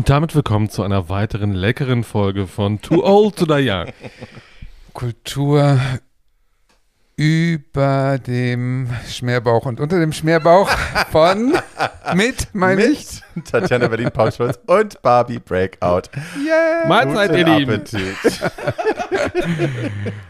Und damit willkommen zu einer weiteren leckeren Folge von Too Old to Die Young. Kultur über dem Schmerbauch und unter dem Schmerbauch von mit, meine ich. Tatjana Berlin, Paul Schulz und Barbie Breakout. Yeah. Mahlzeit, ihr Guten Lieben. Appetit.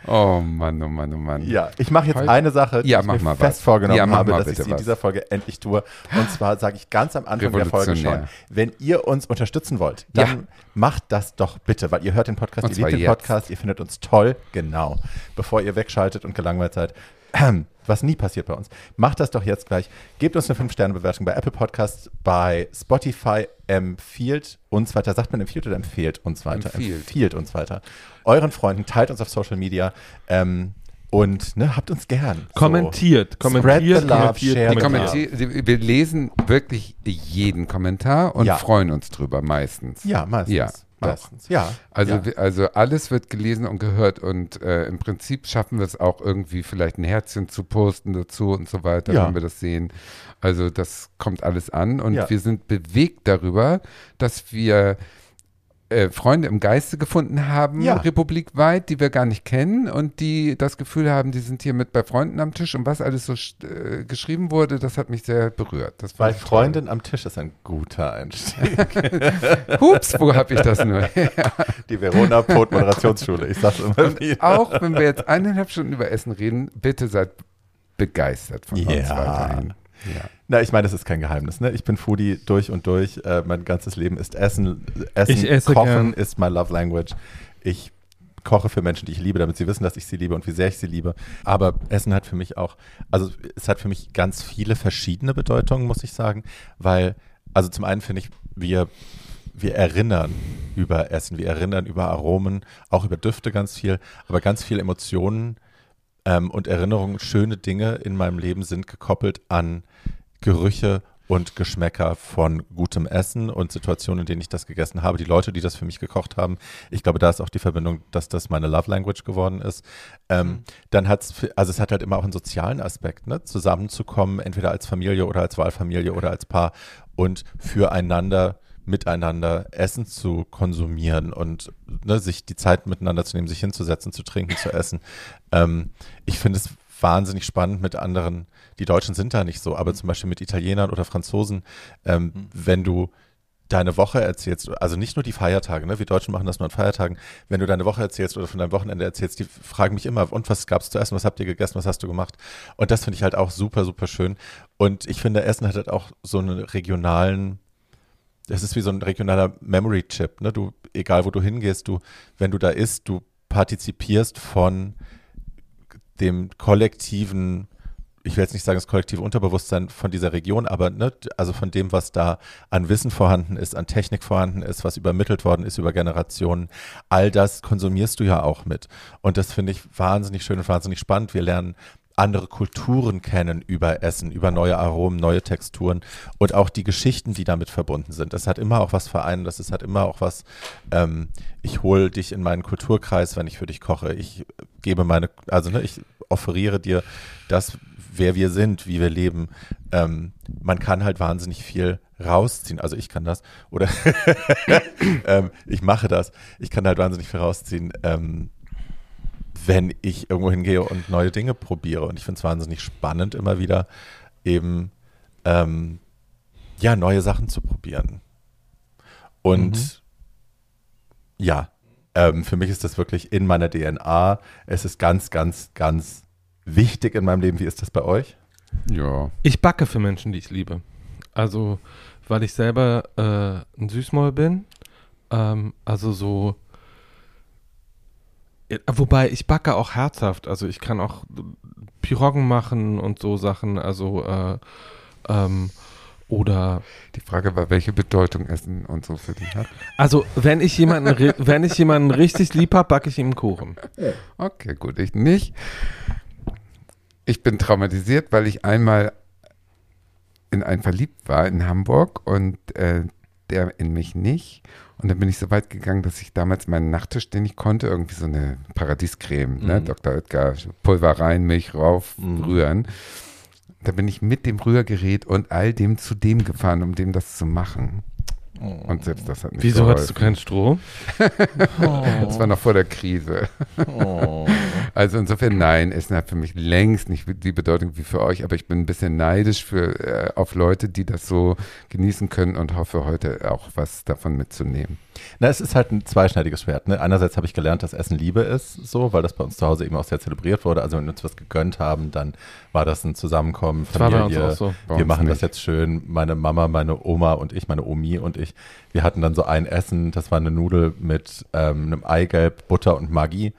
Oh Mann, oh Mann, oh Mann. Ja, ich mache jetzt Heute- eine Sache, die Ja, ich mach mir mal fest was. vorgenommen Ja, mach habe, mal dass ich sie in was. dieser Folge endlich tue. Und zwar sage ich ganz am Anfang der Folge schon, wenn ihr uns unterstützen wollt, dann Ja. macht das doch bitte, weil ihr hört den Podcast, Und ihr liebt den jetzt. Podcast, ihr findet uns toll, genau. Bevor ihr wegschaltet und gelangweilt seid. Was nie passiert bei uns. Macht das doch jetzt gleich. Gebt uns eine 5-Sterne-Bewertung bei Apple Podcasts, bei Spotify, empfiehlt uns weiter. Sagt man empfiehlt oder empfehlt uns weiter? Empfiehlt. empfiehlt uns weiter. Euren Freunden, teilt uns auf Social Media ähm, und ne, habt uns gern. So. Kommentiert, kommentiert, the love, kommentiert. share Die mit kommentiert. Kommenti- die- wir lesen wirklich jeden Kommentar und Ja. freuen uns drüber meistens. Ja, meistens. Ja, meistens. Ja. Also, ja. also alles wird gelesen und gehört und äh, im Prinzip schaffen wir es auch irgendwie vielleicht ein Herzchen zu posten dazu und so weiter, Ja. wenn wir das sehen. Also das kommt alles an und Ja. wir sind bewegt darüber, dass wir äh, Freunde im Geiste gefunden haben, Ja. republikweit, die wir gar nicht kennen und die das Gefühl haben, die sind hier mit bei Freunden am Tisch und was alles so äh, geschrieben wurde, das hat mich sehr berührt. Das toll. Freundin am Tisch ist ein guter Einstieg. Hups, wo habe ich das nur? Die Verona Pot Moderationsschule. Ich sag's immer wieder. Auch wenn wir jetzt eineinhalb Stunden über Essen reden, bitte seid begeistert von uns Ja. weiterhin. Ja. Na, ich meine, das ist kein Geheimnis. Ne? Ich bin Foodie durch und durch. Äh, mein ganzes Leben ist Essen. Essen, Ich esse Kochen gern. ist my love language. Ich koche für Menschen, die ich liebe, damit sie wissen, dass ich sie liebe und wie sehr ich sie liebe. Aber Essen hat für mich auch, also es hat für mich ganz viele verschiedene Bedeutungen, muss ich sagen. Weil, also zum einen finde ich, wir, wir erinnern über Essen, wir erinnern über Aromen, auch über Düfte ganz viel, aber ganz viele Emotionen ähm, und Erinnerungen, schöne Dinge in meinem Leben sind gekoppelt an Gerüche und Geschmäcker von gutem Essen und Situationen, in denen ich das gegessen habe. Die Leute, die das für mich gekocht haben, ich glaube, da ist auch die Verbindung, dass das meine Love Language geworden ist. Ähm, Dann hat es, also es hat halt immer auch einen sozialen Aspekt, ne? zusammenzukommen, entweder als Familie oder als Wahlfamilie oder als Paar und füreinander miteinander Essen zu konsumieren und ne, sich die Zeit miteinander zu nehmen, sich hinzusetzen, zu trinken, zu essen. Ähm, ich finde es wahnsinnig spannend mit anderen, die Deutschen sind da nicht so, aber zum Beispiel mit Italienern oder Franzosen, ähm, wenn du deine Woche erzählst, also nicht nur die Feiertage, ne? wir Deutschen machen das nur an Feiertagen, wenn du deine Woche erzählst oder von deinem Wochenende erzählst, die fragen mich immer, und was gab's zu essen, was habt ihr gegessen, was hast du gemacht? Und das finde ich halt auch super, super schön. Und ich finde, Essen hat halt auch so einen regionalen, das ist wie so ein regionaler Memory Chip, ne? Du, egal wo du hingehst, du, wenn du da isst, du partizipierst von dem kollektiven, ich will jetzt nicht sagen das kollektive Unterbewusstsein von dieser Region, aber ne, also von dem, was da an Wissen vorhanden ist, an Technik vorhanden ist, was übermittelt worden ist über Generationen, all das konsumierst du ja auch mit. Und das finde ich wahnsinnig schön und wahnsinnig spannend. Wir lernen andere Kulturen kennen über Essen, über neue Aromen, neue Texturen und auch die Geschichten, die damit verbunden sind. Das hat immer auch was vereinen, das ist, hat immer auch was, ähm, ich hole dich in meinen Kulturkreis, wenn ich für dich koche. Ich gebe meine, also ne, ich offeriere dir das, wer wir sind, wie wir leben. Ähm, man kann halt wahnsinnig viel rausziehen. Also ich kann das oder ähm, ich mache das. Ich kann halt wahnsinnig viel rausziehen. Ähm, wenn ich irgendwo hingehe und neue Dinge probiere. Und ich finde es wahnsinnig spannend, immer wieder eben ähm, ja, neue Sachen zu probieren. Und ja, ähm, für mich ist das wirklich in meiner DNA. Es ist ganz, ganz, ganz wichtig in meinem Leben. Wie ist das bei euch? Ja. Ich backe für Menschen, die ich liebe. Also, weil ich selber äh, ein Süßmäul bin. Ähm, also so. Wobei ich backe auch herzhaft. Also ich kann auch Piroggen machen und so Sachen. Also äh, ähm, oder Die Frage war, welche Bedeutung Essen und so für dich hat. also wenn ich jemanden wenn ich jemanden richtig lieb habe, backe ich ihm einen Kuchen. Okay, gut, ich nicht. Ich bin traumatisiert, weil ich einmal in einen verliebt war in Hamburg und äh, der in mich nicht. Und dann bin ich so weit gegangen, dass ich damals meinen Nachttisch, den ich konnte, irgendwie so eine Paradiescreme, ne, Dr. Oetker, Pulver rein, Milch rauf, rühren. Da bin ich mit dem Rührgerät und all dem zu dem gefahren, um dem das zu machen. Und selbst das hat nicht Wieso geholfen. hattest du keinen Strom? Das war noch vor der Krise. Oh. Also insofern nein, Essen hat für mich längst nicht die Bedeutung wie für euch, aber ich bin ein bisschen neidisch für, äh, auf Leute, die das so genießen können und hoffe heute auch was davon mitzunehmen. Na, es ist halt ein zweischneidiges Schwert. Ne? Einerseits habe ich gelernt, dass Essen Liebe ist, so, weil das bei uns zu Hause eben auch sehr zelebriert wurde. Also wenn wir uns was gegönnt haben, dann war das ein Zusammenkommen, Das war bei uns Familie. auch so. Bei wir uns machen das nicht. jetzt schön. Meine Mama, meine Oma und ich, meine Omi und ich, wir hatten dann so ein Essen, das war eine Nudel mit ähm, einem Eigelb, Butter und Maggi.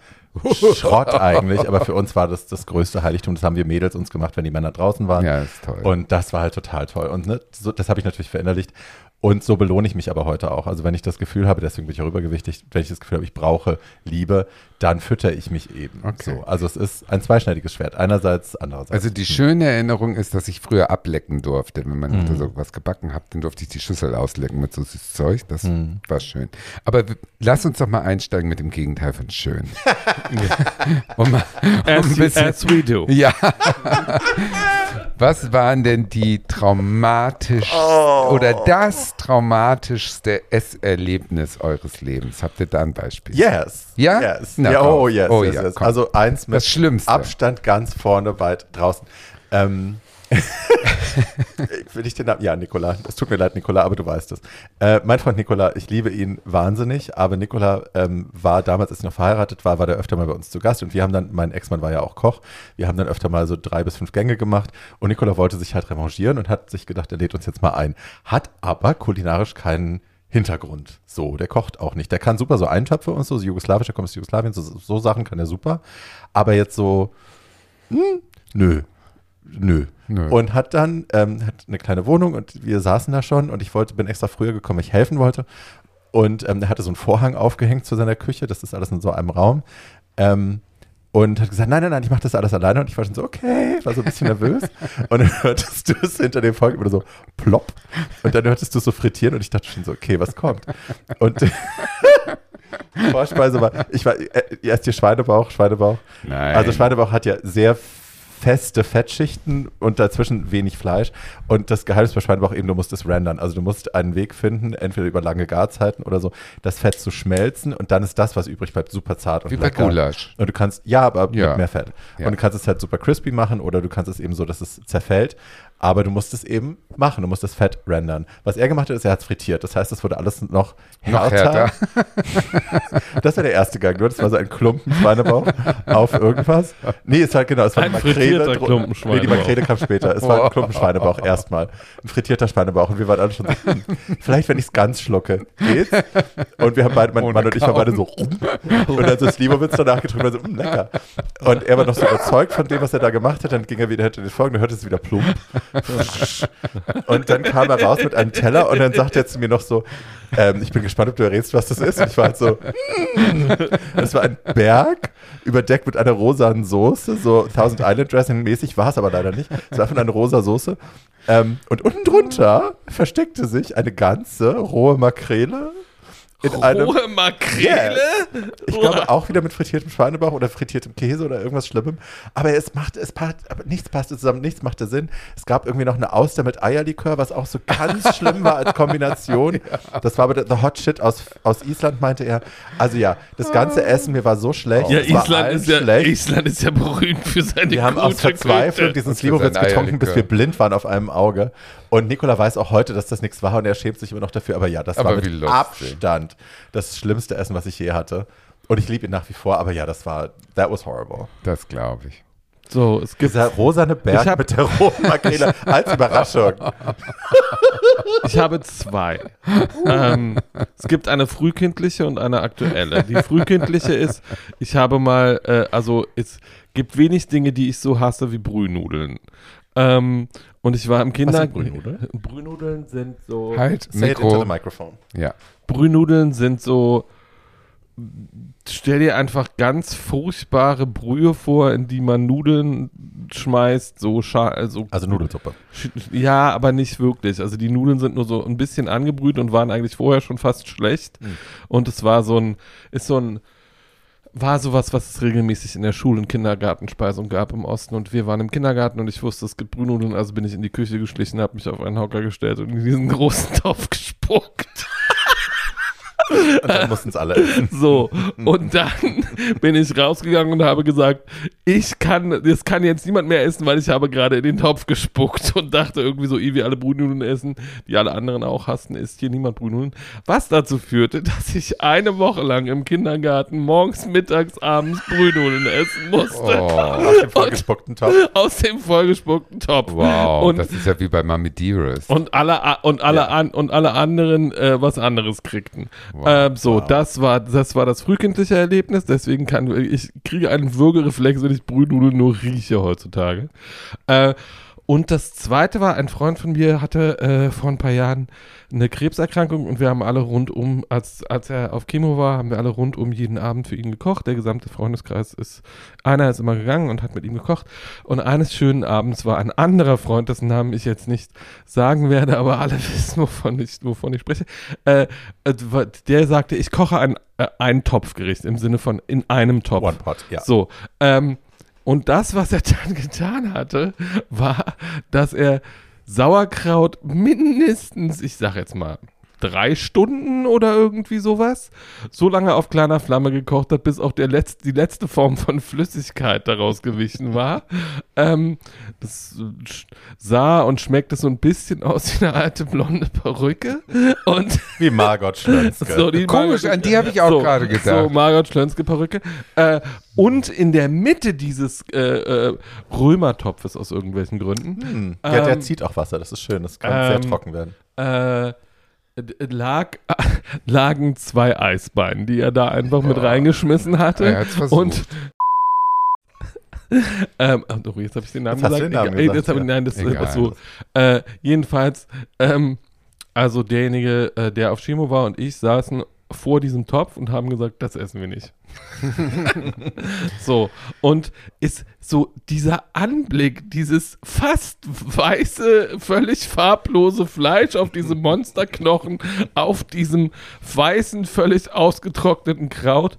Schrott eigentlich, aber für uns war das das größte Heiligtum. Das haben wir Mädels uns gemacht, wenn die Männer draußen waren. Ja, ist toll. Und das war halt total toll. Und ne, so, das habe ich natürlich verinnerlicht. Und so belohne ich mich aber heute auch. Also wenn ich das Gefühl habe, deswegen bin ich auch übergewichtig, wenn ich das Gefühl habe, ich brauche Liebe, dann fütter ich mich eben. Okay. So, also es ist ein zweischneidiges Schwert. Einerseits, andererseits. Also die schöne Erinnerung ist, dass ich früher ablecken durfte. Wenn man Mhm. so was gebacken hat, dann durfte ich die Schüssel auslecken mit so süßes Zeug. Das Mhm. war schön. Aber lass uns doch mal einsteigen mit dem Gegenteil von schön. um mal, um As, ein bisschen, as we do. ja. Was waren denn die traumatisch Oh. oder das traumatischste Esserlebnis eures Lebens? Habt ihr da ein Beispiel? yes. Ja? Yes. Na, ja, oh, yes. Oh, yes, yes. komm. Also eins mit Das Schlimmste. Abstand ganz vorne weit draußen. Ähm, will ich den Namen? Ja, Nikola. Es tut mir leid, Nikola, aber du weißt es. Äh, mein Freund Nikola, ich liebe ihn wahnsinnig, aber Nikola ähm, war damals, als ich noch verheiratet war, war der öfter mal bei uns zu Gast und wir haben dann, mein Ex-Mann war ja auch Koch, wir haben dann öfter mal so drei bis fünf Gänge gemacht und Nikola wollte sich halt revanchieren und hat sich gedacht, er lädt uns jetzt mal ein. Hat aber kulinarisch keinen Hintergrund. So, der kocht auch nicht. Der kann super so Eintöpfe und so, so jugoslawischer kommt aus Jugoslawien, so, so Sachen kann er super. Aber jetzt so, hm, nö. Nö. Nö. Und hat dann ähm, hat eine kleine Wohnung und wir saßen da schon und ich wollte, bin extra früher gekommen, weil ich helfen wollte. Und ähm, er hatte so einen Vorhang aufgehängt zu seiner Küche, das ist alles in so einem Raum. Ähm, und hat gesagt, nein, nein, nein, ich mache das alles alleine. Und ich war schon so, okay, war so ein bisschen nervös. Und dann hörtest du es hinter dem Folgen immer so plopp. Und dann hörtest du es so frittieren und ich dachte schon so, okay, was kommt? Und die Vorspeise war, ich war, äh, erst hier Schweinebauch, Schweinebauch. Nein. Also Schweinebauch hat ja sehr feste Fettschichten und dazwischen wenig Fleisch. Und das Geheimnis bei Schweinebauch eben, du musst es rendern. Also du musst einen Weg finden, entweder über lange Garzeiten oder so, das Fett zu schmelzen und dann ist das, was übrig bleibt, super zart und Wie bei lecker. Gulasch. Und du kannst, ja, aber Ja. mit mehr Fett. Ja. Und du kannst es halt super crispy machen oder du kannst es eben so, dass es zerfällt. Aber du musst es eben machen. Du musst das Fett rendern. Was er gemacht hat, ist, er hat es frittiert. Das heißt, es wurde alles noch Noch härter. härter. Das war der erste Gang, nur. Das war so ein Klumpen Schweinebauch auf irgendwas. Nee, es war genau, es war Ein eine Makrele. Klumpen Nee, die Schweinebauch. Makrele kam später. Es war ein Klumpen Schweinebauch erstmal. Ein frittierter Schweinebauch. Und wir waren alle schon so, hm, vielleicht, wenn ich es ganz schlucke, geht's? Und wir haben beide, mein Ohne Mann und ich waren beide so, rum. und dann so Slivovitz danach getrunken und so, hm, lecker. Und er war noch so überzeugt von dem, was er da gemacht hat. Dann ging er wieder hinter den Folgen, dann hörte es wieder plump. Und dann kam er raus mit einem Teller und dann sagt er zu mir noch so, ähm, ich bin gespannt, ob du errätst, was das ist. Und ich war halt so, hm. das war ein Berg, überdeckt mit einer rosanen Soße, so Thousand Island Dressing mäßig war es aber leider nicht. Es war einfach eine rosa Soße. Ähm, und unten drunter versteckte sich eine ganze rohe Makrele in einem Rohe Makrele? ich glaube auch wieder mit frittiertem Schweinebauch oder frittiertem Käse oder irgendwas Schlimmem. Aber es macht, es passt, aber nichts passte zusammen, nichts machte Sinn. Es gab irgendwie noch eine Auster mit Eierlikör, was auch so ganz schlimm war als Kombination. Das war aber der the Hot Shit aus, aus Island, meinte er. Also ja, das ganze Essen, mir war so schlecht. Ja, Island ist ja, schlecht. Island ist ja berühmt für seine Wir haben aus Verzweiflung diesen Slivovitz getrunken, bis wir blind waren auf einem Auge. Und Nikola weiß auch heute, dass das nichts war und er schämt sich immer noch dafür. Aber ja, das Aber war mit lustig. Abstand das schlimmste Essen, was ich je hatte. Und ich liebe ihn nach wie vor, aber ja, das war, that was horrible. Das glaube ich. So, es gibt, Dieser rosane Berg hab- mit der roten Makrele als Überraschung. ich habe zwei. ähm, es gibt eine frühkindliche und eine aktuelle. Die frühkindliche ist, ich habe mal, äh, also es gibt wenig Dinge, die ich so hasse wie Brühnudeln. Ähm, und ich war im Kinder... sind Brühnudeln? Brühnudeln sind so... Halt, Say it into the Mikro. microphone. Ja. Brühnudeln sind so. Stell dir einfach ganz furchtbare Brühe vor, in die man Nudeln schmeißt, so scha also Also Nudelsuppe. Ja, aber nicht wirklich. Also die Nudeln sind nur so ein bisschen angebrüht und waren eigentlich vorher schon fast schlecht. Mhm. Und es war so ein, ist so ein, war sowas, was es regelmäßig in der Schul- und Kindergartenspeisung gab im Osten. Und wir waren im Kindergarten und ich wusste, es gibt Brühnudeln, also bin ich in die Küche geschlichen, habe mich auf einen Hocker gestellt und in diesen großen Topf gespuckt. Und dann mussten es alle essen. So, und dann bin ich rausgegangen und habe gesagt, ich kann, das kann jetzt niemand mehr essen, weil ich habe gerade in den Topf gespuckt und dachte irgendwie so, wie alle Brühnudeln essen, die alle anderen auch hassen, isst hier niemand Brühnudeln. Was dazu führte, dass ich eine Woche lang im Kindergarten morgens, mittags, abends Brühnudeln essen musste. Oh, Aus dem vollgespuckten Topf. Aus dem vollgespuckten Topf. wow, Und, das ist ja wie bei Mami Dearest. und alle, und alle, Ja. an, und alle anderen äh, was anderes kriegten. Wow. Ähm, so, Wow. das war das war das frühkindliche Erlebnis. Deswegen kann ich kriege einen Würgereflex, wenn ich Brühnudeln nur rieche heutzutage. Äh, und das zweite war, ein Freund von mir hatte äh, vor ein paar Jahren eine Krebserkrankung und wir haben alle rundum, als, als er auf Chemo war, haben wir alle rundum jeden Abend für ihn gekocht. Der gesamte Freundeskreis ist, einer ist immer gegangen und hat mit ihm gekocht. Und eines schönen Abends war ein anderer Freund, dessen Namen ich jetzt nicht sagen werde, aber alle wissen, wovon ich, wovon ich spreche. Äh, äh, der sagte, ich koche ein, äh, ein Topfgericht im Sinne von in einem Topf. One Pot, ja. So, ähm, und das, was er dann getan hatte, war, dass er Sauerkraut mindestens, ich sag jetzt mal, drei Stunden oder irgendwie sowas, so lange auf kleiner Flamme gekocht hat, bis auch der letzte, die letzte Form von Flüssigkeit daraus gewichen war. Ähm, das äh, sah und schmeckte so ein bisschen aus wie eine alte blonde Perücke. Und Wie Margot Schlönske. so, die Komisch, Margot- an die habe ich auch so, gerade gedacht. So, Margot Schlönske-Perücke. Äh, und in der Mitte dieses äh, äh, Römertopfes aus irgendwelchen Gründen Hm. Ja, der Ähm, zieht auch Wasser, das ist schön. Das kann ähm, sehr trocken werden. äh, lag, lagen zwei Eisbeine, die er da einfach mit reingeschmissen hatte. Er hat's versucht. Und ähm, oh, jetzt habe ich den Namen Jetzt gesagt. den Namen ey, gesagt, jetzt hab ich, ja. nein, das Egal. ist so. Äh, jedenfalls, ähm, also derjenige, äh, der auf Chemo war und ich saßen vor diesem Topf und haben gesagt, das essen wir nicht. so, und ist so dieser Anblick, dieses fast weiße, völlig farblose Fleisch auf diesem Monsterknochen, auf diesem weißen, völlig ausgetrockneten Kraut.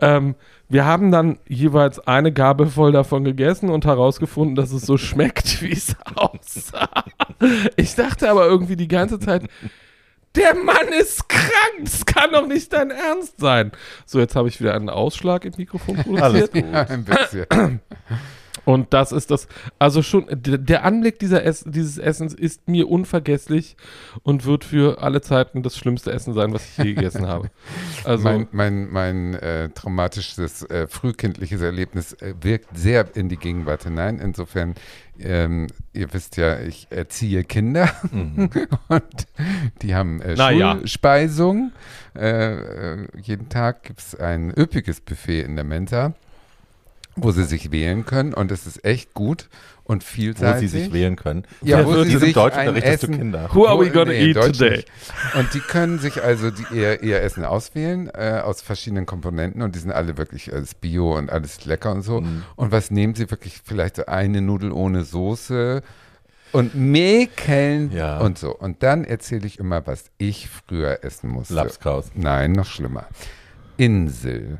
Ähm, wir haben dann jeweils eine Gabel voll davon gegessen und herausgefunden, dass es so schmeckt, wie es aussah. Ich dachte aber irgendwie die ganze Zeit, der Mann ist krank, das kann doch nicht dein Ernst sein. So, jetzt habe ich wieder einen Ausschlag im Mikrofon Alles produziert. gut. ja, ein bisschen. Und das ist das, also schon, der, Anblick dieser Ess, dieses Essens ist mir unvergesslich und wird für alle Zeiten das schlimmste Essen sein, was ich je gegessen habe. Also, mein mein, mein äh, traumatisches äh, frühkindliches Erlebnis äh, wirkt sehr in die Gegenwart hinein. Insofern, ähm, ihr wisst ja, ich erziehe Kinder Mhm. und die haben äh, Na ja. Schulspeisung. Äh, äh, jeden Tag gibt es ein üppiges Buffet in der Mensa, wo sie sich wählen können und es ist echt gut und Wo vielseitig. sie sich wählen können. Ja, Wer wo sie sich Deutsch ein unterrichtest du Essen- Kinder? who are we Wo- gonna nee, eat Deutsch today? nicht. Und die können sich also die, ihr, ihr Essen auswählen äh, aus verschiedenen Komponenten und die sind alle wirklich alles Bio und alles lecker und so. Mhm. Und was nehmen sie wirklich? Vielleicht so eine Nudel ohne Soße und Mäkeln Ja. und so. Und dann erzähle ich immer, was ich früher essen musste. Lapskaus. Nein, noch schlimmer. Insel.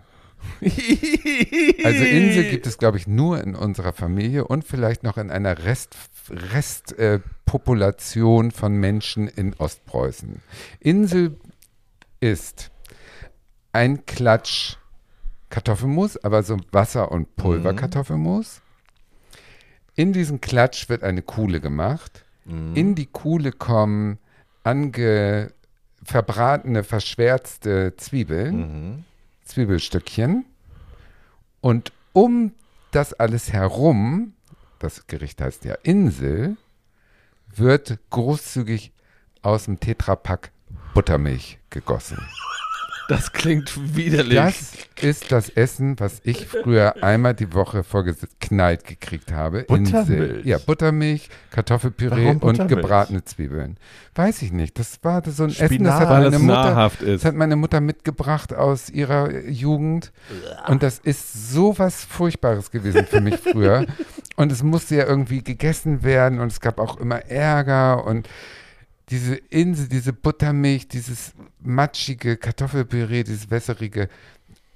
Also Insel gibt es, glaube ich, nur in unserer Familie und vielleicht noch in einer Restpopulation Rest, äh, Population von Menschen in Ostpreußen. Insel ist ein Klatsch Kartoffelmus, aber so Wasser- und Pulverkartoffelmus. In diesen Klatsch wird eine Kuhle gemacht. Mhm. In die Kuhle kommen ange verbratene, verschwärzte Zwiebeln. Mhm. Zwiebelstückchen. Und um das alles herum, das Gericht heißt ja Insel, wird großzügig aus dem Tetrapack Buttermilch gegossen. Das klingt widerlich. Das ist das Essen, was ich früher einmal die Woche vorgeknallt gekriegt habe. Buttermilch? Ja, Buttermilch, Kartoffelpüree Warum und Buttermilch? gebratene Zwiebeln. Weiß ich nicht. Das war so ein Essen, das Spinat. hat meine es Mutter, das hat meine Mutter mitgebracht aus ihrer Jugend. Und das ist so was Furchtbares gewesen für mich früher. Und es musste ja irgendwie gegessen werden und es gab auch immer Ärger und diese Insel, diese Buttermilch, dieses matschige Kartoffelpüree, dieses wässerige.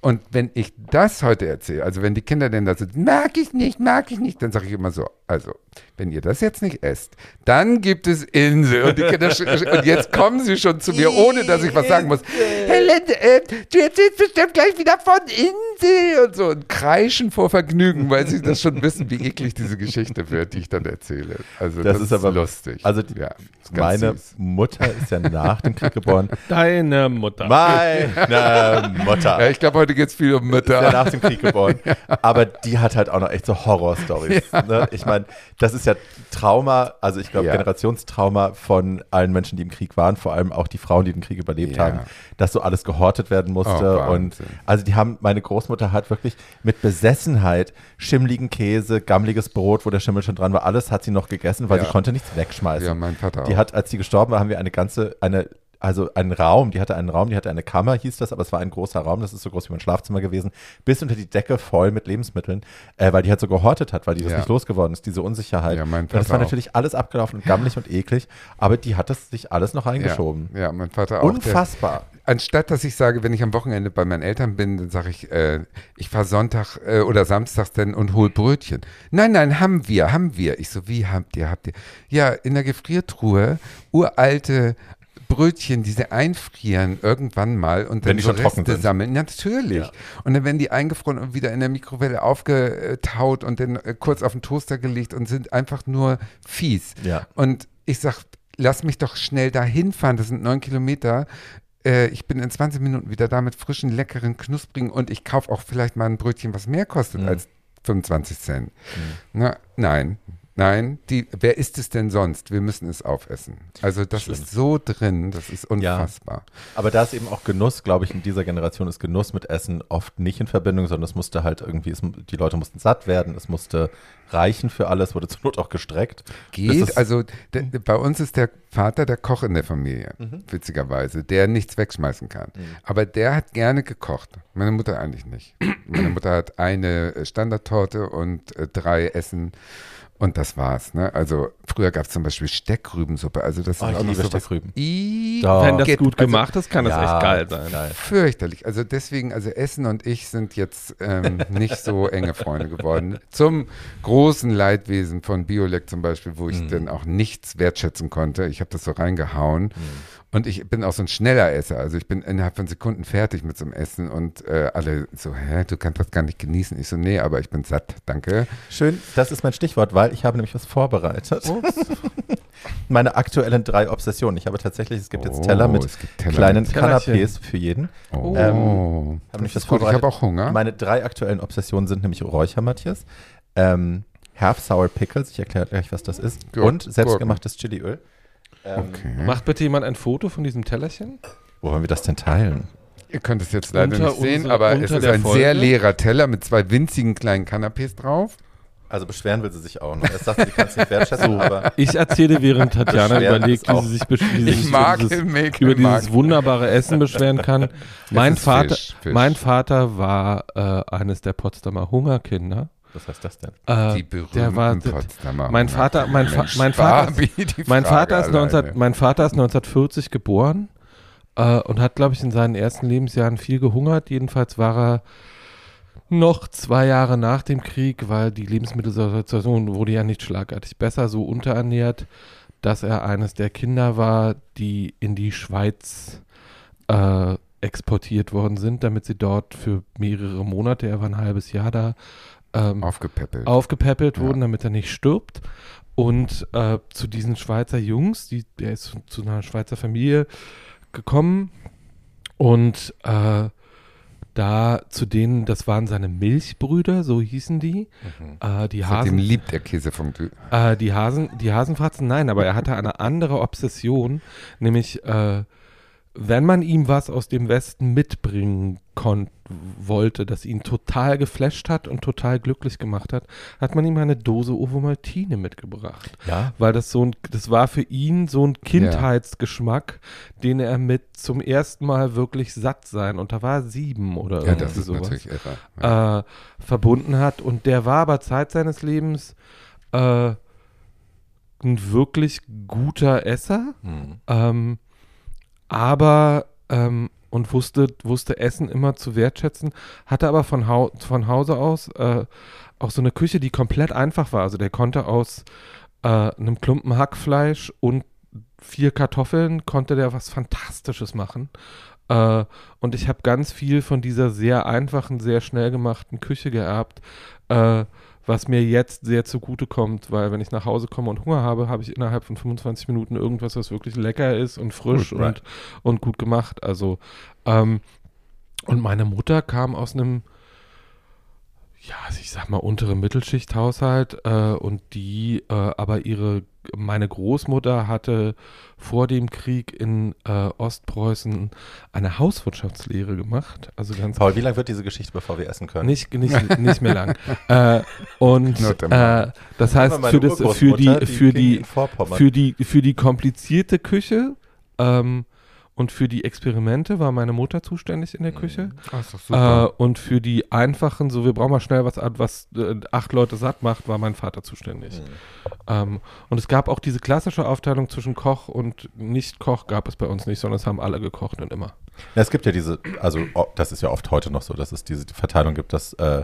Und wenn ich das heute erzähle, also wenn die Kinder denn da sind, mag ich nicht, mag ich nicht, dann sage ich immer so, also, wenn ihr das jetzt nicht esst, dann gibt es Insel. Und, und jetzt kommen sie schon zu mir, ohne dass ich was sagen muss. Helen, äh, du erzählst bestimmt gleich wieder von Insel und so und kreischen vor Vergnügen, weil sie das schon wissen, wie eklig diese Geschichte wird, die ich dann erzähle. Also das, Das ist aber- lustig. Also die, ja, meine süß. Mutter ist ja nach dem Krieg geboren. Deine Mutter. Meine Mutter. Ja, ich glaube, heute geht es viel um ist ja Mütter. nach dem Krieg geboren. Aber die hat halt auch noch echt so Horror-Stories. Ne? Ich meine, das ist ja Trauma, also ich glaube Ja. Generationstrauma von allen Menschen, die im Krieg waren, vor allem auch die Frauen, die den Krieg überlebt Ja. haben, dass so alles gehortet werden musste. Oh, und also die haben, meine Großmutter hat wirklich mit Besessenheit schimmligen Käse, gammeliges Brot, wo der Schimmel schon dran war, alles hat sie noch gegessen, weil Ja. sie konnte nichts wegschmeißen. Ja, mein Vater auch. Die hat, als sie gestorben war, haben wir eine ganze, eine, also einen Raum, die hatte einen Raum, die hatte eine Kammer, hieß das, aber es war ein großer Raum, das ist so groß wie mein Schlafzimmer gewesen, bis unter die Decke voll mit Lebensmitteln, äh, weil die halt so gehortet hat, weil die das Ja. nicht losgeworden ist, diese Unsicherheit. Ja, mein und das Vater war auch. natürlich alles abgelaufen und gammelig und eklig, aber die hat das sich alles noch eingeschoben. Ja, ja, mein Vater auch. Der, Unfassbar. anstatt dass ich sage, wenn ich am Wochenende bei meinen Eltern bin, dann sage ich, äh, ich fahre Sonntag äh, oder samstags denn und hol Brötchen. Nein, nein, haben wir, haben wir. Ich so, wie habt ihr, habt ihr? Ja, in der Gefriertruhe uralte Brötchen, die sie einfrieren irgendwann mal und Wenn dann die so schon Reste sind. sammeln. Natürlich. Ja. Und dann werden die eingefroren und wieder in der Mikrowelle aufgetaut und dann äh, kurz auf den Toaster gelegt und sind einfach nur fies. Ja. Und ich sag, lass mich doch schnell dahin fahren, das sind neun Kilometer. Äh, ich bin in 20 Minuten wieder da mit frischen, leckeren, knusprigen und ich kaufe auch vielleicht mal ein Brötchen, was mehr kostet Mhm. als 25 Cent. Na, nein, nein, die, wer isst es denn sonst? Wir müssen es aufessen. Also das Stimmt. ist so drin, das ist unfassbar. Aber da ist eben auch Genuss, glaube ich, in dieser Generation ist Genuss mit Essen oft nicht in Verbindung, sondern es musste halt irgendwie, es, die Leute mussten satt werden, es musste reichen für alles, wurde zur Not auch gestreckt. Geht, also de, de, bei uns ist der Vater der Koch in der Familie, Mhm. witzigerweise, der nichts wegschmeißen kann. Aber der hat gerne gekocht. Meine Mutter eigentlich nicht. Meine Mutter hat eine Standardtorte und äh, drei Essen und das war's. Ne? Also früher gab es zum Beispiel Steckrübensuppe. Also das Oh, ist ich auch noch liebe so Steckrüben. Was, Wenn das Geht. gut Also- gemacht ist, kann das echt geil sein. Geil. Fürchterlich. Also deswegen, also Essen und ich sind jetzt ähm, nicht so enge Freunde geworden. Zum großen Leidwesen von Biolek zum Beispiel, wo ich Mhm. dann auch nichts wertschätzen konnte. Ich habe das so reingehauen. Und ich bin auch so ein schneller Esser. Also ich bin innerhalb von Sekunden fertig mit so einem Essen und äh, alle so, hä, du kannst das gar nicht genießen. Ich so, nee, aber ich bin satt, danke. Schön, das ist mein Stichwort, weil ich habe nämlich was vorbereitet. Meine aktuellen drei Obsessionen. Ich habe tatsächlich, es gibt jetzt Oh, Teller mit gibt Teller kleinen. Kanapés für jeden. Oh, Ähm, habe Habe nämlich was ich vorbereitet. habe auch Hunger. Meine drei aktuellen Obsessionen sind nämlich Räuchermatthias, ähm, Half Sour Pickles, ich erkläre gleich, was das ist, Gurken. und selbstgemachtes Chiliöl. Ähm, okay. Macht bitte jemand ein Foto von diesem Tellerchen? Wo wollen wir das denn teilen? Ihr könnt es jetzt leider Unter nicht sehen, unser- aber es ist ein Folge? sehr leerer Teller mit zwei winzigen kleinen Kanapés drauf. Also beschweren will sie sich auch noch. Erst sagt sie, sie kann es nicht wertschätzen, aber Ich erzähle, während Tatjana überlegt, wie sie sich, wie sich mag über dieses, über dieses wunderbare Essen beschweren kann. Mein Vater, Fisch, Fisch. mein Vater war äh, eines der Potsdamer Hungerkinder. Was heißt das denn? Äh, Die berühmten der war, Potsdamer mein Vater, mein, Fa mein Vater, Barbie, mein Vater ist 19, alleine. mein Vater ist 1940 geboren äh, und hat, glaube ich, in seinen ersten Lebensjahren viel gehungert. Jedenfalls war er noch zwei Jahre nach dem Krieg, weil die Lebensmittelsituation wurde ja nicht schlagartig besser, so unterernährt, dass er eines der Kinder war, die in die Schweiz äh, exportiert worden sind, damit sie dort für mehrere Monate, er war ein halbes Jahr da, ähm, aufgepäppelt. aufgepäppelt Ja. wurden, damit er nicht stirbt. Und äh, zu diesen Schweizer Jungs, die, der ist zu, einer Schweizer Familie gekommen und äh, da zu denen, das waren seine Milchbrüder, so hießen die, äh, die Seitdem Hasen, liebt er Käsefondue. äh, die Hasen, die Hasenfratzen, nein, aber er hatte eine andere Obsession, nämlich äh, wenn man ihm was aus dem Westen mitbringen kon wollte, das ihn total geflasht hat und total glücklich gemacht hat, hat man ihm eine Dose Ovomaltine mitgebracht. Ja. Weil das so ein, das war für ihn so ein Kindheitsgeschmack, den er mit zum ersten Mal wirklich satt sein, und da war sieben oder Ja, irgendwie das ist sowas irre. Ja. äh, verbunden hat. Und der war aber Zeit seines Lebens äh, ein wirklich guter Esser. Hm. Ähm, aber, ähm, und wusste, wusste Essen immer zu wertschätzen, hatte aber von, Hau von Hause aus äh, auch so eine Küche, die komplett einfach war. Also der konnte aus äh, einem Klumpen Hackfleisch und vier Kartoffeln, konnte der was Fantastisches machen. Äh, und ich habe ganz viel von dieser sehr einfachen, sehr schnell gemachten Küche geerbt, äh, was mir jetzt sehr zugute kommt, weil wenn ich nach Hause komme und Hunger habe, habe ich innerhalb von 25 Minuten irgendwas, was wirklich lecker ist und frisch Gut, und, right. und gut gemacht. Also, ähm, und meine Mutter kam aus einem, ja, also ich sag mal, untere Mittelschichthaushalt äh, und die, äh, aber ihre, meine Großmutter hatte vor dem Krieg in äh, Ostpreußen eine Hauswirtschaftslehre gemacht. Also ganz Paul, wie lang wird diese Geschichte, bevor wir essen können? nicht, nicht, nicht mehr lang. äh, und äh, das heißt, für, das, für die, für die, für die, für die komplizierte Küche ähm, und für die Experimente war meine Mutter zuständig in der Küche. Oh, ist doch super. Äh, und für die einfachen, so wir brauchen mal schnell was, an, was äh, acht Leute satt macht, war mein Vater zuständig. Mhm. Ähm, und es gab auch diese klassische Aufteilung zwischen Koch und Nicht-Koch gab es bei uns nicht, sondern es haben alle gekocht und immer. Ja, es gibt ja diese, also das ist ja oft heute noch so, dass es diese Verteilung gibt, dass äh,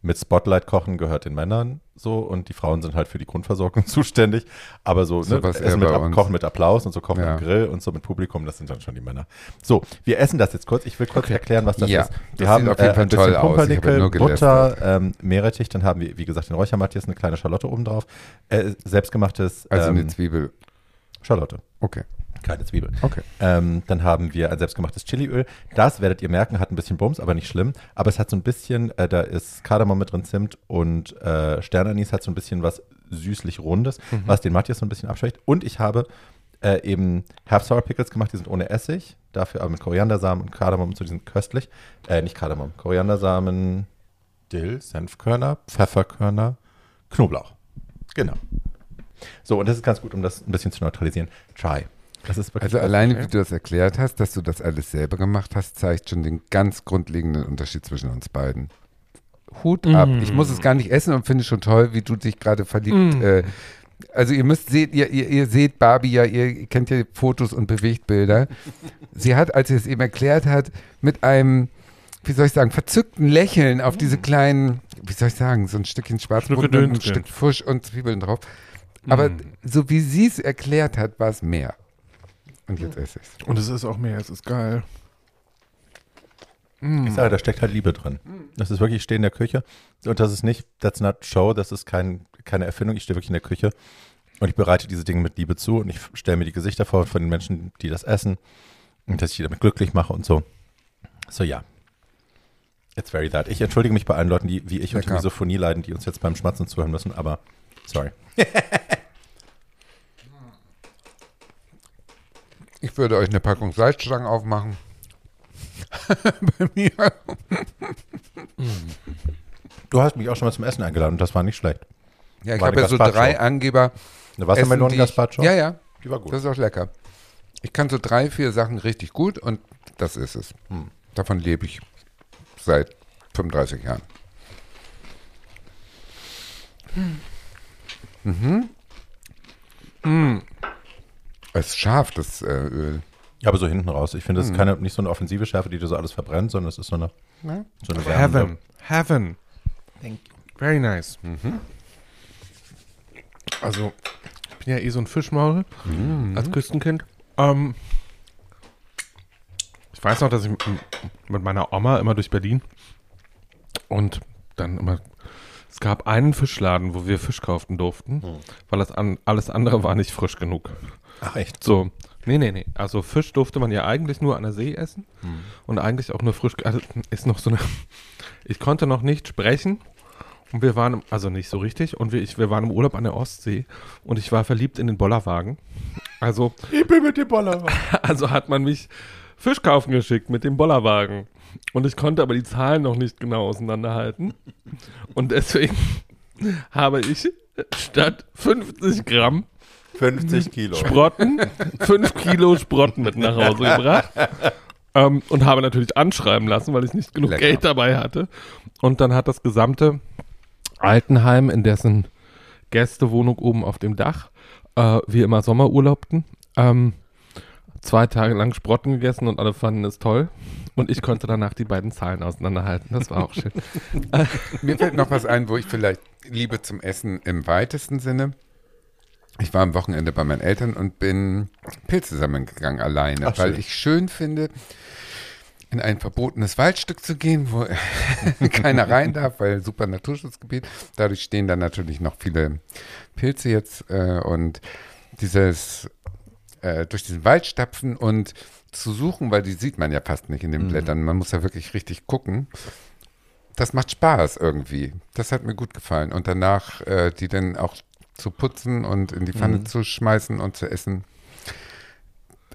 mit Spotlight kochen gehört den Männern so und die Frauen sind halt für die Grundversorgung zuständig. Aber so, So ne, Essen mit uns. Kochen mit Applaus und so Kochen Ja. am Grill und so mit Publikum, das sind dann schon die Männer. So, wir essen das jetzt kurz. Ich will kurz Okay. erklären, was das Ja, ist. Wir das haben auf jeden äh, Fall ein bisschen Pumpernickel, Butter, ähm, Meerrettich, dann haben wir, wie gesagt, den Räuchermatthias, eine kleine Schalotte oben drauf. Äh, selbstgemachtes also eine ähm, Zwiebel. Schalotte. Okay. Keine Zwiebel. Okay. Ähm, dann haben wir ein selbstgemachtes Chiliöl. Das werdet ihr merken, hat ein bisschen Bums, aber nicht schlimm. Aber es hat so ein bisschen, äh, da ist Kardamom mit drin, Zimt und äh, Sternanis hat so ein bisschen was süßlich Rundes, was den Matthias so ein bisschen abschwächt. Und ich habe äh, eben Half Sour Pickles gemacht, die sind ohne Essig, dafür aber mit Koriandersamen und Kardamom und so, die sind köstlich. Äh, nicht Kardamom, Koriandersamen, Dill, Senfkörner, Pfefferkörner, Knoblauch. Genau. So, und das ist ganz gut, um das ein bisschen zu neutralisieren. Try. Das ist wirklich Also alleine, wie du das erklärt hast, dass du das alles selber gemacht hast, zeigt schon den ganz grundlegenden Unterschied zwischen uns beiden. Hut ab. Mm. Ich muss es gar nicht essen und finde schon toll, wie du dich gerade verliebt. Mm. Äh, also ihr müsst seht, ihr, ihr, ihr seht Barbie ja, ihr kennt ja Fotos und Bewegtbilder. Sie hat, als sie es eben erklärt hat, mit einem, wie soll ich sagen, verzückten Lächeln auf diese kleinen, wie soll ich sagen, so ein Stückchen Schwarzbrot und ein Stück Fusch und Zwiebeln drauf. Aber Mm. so wie sie es erklärt hat, war es mehr. Und jetzt esse ich es. Und es ist auch mehr, es ist geil. Ich sage, da steckt halt Liebe drin. Das ist wirklich, ich stehe in der Küche und das ist nicht, that's not show, das ist kein, keine Erfindung. Ich stehe wirklich in der Küche und ich bereite diese Dinge mit Liebe zu und ich stelle mir die Gesichter vor von den Menschen, die das essen und dass ich die damit glücklich mache und so. So, ja. It's very that. Ich entschuldige mich bei allen Leuten, die wie ich unter Lecker. Misophonie leiden, die uns jetzt beim Schmatzen zuhören müssen, aber sorry. Ich würde euch eine Packung Salzstangen aufmachen. Bei mir. Du hast mich auch schon mal zum Essen eingeladen und das war nicht schlecht. Ja, ich habe ja so drei Angeber. Eine Wassermelone Gazpacho? Ja, ja. Die war gut. Das ist auch lecker. Ich kann so drei, vier Sachen richtig gut und das ist es. Hm. Davon lebe ich seit 35 Jahren. Mhm. Es ist scharf, das äh, Öl. Ja, aber so hinten raus. Ich finde, das ist keine, nicht so eine offensive Schärfe, die dir so alles verbrennt, sondern es ist so eine, Ja. so eine wärmende- Heaven. Heaven. Thank you. Very nice. Also, ich bin ja eh so ein Fischmaul als Küstenkind. Ähm, ich weiß noch, dass ich m- mit meiner Oma immer durch Berlin und dann immer. Es gab einen Fischladen, wo wir Fisch kaufen durften, weil das an, alles andere war nicht frisch genug. Ach echt? So, nee, nee, nee. Also Fisch durfte man ja eigentlich nur an der See essen und eigentlich auch nur frisch. Also ist noch so eine. Ich konnte noch nicht sprechen und wir waren, also nicht so richtig, und wir, ich, wir waren im Urlaub an der Ostsee und ich war verliebt in den Bollerwagen. Also, Ich bin mit dem Boller. also hat man mich Fisch kaufen geschickt mit dem Bollerwagen. Und ich konnte aber die Zahlen noch nicht genau auseinanderhalten. Und deswegen habe ich statt 50 Gramm 50 Kilo. Sprotten, 5 Kilo Sprotten mit nach Hause gebracht. Ähm, und habe natürlich anschreiben lassen, weil ich nicht genug Lecker. Geld dabei hatte. Und dann hat das gesamte Altenheim, in dessen Gästewohnung oben auf dem Dach, äh, wir immer Sommerurlaubten, ähm, zwei Tage lang Sprotten gegessen und alle fanden es toll. Und ich konnte danach die beiden Zahlen auseinanderhalten. Das war auch schön. Mir fällt noch was ein, wo ich vielleicht Liebe zum Essen im weitesten Sinne. Ich war am Wochenende bei meinen Eltern und bin Pilze sammeln gegangen alleine, Ach, weil schön. ich schön finde, in ein verbotenes Waldstück zu gehen, wo keiner rein darf, weil super Naturschutzgebiet. Dadurch stehen da natürlich noch viele Pilze jetzt äh, und dieses äh, durch diesen Wald stapfen und zu suchen, weil die sieht man ja fast nicht in den Mhm. Blättern. Man muss ja wirklich richtig gucken. Das macht Spaß irgendwie. Das hat mir gut gefallen. Und danach äh, die dann auch zu putzen und in die Pfanne Mhm. zu schmeißen und zu essen,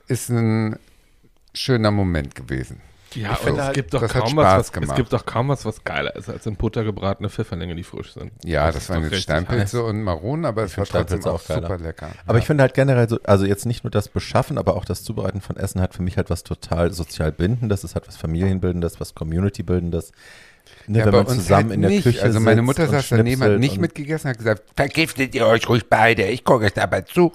ist ein schöner Moment gewesen. Ja, Ich finde und es halt, gibt doch das kaum was, was es gibt doch kaum was, was geiler ist als in Butter gebratene Pfifferlinge, die frisch sind. Ja, das, ist waren jetzt Steinpilze heiß. und Maronen, aber es war trotzdem auch auch geiler. super lecker. Aber ja. ich finde halt generell so, also jetzt nicht nur das Beschaffen, aber auch das Zubereiten von Essen hat für mich halt was total sozial bindendes, es hat was Familienbildendes, was Community-bildendes. Ne, Ja, wenn man zusammen halt in der nicht. Küche Also meine Mutter saß daneben, hat nicht und- mitgegessen, hat gesagt, vergiftet ihr euch ruhig beide, ich gucke euch dabei zu.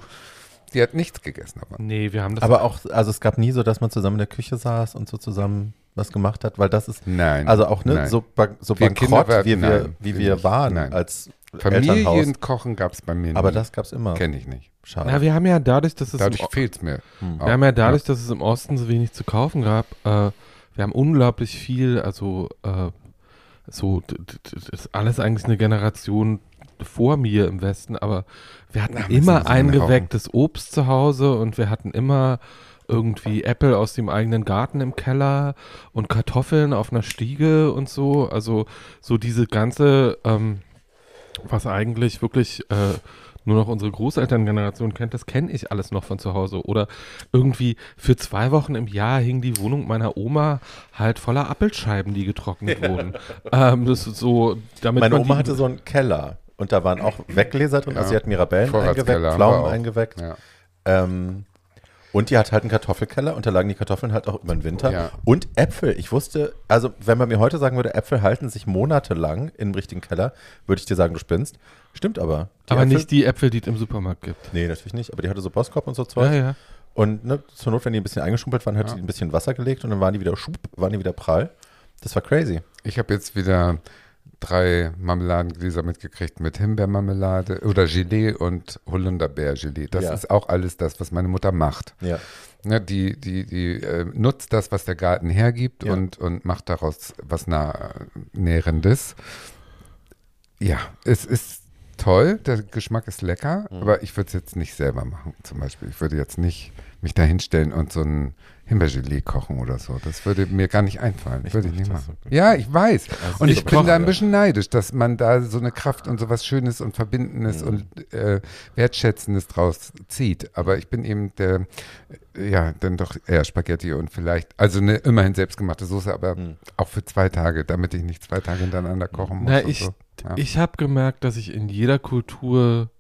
Sie hat nichts gegessen, aber. Nee, wir haben das Aber auch, also es gab nie so, dass man zusammen in der Küche saß und so zusammen was gemacht hat, weil das ist, Nein. also auch ne, nein. so, so Wir Kinder bankrott, waren- wie wir, nein, wie wir nicht. waren Nein. als Elternhaus. Familienkochen gab es bei mir Aber nie. das gab's immer. kenne ich nicht. Schade. Na, wir haben ja dadurch, dass es Dadurch im, fehlt es mir. Hm. wir haben ja dadurch, dass es im Osten so wenig zu kaufen gab, äh, wir haben unglaublich viel, also äh, so, das ist alles eigentlich eine Generation vor mir im Westen, aber wir hatten sind immer eingewecktes Obst zu Hause und wir hatten immer irgendwie Äpfel aus dem eigenen Garten im Keller und Kartoffeln auf einer Stiege und so. Also so diese ganze, ähm, was eigentlich wirklich äh, nur noch unsere Großelterngeneration kennt, das kenne ich alles noch von zu Hause. Oder irgendwie für zwei Wochen im Jahr hing die Wohnung meiner Oma halt voller Apfelscheiben, die getrocknet wurden. Ähm, das ist so, damit Meine Oma hatte so einen Keller und da waren auch Weggläser drin, also Ja. sie hat Mirabellen eingeweckt, Pflaumen eingeweckt. Ja. Ähm, und die hat halt einen Kartoffelkeller und da lagen die Kartoffeln halt auch über den Winter. Ja. Und Äpfel. Ich wusste, also wenn man mir heute sagen würde, Äpfel halten sich monatelang im richtigen Keller, würde ich dir sagen, du spinnst. Stimmt aber. Die aber Äpfel, nicht die Äpfel, die es im Supermarkt gibt. Nee, natürlich nicht. Aber die hatte so Boskop und so Zeug. Ja, ja. Und ne, zur Not, wenn die ein bisschen eingeschrumpelt waren, hat Ja. sie ein bisschen Wasser gelegt und dann waren die wieder schub, waren die wieder prall. Das war crazy. Ich habe jetzt wieder drei Marmeladengläser mitgekriegt mit Himbeermarmelade oder Gelee und Holunderbeergelee. Das Ja. ist auch alles das, was meine Mutter macht. Ja. Ne, die die, die äh, nutzt das, was der Garten hergibt Ja. und, und macht daraus was nah, Nährendes. Ja, es ist toll, der Geschmack ist lecker, Mhm. aber ich würde es jetzt nicht selber machen, zum Beispiel. Ich würde jetzt nicht mich da hinstellen und so ein Himbeergelee kochen oder so. Das würde mir gar nicht einfallen. Ich würde ich nicht machen. so. Ja, ich weiß. Also Und ich bin da ein bisschen neidisch, dass man da so eine Kraft und so was Schönes und Verbindendes Mhm. und äh, Wertschätzendes draus zieht. Aber ich bin eben der, ja, dann doch eher Spaghetti und vielleicht, also eine immerhin selbstgemachte Soße, aber Mhm. auch für zwei Tage, damit ich nicht zwei Tage hintereinander kochen muss. Na, ich- so. Ja. Ich habe gemerkt, dass ich in jeder Kultur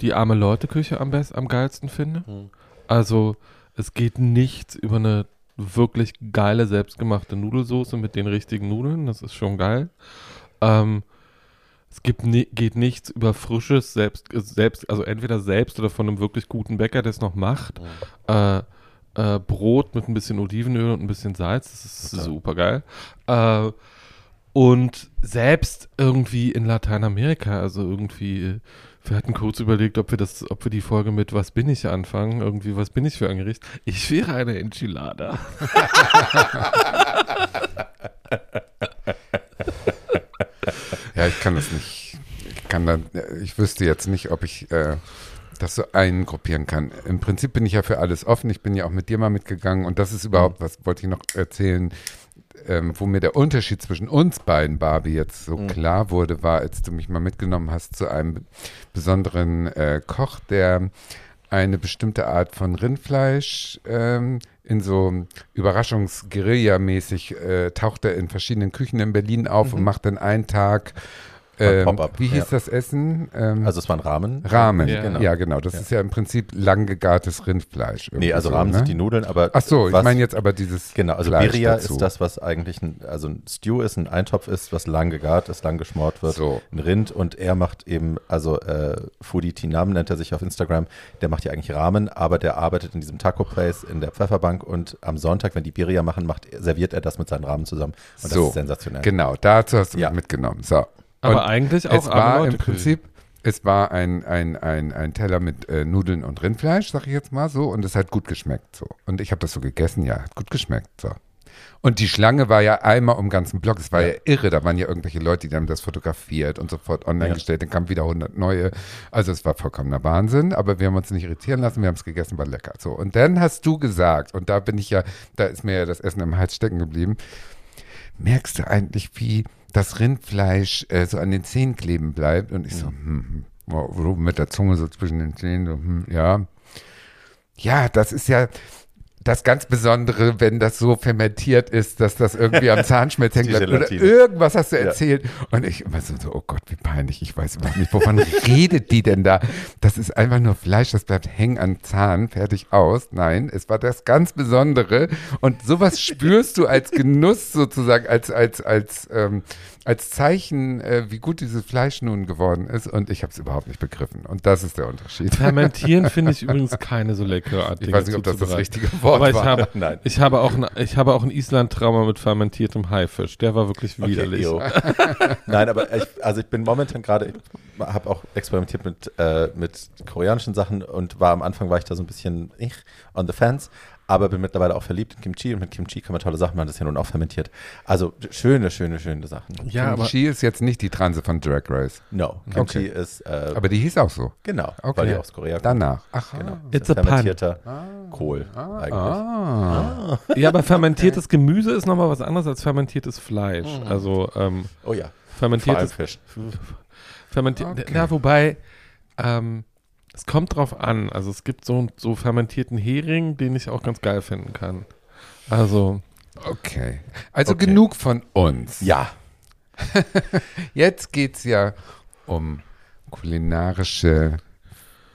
die arme Leute-Küche am besten, am geilsten finde. Mhm. Also es geht nichts über eine wirklich geile selbstgemachte Nudelsoße mit den richtigen Nudeln. Das ist schon geil. Ähm, es gibt ni geht nichts über frisches selbst, selbst, also entweder selbst oder von einem wirklich guten Bäcker, der es noch macht. Äh, äh, Brot mit ein bisschen Olivenöl und ein bisschen Salz. Das ist Total. super geil. Äh, und selbst irgendwie in Lateinamerika, also irgendwie, wir hatten kurz überlegt, ob wir das, ob wir die Folge mit Was bin ich anfangen, irgendwie, was bin ich für ein Gericht? Ich wäre eine Enchilada. Ja, ich kann das nicht. Ich kann da, ich wüsste jetzt nicht, ob ich äh, das so eingruppieren kann. Im Prinzip bin ich ja für alles offen. Ich bin ja auch mit dir mal mitgegangen und das ist überhaupt, was wollte ich noch erzählen, ähm, wo mir der Unterschied zwischen uns beiden, Barbie, jetzt so Mhm. klar wurde, war, als du mich mal mitgenommen hast zu einem besonderen äh, Koch, der eine bestimmte Art von Rindfleisch ähm, in so Überraschungs-Guerilla-mäßig äh, taucht er in verschiedenen Küchen in Berlin auf und macht dann einen Tag ähm, Pop-up, wie hieß ja. das Essen? Ähm, Also es war ein Rahmen. Rahmen. Ja. Ja, genau. Das Ja. ist ja im Prinzip lang gegartes Rindfleisch. Nee, also so, Rahmen ne? sind die Nudeln, aber Ach so, ich meine jetzt aber dieses Genau, also Fleisch Birria dazu. ist das, was eigentlich ein, also ein Stew ist, ein Eintopf ist, was lang gegart ist, lang geschmort wird. So. Ein Rind und er macht eben, also äh, Foodie Tinam nennt er sich auf Instagram, der macht ja eigentlich Rahmen, aber der arbeitet in diesem Taco Place in der Pfefferbank und am Sonntag, wenn die Birria machen, macht, serviert er das mit seinen Rahmen zusammen. Und So, das ist sensationell. Genau, dazu hast du Ja. mitgenommen. So. Aber Und eigentlich auch es war im Prinzip, es war ein, ein, ein, ein Teller mit äh, Nudeln und Rindfleisch, sag ich jetzt mal so, und es hat gut geschmeckt so. Und ich habe das so gegessen, ja, hat gut geschmeckt so. Und die Schlange war ja einmal um den ganzen Block. Es war ja. irre. Da waren ja irgendwelche Leute, die haben das fotografiert und sofort online Ja. gestellt. Dann kamen wieder 100 neue. Also es war vollkommener Wahnsinn. Aber wir haben uns nicht irritieren lassen. Wir haben es gegessen, war lecker. So. Und dann hast du gesagt, und da bin ich ja, da ist mir ja das Essen im Hals stecken geblieben. Merkst du eigentlich, wie das Rindfleisch äh, so an den Zähnen kleben bleibt? Und ich so, hm, hm, so mit der Zunge so zwischen den Zähnen, so, hm, ja. Ja, das ist ja das ganz Besondere, wenn das so fermentiert ist, dass das irgendwie am Zahnschmelz hängen Die bleibt. Oder irgendwas hast du Ja. erzählt. Und ich immer so, so, oh Gott, wie peinlich, ich weiß überhaupt nicht, wovon redet die denn da? Das ist einfach nur Fleisch, das bleibt hängen an Zahn, fertig aus. Nein, es war das ganz Besondere. Und sowas spürst du als Genuss sozusagen, als, als, als, ähm, als Zeichen, äh, wie gut dieses Fleisch nun geworden ist. Und ich habe es überhaupt nicht begriffen. Und das ist der Unterschied. Fermentieren finde ich übrigens keine so leckere Art. Ich weiß nicht, ob das das richtige Wort Aber ich war. habe, Nein. ich habe auch, ein, ich habe auch ein Island-Trauma mit fermentiertem Haifisch. Der war wirklich widerlich. ew. Nein, aber ich, also ich bin momentan gerade, ich habe auch experimentiert mit, äh, mit koreanischen Sachen und war am Anfang war ich da so ein bisschen ich, on the fence, aber bin mittlerweile auch verliebt in Kimchi und mit Kimchi kann man tolle Sachen machen, das ist ja nun auch fermentiert. Also schöne, schöne, schöne Sachen. ja, aber Kimchi ist jetzt nicht die Transe von Drag Race. No, Kimchi Okay. ist, äh, Aber die hieß auch so. genau, Okay. weil die aus Korea kommt. Danach. Ach, Genau. It's a pun. fermentierter Kohl eigentlich. Ah. ja, aber fermentiertes Gemüse ist nochmal was anderes als fermentiertes Fleisch. Also ähm, Oh ja, fermentiertes Fisch. Fermentiert. Okay. Ja, wobei, ähm, es kommt drauf an. Also es gibt so, so fermentierten Hering, den ich auch ganz geil finden kann. Also, Okay. Also Okay. genug von uns. Ja, Jetzt geht es ja um kulinarische,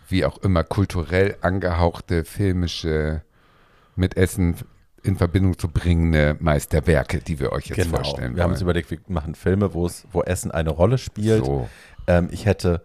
wie auch immer, kulturell angehauchte, filmische, mit Essen in Verbindung zu bringende Meisterwerke, die wir euch jetzt genau. vorstellen Wir haben uns wollen. überlegt, wir machen Filme, wo es, wo Essen eine Rolle spielt. So. Ähm, ich hätte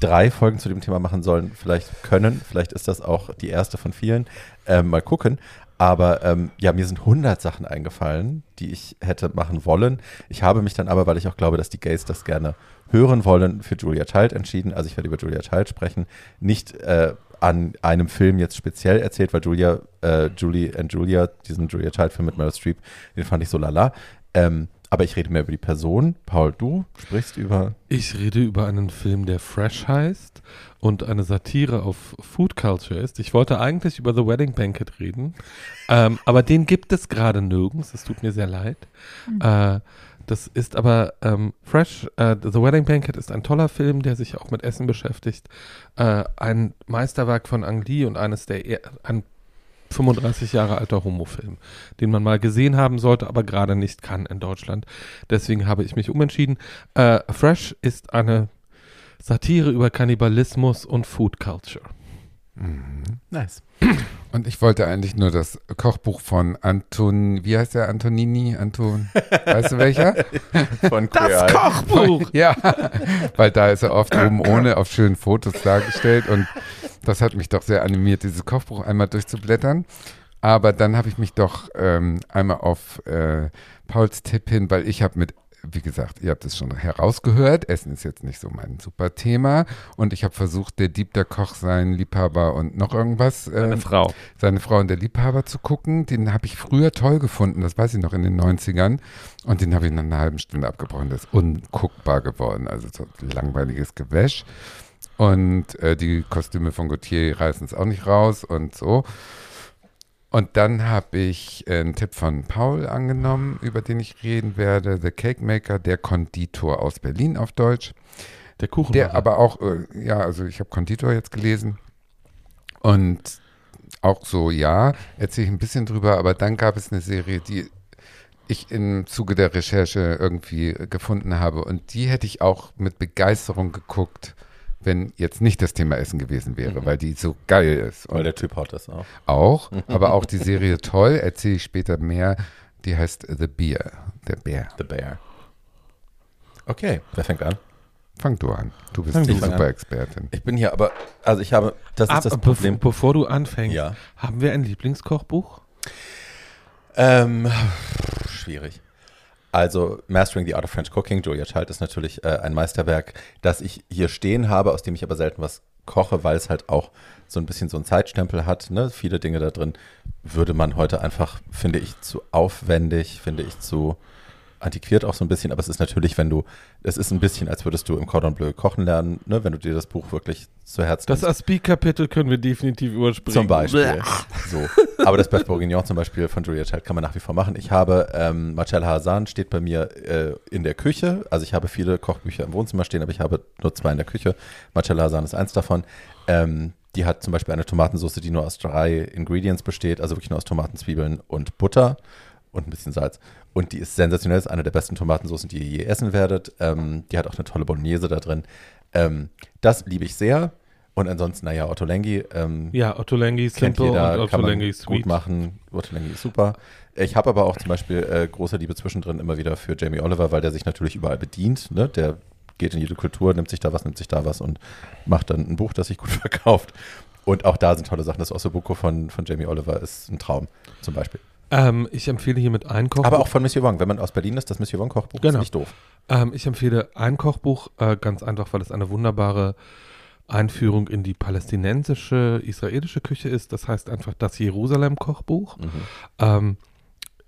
drei Folgen zu dem Thema machen sollen, vielleicht können, vielleicht ist das auch die erste von vielen. Ähm, mal gucken. Aber ähm, ja, mir sind 100 Sachen eingefallen, die ich hätte machen wollen. Ich habe mich dann aber, weil ich auch glaube, dass die Gays das gerne hören wollen, für Julia Child entschieden. Also ich werde über Julia Child sprechen. Nicht äh, an einem Film jetzt speziell erzählt, weil Julia, äh, Julie and Julia, diesen Julia Child-Film mit Meryl Streep, den fand ich so lala. Ähm, aber ich rede mehr über die Person. Paul, du sprichst über ich rede über einen Film, der Fresh heißt und eine Satire auf Food Culture ist. Ich wollte eigentlich über The Wedding Banquet reden, ähm, aber den gibt es gerade nirgends. Es tut mir sehr leid. Äh, das ist aber ähm, Fresh. Äh, The Wedding Banquet ist ein toller Film, der sich auch mit Essen beschäftigt. Äh, ein Meisterwerk von Ang Lee und eines der er ein 35 Jahre alter Homofilm, den man mal gesehen haben sollte, aber gerade nicht kann in Deutschland. Deswegen habe ich mich umentschieden. Äh, Fresh ist eine Satire über Kannibalismus und Food Culture. Nice. Und ich wollte eigentlich nur das Kochbuch von Anton, wie heißt der Antonini? Anton, weißt du welcher? Von Eye. Kochbuch! Ja, weil da ist er oft oben ohne auf schönen Fotos dargestellt und das hat mich doch sehr animiert, dieses Kochbuch einmal durchzublättern. Aber dann habe ich mich doch ähm, einmal auf äh, Pauls Tipp hin, weil ich habe mit, wie gesagt, ihr habt es schon herausgehört, Essen ist jetzt nicht so mein super Thema und ich habe versucht, der Dieb, der Koch, sein Liebhaber und noch irgendwas, Eine ähm, Frau. seine Frau und der Liebhaber zu gucken. Den habe ich früher toll gefunden, das weiß ich noch in den 90ern. Und den habe ich nach einer halben Stunde abgebrochen. Das ist unguckbar geworden. Also so langweiliges Gewäsch. Und äh, die Kostüme von Gautier reißen es auch nicht raus und so. Und dann habe ich äh, einen Tipp von Paul angenommen, über den ich reden werde. The Cake Maker, der Konditor aus Berlin auf Deutsch. Der Kuchen. Der aber auch, äh, ja, also ich habe Konditor jetzt gelesen und auch so, ja, erzähle ich ein bisschen drüber, aber dann gab es eine Serie, die ich im Zuge der Recherche irgendwie gefunden habe. Und die hätte ich auch mit Begeisterung geguckt, wenn jetzt nicht das Thema Essen gewesen wäre, weil die so geil ist. Weil Und der Typ haut das auch. auch, aber auch die Serie toll, erzähle ich später mehr. Die heißt The Bear, der Bär. The Bear. Okay, wer fängt an? Fang du an. Du bist die. Super-Expertin. Ich bin hier aber, also ich habe, das ist Ab, das bev- Problem. bevor du anfängst, Ja. haben wir ein Lieblingskochbuch? Ähm, schwierig. Also Mastering the Art of French Cooking, Julia Child ist natürlich äh, ein Meisterwerk, das ich hier stehen habe, aus dem ich aber selten was koche, weil es halt auch so ein bisschen so einen Zeitstempel hat. Ne? Viele Dinge da drin würde man heute einfach, finde ich, zu aufwendig, finde ich zu antiquiert auch so ein bisschen, aber es ist natürlich, wenn du, es ist ein bisschen, als würdest du im Cordon Bleu kochen lernen, ne? wenn du dir das Buch wirklich zu Herzen Das nimmst. Aspi-Kapitel können wir definitiv überspringen. Zum Beispiel. So. Aber das Beth Bourguignon zum Beispiel von Julia Child kann man nach wie vor machen. Ich habe, ähm, Marcel Hazan steht bei mir äh, in der Küche. Also ich habe viele Kochbücher im Wohnzimmer stehen, aber ich habe nur zwei in der Küche. Marcel Hazan ist eins davon. Ähm, die hat zum Beispiel eine Tomatensauce, die nur aus drei Ingredients besteht, also wirklich nur aus Tomaten, Zwiebeln und Butter und ein bisschen Salz. Und die ist sensationell, ist eine der besten Tomatensoßen, die ihr je essen werdet. Ähm, die hat auch eine tolle Bolognese da drin. Ähm, das liebe ich sehr. Und ansonsten, naja, Otto Lengi, ähm, Ja, Otto Lengi ist simple jeder, und Otto kann man Lengi ist gut machen. Otto Lengi ist super. Ich habe aber auch zum Beispiel äh, große Liebe zwischendrin immer wieder für Jamie Oliver, weil der sich natürlich überall bedient. Ne? Der geht in jede Kultur, nimmt sich da was, nimmt sich da was und macht dann ein Buch, das sich gut verkauft. Und auch da sind tolle Sachen. Das Ossobuco von, von Jamie Oliver ist ein Traum, zum Beispiel. Ähm, ich empfehle hiermit ein Kochbuch. Aber auch von Monsieur Wong. Wenn man aus Berlin ist, das Monsieur Wong Kochbuch Genau. ist nicht doof. Ähm, ich empfehle ein Kochbuch, äh, ganz einfach, weil es eine wunderbare Einführung in die palästinensische, israelische Küche ist. Das heißt einfach das Jerusalem-Kochbuch. Mhm. Ähm,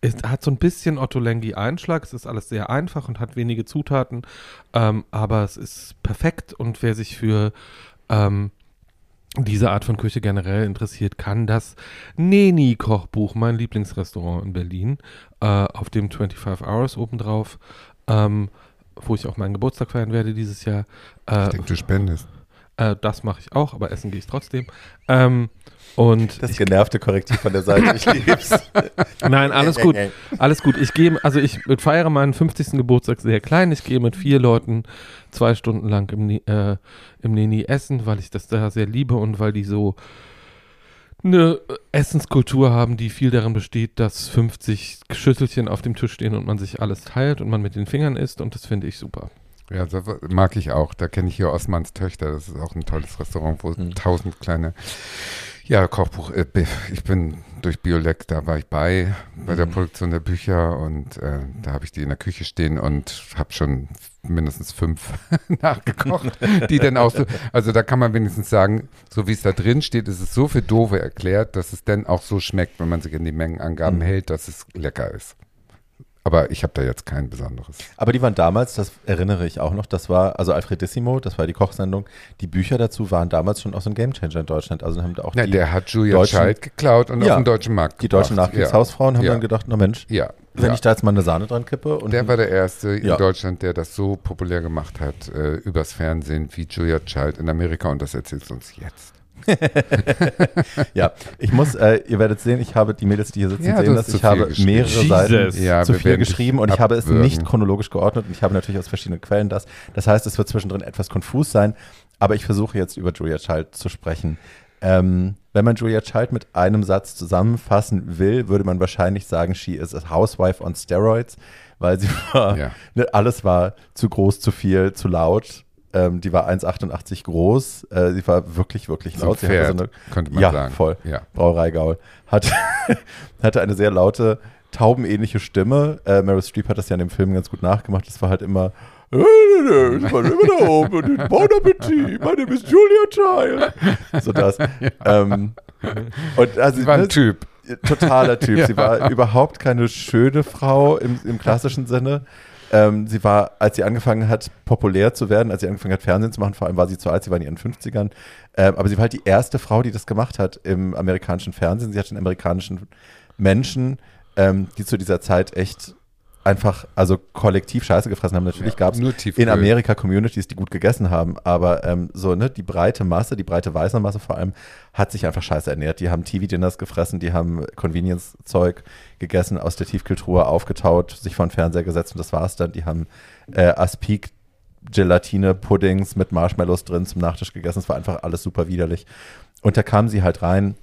es hat so ein bisschen Otto Lengi Einschlag. Es ist alles sehr einfach und hat wenige Zutaten, ähm, aber es ist perfekt. Und wer sich für ähm, diese Art von Küche generell interessiert, kann das Neni-Kochbuch, mein Lieblingsrestaurant in Berlin, äh, auf dem 25 Hours obendrauf, ähm, wo ich auch meinen Geburtstag feiern werde dieses Jahr. Äh, Ich denke, du spendest. Äh, das mache ich auch, aber essen gehe ich trotzdem. Ähm, und Das genervte Korrektiv von der Seite, ich lieb's. Nein, alles gut. Alles gut. Ich gehe, also ich feiere meinen 50. Geburtstag sehr klein. Ich gehe mit vier Leuten zwei Stunden lang im, Ni- äh, im Neni essen, weil ich das da sehr liebe und weil die so eine Essenskultur haben, die viel darin besteht, dass 50 Schüsselchen auf dem Tisch stehen und man sich alles teilt und man mit den Fingern isst und das finde ich super. Ja, das mag ich auch. Da kenne ich hier Osmans Töchter. Das ist auch ein tolles Restaurant, wo Hm. tausend kleine. Ja, Kochbuch. äh, Ich bin durch Biolek, da war ich bei, bei der Mhm. Produktion der Bücher und äh, da habe ich die in der Küche stehen und habe schon mindestens fünf nachgekocht, die dann auch so, also da kann man wenigstens sagen, so wie es da drin steht, ist es so für Dove erklärt, dass es dann auch so schmeckt, wenn man sich an die Mengenangaben Mhm. hält, dass es lecker ist. Aber ich habe da jetzt kein besonderes. Aber die waren damals, das erinnere ich auch noch, das war, also Alfredissimo, das war die Kochsendung, die Bücher dazu waren damals schon auch so ein Gamechanger in Deutschland. Also haben auch Ja, die, der hat Julia Deutschen- Child geklaut und Ja, auf den deutschen Markt die deutschen gebracht. Nachkriegshausfrauen haben Ja. dann gedacht, na Mensch, Ja, wenn ja. ich da jetzt mal eine Sahne dran kippe und der war der Erste in Ja. Deutschland, der das so populär gemacht hat, äh, übers Fernsehen wie Julia Child in Amerika und das erzählst du uns jetzt. ja, ich muss, äh, ihr werdet sehen, ich habe die Mädels, die hier sitzen, Ja, sehen das. hast Ich habe mehrere Jesus. Seiten Ja, zu viel geschrieben und ich habe es nicht chronologisch geordnet und ich habe natürlich aus verschiedenen Quellen das. Das heißt, es wird zwischendrin etwas konfus sein, aber ich versuche jetzt über Julia Child zu sprechen. Ähm, wenn man Julia Child mit einem Satz zusammenfassen will, würde man wahrscheinlich sagen, she is a housewife on steroids, weil sie war, Ja. ne, alles war zu groß, zu viel, zu laut. Ähm, die war 1,88 groß. Äh, sie war wirklich, wirklich So laut. Sie hatte Pferd, so eine könnte man Ja, sagen. voll. Ja. Brauereigaul, hat, hatte eine sehr laute, taubenähnliche Stimme. Äh, Meryl Streep hat das ja in dem Film ganz gut nachgemacht. Das war halt immer, "Äh, ich war immer da oben bon appetit, my name is Julia Child. So das. Ähm, und also, Sie war ein ne, Typ. totaler Typ. Ja. Sie war überhaupt keine schöne Frau im, im klassischen Sinne. Ähm, sie war, als sie angefangen hat, populär zu werden, als sie angefangen hat, Fernsehen zu machen, vor allem war sie zu alt, sie war in ihren 50ern. Ähm, aber sie war halt die erste Frau, die das gemacht hat im amerikanischen Fernsehen. Sie hat den amerikanischen Menschen, ähm, die zu dieser Zeit echt einfach, also kollektiv Scheiße gefressen haben. Natürlich Ja, gab es in Amerika Communities, die gut gegessen haben, aber ähm, so, ne, die breite Masse, die breite weiße Masse vor allem, hat sich einfach scheiße ernährt. Die haben TV-Dinners gefressen, die haben Convenience-Zeug gegessen, aus der Tiefkühltruhe aufgetaut, sich vor den Fernseher gesetzt und das war's dann. Die haben äh, Aspik Gelatine-Puddings mit Marshmallows drin zum Nachtisch gegessen. Es war einfach alles super widerlich. Und da kam sie halt rein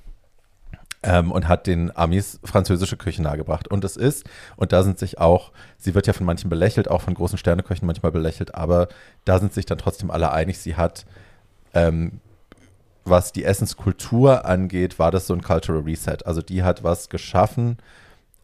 ähm, und hat den Amis französische Küche nahegebracht. Und es ist, und da sind sich auch, sie wird ja von manchen belächelt, auch von großen Sterneköchen manchmal belächelt, aber da sind sich dann trotzdem alle einig, sie hat, ähm, was die Essenskultur angeht, war das so ein Cultural Reset. Also die hat was geschaffen,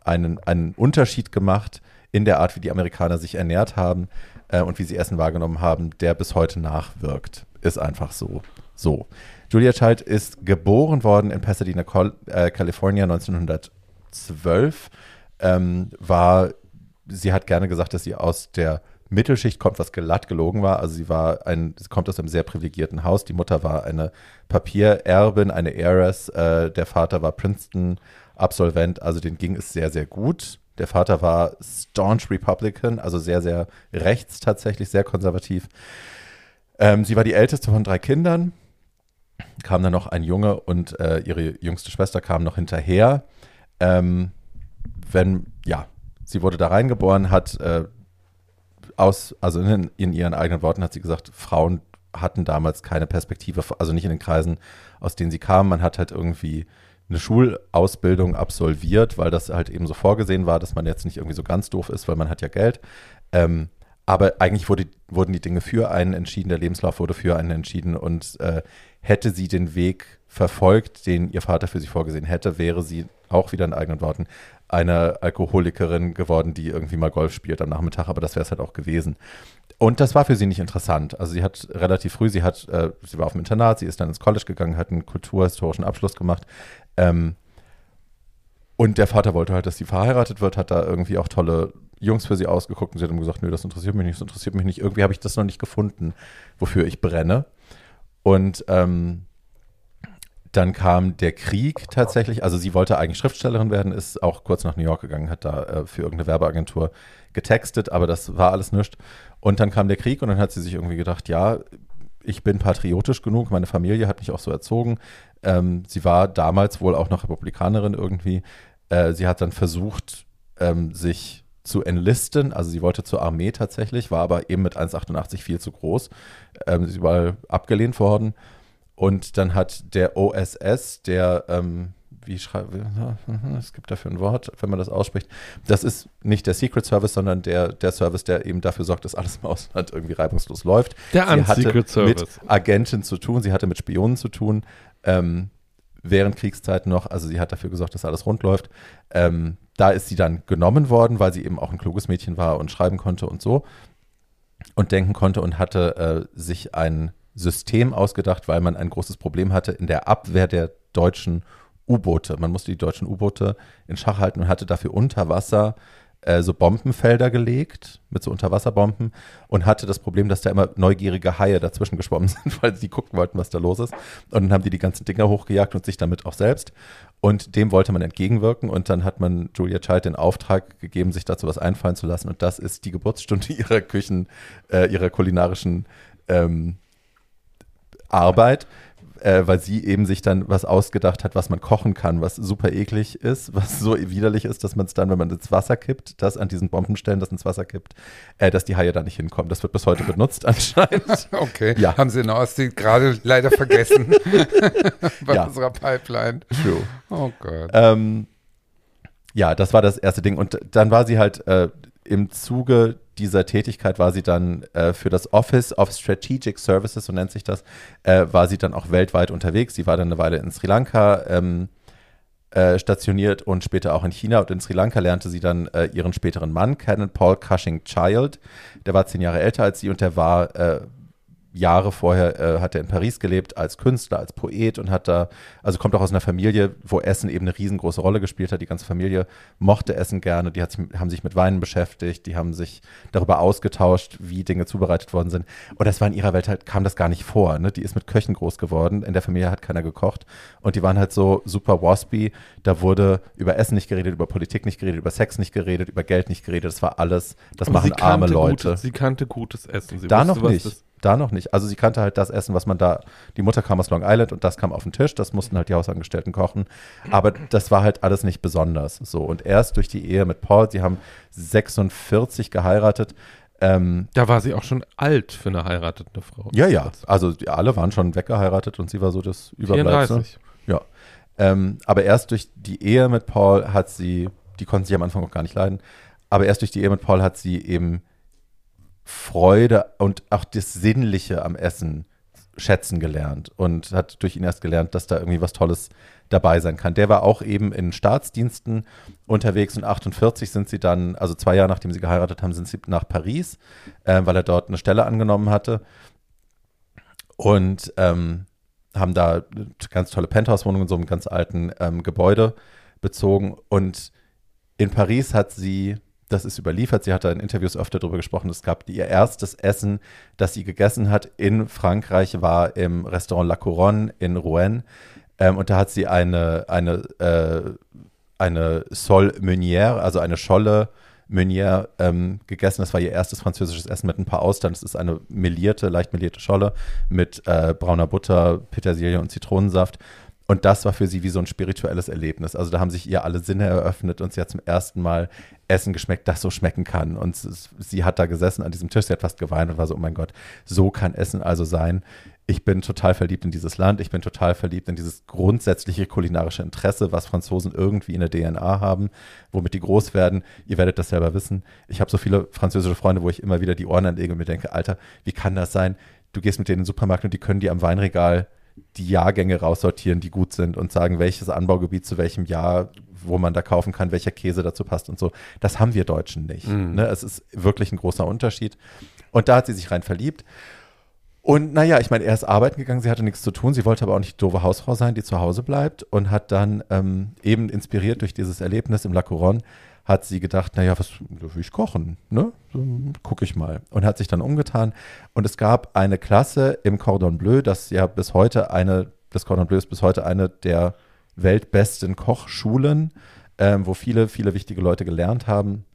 einen, einen Unterschied gemacht in der Art, wie die Amerikaner sich ernährt haben äh, und wie sie Essen wahrgenommen haben, der bis heute nachwirkt. Ist einfach so. So. Julia Child ist geboren worden in Pasadena, Col äh, California 1912. Ähm, war, sie hat gerne gesagt, dass sie aus der Mittelschicht kommt, was glatt gelogen war. Also sie war ein, sie kommt aus einem sehr privilegierten Haus. Die Mutter war eine Papiererbin, eine Heiress. Äh, der Vater war Princeton-Absolvent. Also denen ging es sehr, sehr gut. Der Vater war staunch Republican, also sehr, sehr rechts tatsächlich, sehr konservativ. Ähm, sie war die älteste von drei Kindern. Kam dann noch ein Junge und äh, ihre jüngste Schwester kam noch hinterher. Ähm, wenn, ja, sie wurde da reingeboren, hat äh, aus, also in, in ihren eigenen Worten hat sie gesagt, Frauen hatten damals keine Perspektive, also nicht in den Kreisen, aus denen sie kamen. Man hat halt irgendwie eine Schulausbildung absolviert, weil das halt eben so vorgesehen war, dass man jetzt nicht irgendwie so ganz doof ist, weil man hat ja Geld. Ähm, aber eigentlich wurde, wurden die Dinge für einen entschieden, der Lebenslauf wurde für einen entschieden und äh, hätte sie den Weg verfolgt, den ihr Vater für sie vorgesehen hätte, wäre sie auch wieder in eigenen Worten eine Alkoholikerin geworden, die irgendwie mal Golf spielt am Nachmittag, aber das wäre es halt auch gewesen. Und das war für sie nicht interessant. Also sie hat relativ früh, sie hat, äh, sie war auf dem Internat, sie ist dann ins College gegangen, hat einen kulturhistorischen Abschluss gemacht. Ähm, und der Vater wollte halt, dass sie verheiratet wird, hat da irgendwie auch tolle Jungs für sie ausgeguckt und sie hat ihm gesagt, nö, das interessiert mich nicht, das interessiert mich nicht. Irgendwie habe ich das noch nicht gefunden, wofür ich brenne. Und ähm, dann kam der Krieg tatsächlich. Also sie wollte eigentlich Schriftstellerin werden, ist auch kurz nach New York gegangen, hat da äh, für irgendeine Werbeagentur getextet, aber das war alles nichts. Und dann kam der Krieg und dann hat sie sich irgendwie gedacht, ja, ich bin patriotisch genug, meine Familie hat mich auch so erzogen. Ähm, sie war damals wohl auch noch Republikanerin irgendwie. Äh, sie hat dann versucht, ähm, sich zu enlisten. Also sie wollte zur Armee tatsächlich, war aber eben mit 1,88 viel zu groß. Ähm, sie war abgelehnt worden. Und dann hat der OSS, der, ähm, wie schreibe es gibt dafür ein Wort, wenn man das ausspricht. Das ist nicht der Secret Service, sondern der, der Service, der eben dafür sorgt, dass alles im Ausland irgendwie reibungslos läuft. Der sie hatte Unsecret Service. mit Agenten zu tun, sie hatte mit Spionen zu tun, ähm, während Kriegszeiten noch. Also sie hat dafür gesorgt, dass alles rund läuft. Ähm, da ist sie dann genommen worden, weil sie eben auch ein kluges Mädchen war und schreiben konnte und so und denken konnte und hatte äh, sich ein System ausgedacht, weil man ein großes Problem hatte in der Abwehr der deutschen U-Boote. Man musste die deutschen U-Boote in Schach halten und hatte dafür unter Wasser äh, so Bombenfelder gelegt mit so Unterwasserbomben und hatte das Problem, dass da immer neugierige Haie dazwischen geschwommen sind, weil sie gucken wollten, was da los ist. Und dann haben die die ganzen Dinger hochgejagt und sich damit auch selbst. Und dem wollte man entgegenwirken und dann hat man Julia Child den Auftrag gegeben, sich dazu was einfallen zu lassen. Und das ist die Geburtsstunde ihrer Küchen, äh, ihrer kulinarischen ähm, Arbeit, äh, weil sie eben sich dann was ausgedacht hat, was man kochen kann, was super eklig ist, was so widerlich ist, dass man es dann, wenn man ins Wasser kippt, das an diesen Bombenstellen, das ins Wasser kippt, äh, dass die Haie da nicht hinkommen. Das wird bis heute benutzt anscheinend. Okay, Ja. haben sie in der Ostsee gerade leider vergessen bei Ja. unserer Pipeline. True. Oh Gott. Ähm, ja, das war das erste Ding. Und dann war sie halt äh, im Zuge dieser Tätigkeit war sie dann äh, für das Office of Strategic Services, so nennt sich das, äh, war sie dann auch weltweit unterwegs. Sie war dann eine Weile in Sri Lanka ähm, äh, stationiert und später auch in China. Und in Sri Lanka lernte sie dann äh, ihren späteren Mann kennen, Paul Cushing Child. Der war zehn Jahre älter als sie und der war äh, Jahre vorher äh, hat er in Paris gelebt als Künstler, als Poet und hat da, also kommt auch aus einer Familie, wo Essen eben eine riesengroße Rolle gespielt hat. Die ganze Familie mochte Essen gerne, die hat sich, haben sich mit Weinen beschäftigt, die haben sich darüber ausgetauscht, wie Dinge zubereitet worden sind. Und das war in ihrer Welt halt, kam das gar nicht vor. Ne? Die ist mit Köchen groß geworden, in der Familie hat keiner gekocht und die waren halt so super waspy. Da wurde über Essen nicht geredet, über Politik nicht geredet, über Sex nicht geredet, über Geld nicht geredet. Das war alles, das Aber machen arme Leute. Gutes, sie kannte gutes Essen. Sie Da wusste, noch was nicht. Da noch nicht. Also sie kannte halt das Essen, was man da, die Mutter kam aus Long Island und das kam auf den Tisch, das mussten halt die Hausangestellten kochen. Aber das war halt alles nicht besonders. So. Und erst durch die Ehe mit Paul, sie haben 46 geheiratet. Ähm, Da war sie auch schon alt für eine heiratende Frau. ja, ja. Also alle waren schon weggeheiratet und sie war so das Überbleibsel. 34. Ja. Ähm, aber erst durch die Ehe mit Paul hat sie, die konnte sie am Anfang auch gar nicht leiden, aber erst durch die Ehe mit Paul hat sie eben Freude und auch das Sinnliche am Essen schätzen gelernt und hat durch ihn erst gelernt, dass da irgendwie was Tolles dabei sein kann. Der war auch eben in Staatsdiensten unterwegs und 48 sind sie dann, also zwei Jahre nachdem sie geheiratet haben, sind sie nach Paris, äh, weil er dort eine Stelle angenommen hatte und ähm, haben da eine ganz tolle Penthouse-Wohnung in so einem ganz alten ähm, Gebäude bezogen. Und in Paris hat sie, das ist überliefert, sie hat da in Interviews öfter darüber gesprochen, es gab ihr erstes Essen, das sie gegessen hat in Frankreich, war im Restaurant La Couronne in Rouen. Ähm, und da hat sie eine, eine, äh, eine Sol Meunière, also eine Scholle Meunière ähm, gegessen. Das war ihr erstes französisches Essen mit ein paar Austern. Das ist eine melierte, leicht melierte Scholle mit äh, brauner Butter, Petersilie und Zitronensaft. Und das war für sie wie so ein spirituelles Erlebnis. Also da haben sich ihr alle Sinne eröffnet und sie hat zum ersten Mal Essen geschmeckt, das so schmecken kann. Und sie hat da gesessen an diesem Tisch, sie hat fast geweint und war so, oh mein Gott, so kann Essen also sein. Ich bin total verliebt in dieses Land, ich bin total verliebt in dieses grundsätzliche kulinarische Interesse, was Franzosen irgendwie in der DNA haben, womit die groß werden. Ihr werdet das selber wissen. Ich habe so viele französische Freunde, wo ich immer wieder die Ohren anlege und mir denke, Alter, wie kann das sein? Du gehst mit denen in den Supermarkt und die können dir am Weinregal die Jahrgänge raussortieren, die gut sind und sagen, welches Anbaugebiet zu welchem Jahr, wo man da kaufen kann, welcher Käse dazu passt und so. Das haben wir Deutschen nicht. Ne? Es ist wirklich ein großer Unterschied. Und da hat sie sich rein verliebt. Und naja, ich meine, er ist arbeiten gegangen, sie hatte nichts zu tun, sie wollte aber auch nicht die doofe Hausfrau sein, die zu Hause bleibt und hat dann ähm, eben inspiriert durch dieses Erlebnis im La Couronne, hat sie gedacht, naja, was will ich kochen, ne? Gucke ich mal. Und hat sich dann umgetan. Und es gab eine Klasse im Cordon Bleu, das ja bis heute eine, das Cordon Bleu ist bis heute eine der weltbesten Kochschulen, ähm, wo viele, viele wichtige Leute gelernt haben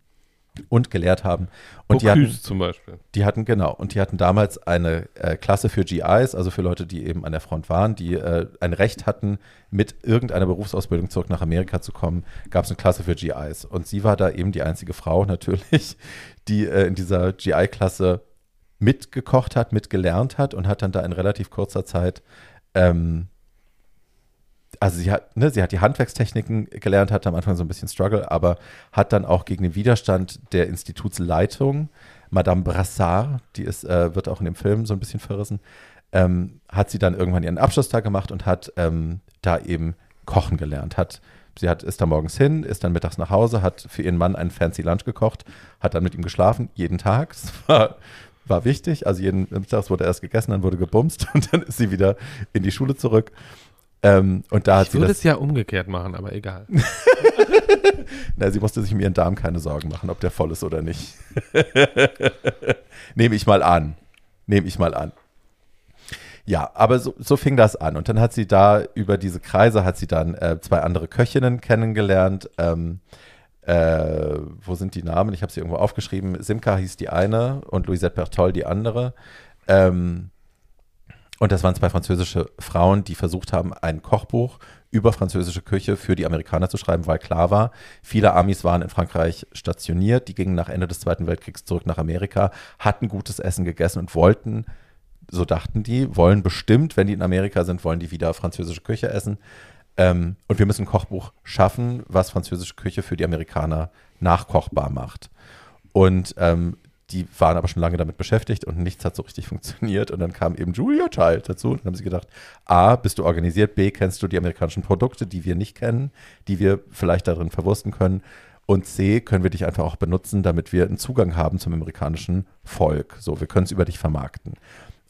und gelehrt haben. Und die hatten, zum Beispiel. die hatten, genau, und die hatten damals eine äh, Klasse für GIs, also für Leute, die eben an der Front waren, die äh, ein Recht hatten, mit irgendeiner Berufsausbildung zurück nach Amerika zu kommen, gab es eine Klasse für GIs. Und sie war da eben die einzige Frau natürlich, die äh, in dieser GI-Klasse mitgekocht hat, mitgelernt hat und hat dann da in relativ kurzer Zeit ähm, also sie hat, ne, sie hat die Handwerkstechniken gelernt, hatte am Anfang so ein bisschen Struggle, aber hat dann auch gegen den Widerstand der Institutsleitung, Madame Brassard, die ist, äh, wird auch in dem Film so ein bisschen verrissen, ähm, hat sie dann irgendwann ihren Abschlusstag gemacht und hat ähm, da eben kochen gelernt. Hat, sie hat, ist da morgens hin, ist dann mittags nach Hause, hat für ihren Mann einen fancy Lunch gekocht, hat dann mit ihm geschlafen, jeden Tag. Das war, war wichtig. Also jeden Mittags wurde erst gegessen, dann wurde gebumst und dann ist sie wieder in die Schule zurück. Ähm, und da hat Ich sie würde es ja umgekehrt machen, aber egal. Na, sie musste sich um ihren Darm keine Sorgen machen, ob der voll ist oder nicht. Nehme ich mal an. Nehme ich mal an. Ja, aber so, so fing das an. Und dann hat sie da über diese Kreise, hat sie dann äh, zwei andere Köchinnen kennengelernt. Ähm, äh, wo sind die Namen? Ich habe sie irgendwo aufgeschrieben. Simka hieß die eine und Louisette Berthold die andere. Ähm, und das waren zwei französische Frauen, die versucht haben, ein Kochbuch über französische Küche für die Amerikaner zu schreiben, weil klar war, viele Amis waren in Frankreich stationiert, die gingen nach Ende des Zweiten Weltkriegs zurück nach Amerika, hatten gutes Essen gegessen und wollten, so dachten die, wollen bestimmt, wenn die in Amerika sind, wollen die wieder französische Küche essen. Ähm, und wir müssen ein Kochbuch schaffen, was französische Küche für die Amerikaner nachkochbar macht. Und ähm, die waren aber schon lange damit beschäftigt und nichts hat so richtig funktioniert. Und dann kam eben Julia Child dazu und dann haben sie gedacht, A, bist du organisiert, B, kennst du die amerikanischen Produkte, die wir nicht kennen, die wir vielleicht darin verwursten können. Und C, können wir dich einfach auch benutzen, damit wir einen Zugang haben zum amerikanischen Volk. So, wir können es über dich vermarkten.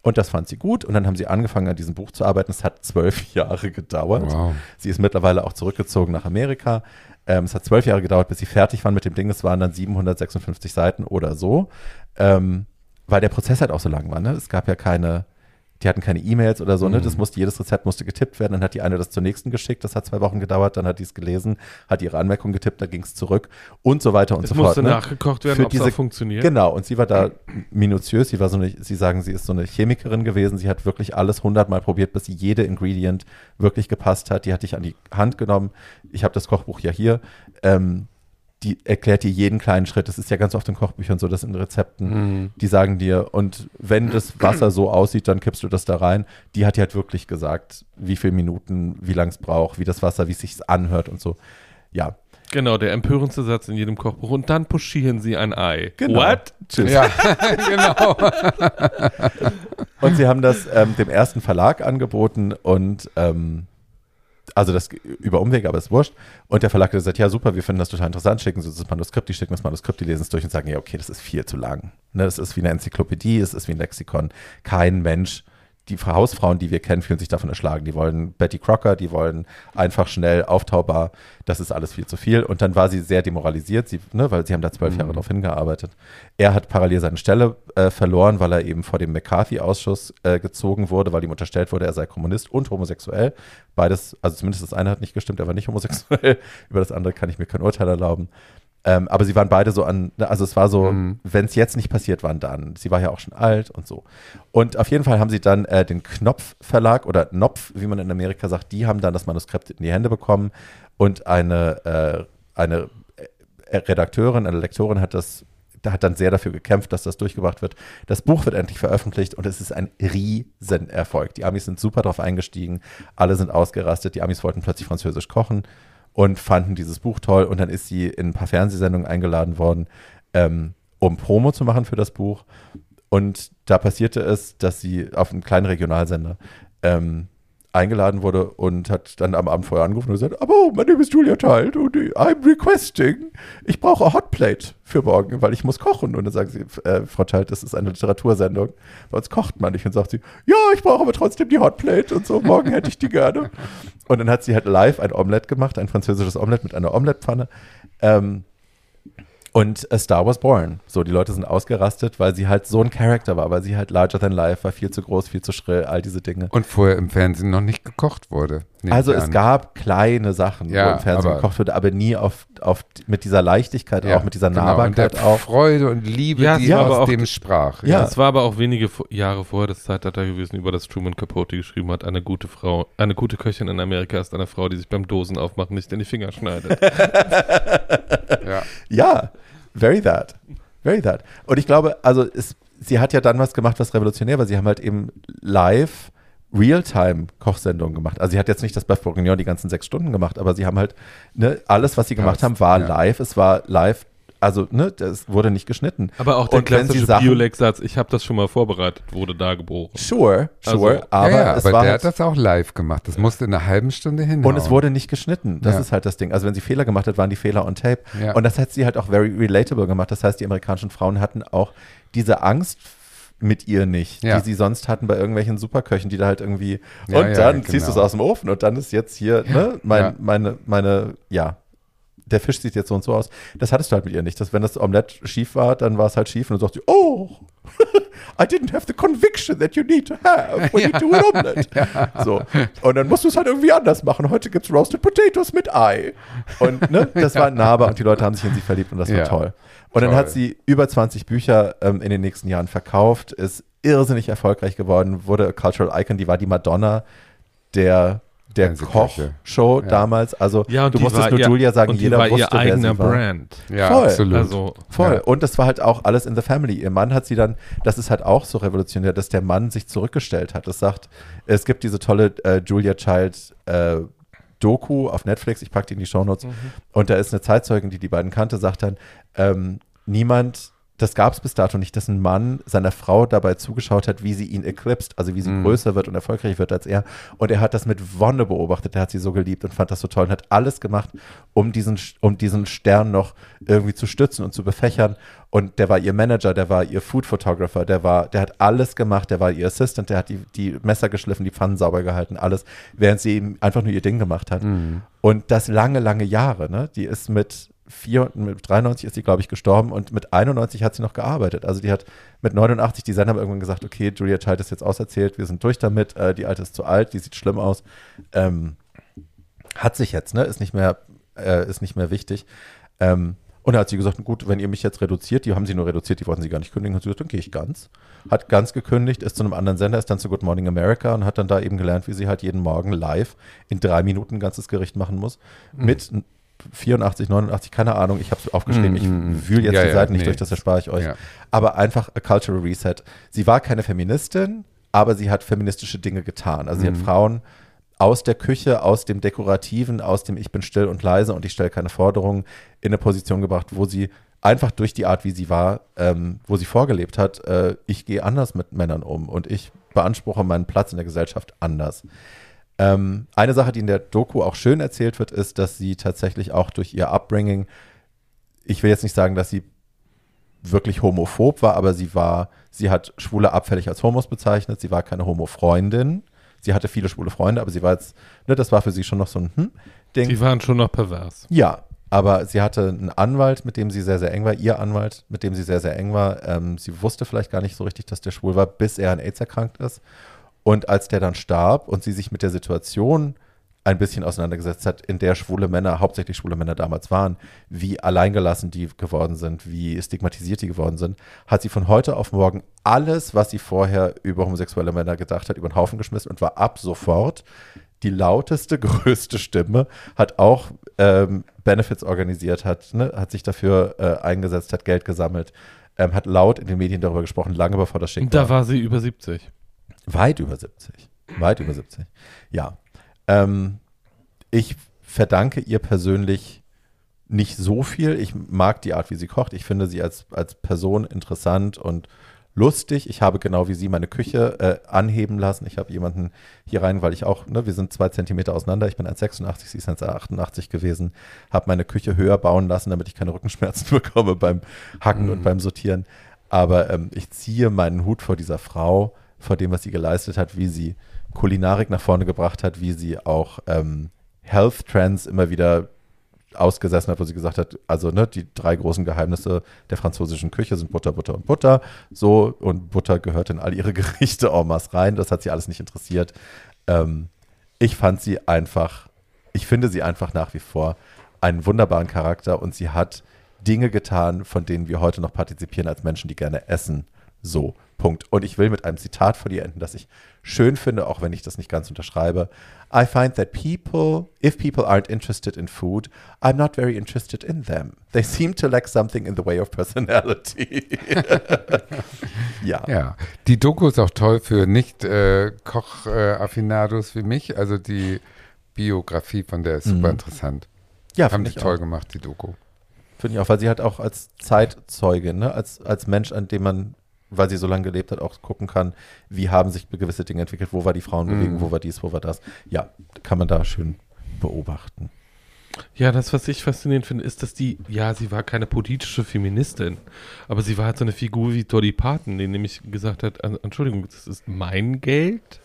Und das fand sie gut. Und dann haben sie angefangen, an diesem Buch zu arbeiten. Es hat zwölf Jahre gedauert. Wow. Sie ist mittlerweile auch zurückgezogen nach Amerika. Ähm, es hat zwölf Jahre gedauert, bis sie fertig waren mit dem Ding. Es waren dann 756 Seiten oder so. Ähm, weil der Prozess halt auch so lang war. Ne? Es gab ja keine, die hatten keine E-Mails oder so. Ne? Das musste, jedes Rezept musste getippt werden. Dann hat die eine das zur nächsten geschickt. Das hat zwei Wochen gedauert. Dann hat die es gelesen, hat ihre Anmerkung getippt, dann ging es zurück und so weiter und Es so musste fort. Ne? nachgekocht werden, ob es funktioniert. Genau, und sie war da minutiös. Sie war so eine, sie sagen, sie ist so eine Chemikerin gewesen. Sie hat wirklich alles hundertmal probiert, bis jede Ingredient wirklich gepasst hat. Die hatte ich an die Hand genommen. Ich habe das Kochbuch ja hier. Ähm, die erklärt dir jeden kleinen Schritt. Das ist ja ganz oft in Kochbüchern so, dass in Rezepten, Mhm. die sagen dir, und wenn das Wasser so aussieht, dann kippst du das da rein. Die hat dir halt wirklich gesagt, wie viele Minuten, wie lang es braucht, wie das Wasser, wie es sich anhört und so. Ja, Genau, der empörendste Satz in jedem Kochbuch. Und dann pochieren sie ein Ei. genau. What? Tschüss. Ja, genau. Und sie haben das ähm, dem ersten Verlag angeboten und ähm, also das über Umwege, aber ist wurscht. Und der Verlag hat gesagt, ja super, wir finden das total interessant, schicken Sie uns das Manuskript, die schicken das Manuskript, die lesen es durch und sagen, ja okay, das ist viel zu lang. Ne, das ist wie eine Enzyklopädie, es ist wie ein Lexikon. Kein Mensch, die Hausfrauen, die wir kennen, fühlen sich davon erschlagen. Die wollen Betty Crocker, die wollen einfach schnell auftaubar. Das ist alles viel zu viel. Und dann war sie sehr demoralisiert, sie, ne, weil sie haben da zwölf Jahre drauf hingearbeitet. Er hat parallel seine Stelle äh, verloren, weil er eben vor dem McCarthy-Ausschuss äh, gezogen wurde, weil ihm unterstellt wurde, er sei Kommunist und homosexuell. Beides, also zumindest das eine hat nicht gestimmt, er war nicht homosexuell. Über das andere kann ich mir kein Urteil erlauben. Ähm, aber sie waren beide so an, ne, also es war so, wenn es jetzt nicht passiert, wann dann? Sie war ja auch schon alt und so. Und auf jeden Fall haben sie dann äh, den Knopf Verlag oder Knopf, wie man in Amerika sagt, die haben dann das Manuskript in die Hände bekommen und eine, äh, eine äh, Redakteurin, eine Lektorin hat das da hat dann sehr dafür gekämpft, dass das durchgebracht wird. Das Buch wird endlich veröffentlicht und es ist ein Riesenerfolg. Die Amis sind super drauf eingestiegen, alle sind ausgerastet, die Amis wollten plötzlich französisch kochen und fanden dieses Buch toll und dann ist sie in ein paar Fernsehsendungen eingeladen worden, ähm, um Promo zu machen für das Buch. Und da passierte es, dass sie auf einem kleinen Regionalsender ähm, eingeladen wurde und hat dann am Abend vorher angerufen und gesagt, oh, my name is Julia Child und I'm requesting, ich brauche eine Hotplate für morgen, weil ich muss kochen. Und dann sagen sie, äh, Frau Child, das ist eine Literatursendung, bei uns kocht man nicht. Und sagt sie, ja, ich brauche aber trotzdem die Hotplate und so, morgen hätte ich die gerne. Und dann hat sie halt live ein Omelette gemacht, ein französisches Omelette mit einer Omelettepfanne. Ähm, und A Star Was Born. So, die Leute sind ausgerastet, weil sie halt so ein Charakter war, weil sie halt larger than life war, viel zu groß, viel zu schrill, all diese Dinge. Und vorher im Fernsehen noch nicht gekocht wurde. Nehme Also es gab kleine Sachen, Ja, wo im Fernsehen aber- gekocht wurde, aber nie auf, auf mit dieser Leichtigkeit, Ja, auch mit dieser genau. Nahbarkeit und der auch. Freude und Liebe, Ja, die ja, aber aus auch dem sprach. Ja. Das war aber auch wenige Jahre vorher das Zeitalter gewesen, über das Truman Capote geschrieben hat. Eine gute Frau, eine gute Köchin in Amerika ist eine Frau, die sich beim Dosen aufmachen nicht in die Finger schneidet. ja. Ja, very that. Very that. Und ich glaube, also es, sie hat ja dann was gemacht, was revolutionär war. Sie haben halt eben live Realtime-Kochsendungen gemacht. Also sie hat jetzt nicht das Bœuf Bourguignon die ganzen sechs Stunden gemacht, aber sie haben halt, ne, alles, was sie gemacht Ja, haben, war ja. live. Es war live, also, ne, das wurde nicht geschnitten. Aber auch der Und klassische Biolek-Satz, ich habe das schon mal vorbereitet, wurde da geboren. Sure, sure, Also- aber ja, ja, es aber war der halt, hat das auch live gemacht. Das musste in einer halben Stunde hin. Und es wurde nicht geschnitten. Das Ja. ist halt das Ding. Also wenn sie Fehler gemacht hat, waren die Fehler on tape. Ja. Und das hat sie halt auch very relatable gemacht. Das heißt, die amerikanischen Frauen hatten auch diese Angst mit ihr nicht, Ja. die sie sonst hatten bei irgendwelchen Superköchen, die da halt irgendwie Ja, und ja, dann genau. ziehst du es aus dem Ofen und dann ist jetzt hier, ne, mein, meine, meine, ja, der Fisch sieht jetzt so und so aus. Das hattest du halt mit ihr nicht. Das, wenn das Omelett schief war, dann war es halt schief und dann sagt sie, oh, I didn't have the conviction that you need to have when you do an omelette. So. Und dann musst du es halt irgendwie anders machen. Heute gibt es Roasted Potatoes mit Ei. Und ne, das war nahbar und die Leute haben sich in sie verliebt und das war toll. Und dann hat sie über 20 Bücher ähm, in den nächsten Jahren verkauft, ist irrsinnig erfolgreich geworden, wurde a Cultural Icon, die war die Madonna der, der. Kochshow Ja. damals. Also Ja, und du musstest war nur ihr- Julia sagen, jeder war wusste, ihr wer eigener sie war. Brand. Ja, Voll. absolut. Also, Voll. Ja. Und das war halt auch alles in the family. Ihr Mann hat sie dann, das ist halt auch so revolutionär, dass der Mann sich zurückgestellt hat. Das sagt, es gibt diese tolle äh, Julia Child äh, Doku auf Netflix, ich packe die in die Shownotes. Und da ist eine Zeitzeugin, die die beiden kannte, sagt dann, ähm, niemand das gab es bis dato nicht, dass ein Mann seiner Frau dabei zugeschaut hat, wie sie ihn eclipst, also wie sie Mhm. größer wird und erfolgreich wird als er. Und er hat das mit Wonne beobachtet, er hat sie so geliebt und fand das so toll und hat alles gemacht, um diesen, um diesen Stern noch irgendwie zu stützen und zu befächern. Und der war ihr Manager, der war ihr Food Photographer, der war, der hat alles gemacht, der war ihr Assistant, der hat die, die Messer geschliffen, die Pfannen sauber gehalten, alles, während sie eben einfach nur ihr Ding gemacht hat. Mhm. Und das lange, lange Jahre, ne? Die ist mit vier, mit 93 ist sie, glaube ich, gestorben und mit 91 hat sie noch gearbeitet. Also die hat mit 89, die Sender haben irgendwann gesagt, okay, Julia Child ist jetzt auserzählt, wir sind durch damit, äh, die Alte ist zu alt, die sieht schlimm aus. Ähm, hat sich jetzt, ne? Ist nicht mehr, äh, ist nicht mehr wichtig. Ähm, und da hat sie gesagt, gut, wenn ihr mich jetzt reduziert, die haben sie nur reduziert, die wollten sie gar nicht kündigen, hat sie gesagt, dann gehe ich ganz. Hat ganz gekündigt, ist zu einem anderen Sender, ist dann zu Good Morning America und hat dann da eben gelernt, wie sie halt jeden Morgen live in drei Minuten ein ganzes Gericht machen muss. Mit 84, 89, keine Ahnung, ich habe es aufgeschrieben, ich Mm, wühle jetzt ja, die ja, Seiten nicht nee. durch, das erspare ich euch. Ja. Aber einfach a cultural reset. Sie war keine Feministin, aber sie hat feministische Dinge getan. Also sie hat Frauen aus der Küche, aus dem Dekorativen, aus dem Ich bin still und leise und ich stelle keine Forderungen in eine Position gebracht, wo sie einfach durch die Art, wie sie war, ähm, wo sie vorgelebt hat, äh, ich gehe anders mit Männern um und ich beanspruche meinen Platz in der Gesellschaft anders. Ähm, eine Sache, die in der Doku auch schön erzählt wird, ist, dass sie tatsächlich auch durch ihr Upbringing, ich will jetzt nicht sagen, dass sie wirklich homophob war, aber sie war, sie hat Schwule abfällig als Homos bezeichnet, sie war keine Homo-Freundin. Sie hatte viele schwule Freunde, aber sie war jetzt, ne, das war für sie schon noch so ein hm, Ding. Die waren schon noch pervers. Ja, aber sie hatte einen Anwalt, mit dem sie sehr, sehr eng war, ihr Anwalt, mit dem sie sehr, sehr eng war. Ähm, sie wusste vielleicht gar nicht so richtig, dass der schwul war, bis er an AIDS erkrankt ist. Und als der dann starb und sie sich mit der Situation ein bisschen auseinandergesetzt hat, in der schwule Männer, hauptsächlich schwule Männer damals waren, wie alleingelassen die geworden sind, wie stigmatisiert die geworden sind, hat sie von heute auf morgen alles, was sie vorher über homosexuelle Männer gedacht hat, über den Haufen geschmissen und war ab sofort die lauteste, größte Stimme, hat auch ähm, Benefits organisiert, hat, ne, hat sich dafür äh, eingesetzt, hat Geld gesammelt, ähm, hat laut in den Medien darüber gesprochen, lange bevor das schick Und da war sie über 70. Weit über 70. Weit über 70. Ja. Ähm, ich verdanke ihr persönlich nicht so viel. Ich mag die Art, wie sie kocht. Ich finde sie als, als Person interessant und lustig. Ich habe genau wie sie meine Küche äh, anheben lassen. Ich habe jemanden hier rein, weil ich auch, ne, wir sind zwei Zentimeter auseinander. Ich bin 1,86, sie ist 1,88 gewesen. Habe meine Küche höher bauen lassen, damit ich keine Rückenschmerzen bekomme beim Hacken und beim Sortieren. Aber ähm, ich ziehe meinen Hut vor dieser Frau, vor dem, was sie geleistet hat, wie sie Kulinarik nach vorne gebracht hat, wie sie auch ähm, Health Trends immer wieder ausgesessen hat, wo sie gesagt hat, also ne, die drei großen Geheimnisse der französischen Küche sind Butter, Butter und Butter. So, und Butter gehört in all ihre Gerichte en masse rein. Das hat sie alles nicht interessiert. Ähm, ich fand sie einfach, ich finde sie einfach nach wie vor einen wunderbaren Charakter und sie hat Dinge getan, von denen wir heute noch partizipieren als Menschen, die gerne essen. So, Punkt. Und ich will mit einem Zitat von ihr enden, das ich schön finde, auch wenn ich das nicht ganz unterschreibe. I find that people, if people aren't interested in food, I'm not very interested in them. They seem to lack something in the way of personality. ja. Ja, die Doku ist auch toll für Nicht-Koch-Affinados wie mich. Also die Biografie von der ist super Mhm. interessant. Ja, Haben die ich toll auch. gemacht, die Doku. Finde ich auch, weil sie halt auch als Zeitzeuge, ne, als, als Mensch, an dem man, weil sie so lange gelebt hat, auch gucken kann, wie haben sich gewisse Dinge entwickelt, wo war die Frauenbewegung, Mhm. wo war dies, wo war das. Ja, kann man da schön beobachten. Ja, das, was ich faszinierend finde, ist, dass die, ja, sie war keine politische Feministin, aber sie war halt so eine Figur wie Dolly Parton, die nämlich gesagt hat, "An- Entschuldigung, das ist mein Geld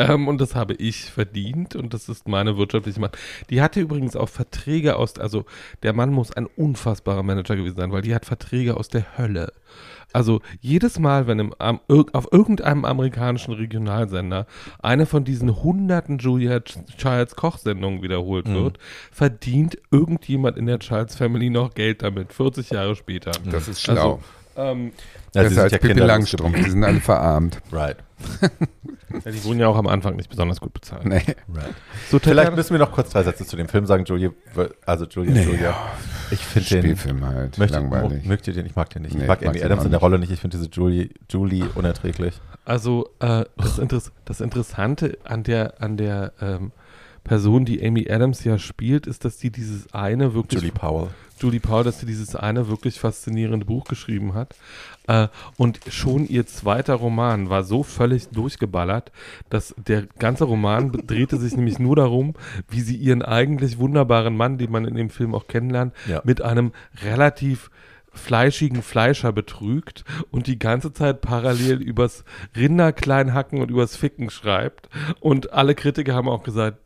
ähm, und das habe ich verdient und das ist meine wirtschaftliche Macht. Die hatte übrigens auch Verträge aus, also der Mann muss ein unfassbarer Manager gewesen sein, weil die hat Verträge aus der Hölle. Also jedes Mal, wenn im, am, auf irgendeinem amerikanischen Regionalsender eine von diesen hunderten Julia Ch- Childs Kochsendungen wiederholt Mhm. wird, verdient irgendjemand in der Childs Family noch Geld damit, 40 Jahre später. Das ist schlau. Ähm, Ja, das sie ist als ja Pippi Langstrumpf, die sind alle verarmt. Right, ja, die wurden ja auch am Anfang nicht besonders gut bezahlt. Nee. right. So, Vielleicht müssen wir noch kurz drei Sätze zu dem Film sagen, Julia, also Julia, Julia. Ich finde den, Spielfilm halt, möchte, langweilig. mögt ihr den? Ich mag den nicht. Nee, ich mag ich mag Amy Adams in der. Rolle nicht. Ich finde diese Julie, Julie unerträglich. also äh, das, Interess das Interessante an der, an der ähm, Person, die Amy Adams ja spielt, ist, dass die dieses eine wirklich Julie Powell. Julie Paul, dass sie dieses eine wirklich faszinierende Buch geschrieben hat. Äh, und schon ihr zweiter Roman war so völlig durchgeballert, dass der ganze Roman drehte sich nämlich nur darum, wie sie ihren eigentlich wunderbaren Mann, den man in dem Film auch kennenlernt, Ja. mit einem relativ fleischigen Fleischer betrügt und die ganze Zeit parallel übers Rinder klein hacken und übers Ficken schreibt. Und alle Kritiker haben auch gesagt,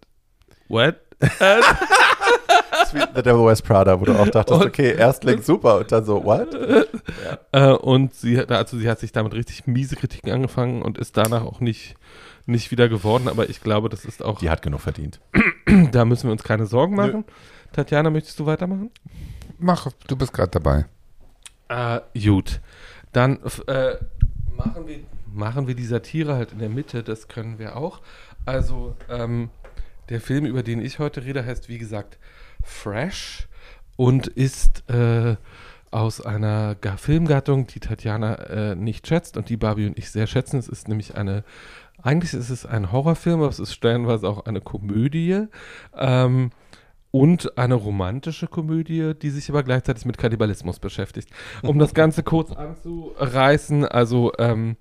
what? Sweet The Devil Wears Prada, wo du auch dachtest, Und- okay, erst klingt super und dann so, what? Äh, und sie, hat- also sie hat sich damit richtig miese Kritiken angefangen und ist danach auch nicht, nicht wieder geworden. Aber ich glaube, das ist auch, Die hat genug verdient. da müssen wir uns keine Sorgen machen. Tatjana, möchtest du weitermachen? Mach, du bist gerade dabei. Äh, gut. Dann äh, machen, wir, machen wir die Satire halt in der Mitte, das können wir auch. Also, ähm, der Film, über den ich heute rede, heißt wie gesagt Fresh und ist äh, aus einer Ga Filmgattung, die Tatjana äh, nicht schätzt und die Barbie und ich sehr schätzen. Es ist nämlich eine, eigentlich ist es ein Horrorfilm, aber es ist stellenweise auch eine Komödie. Ähm, und eine romantische Komödie, die sich aber gleichzeitig mit Kannibalismus beschäftigt. Um das Ganze kurz anzureißen, also ähm,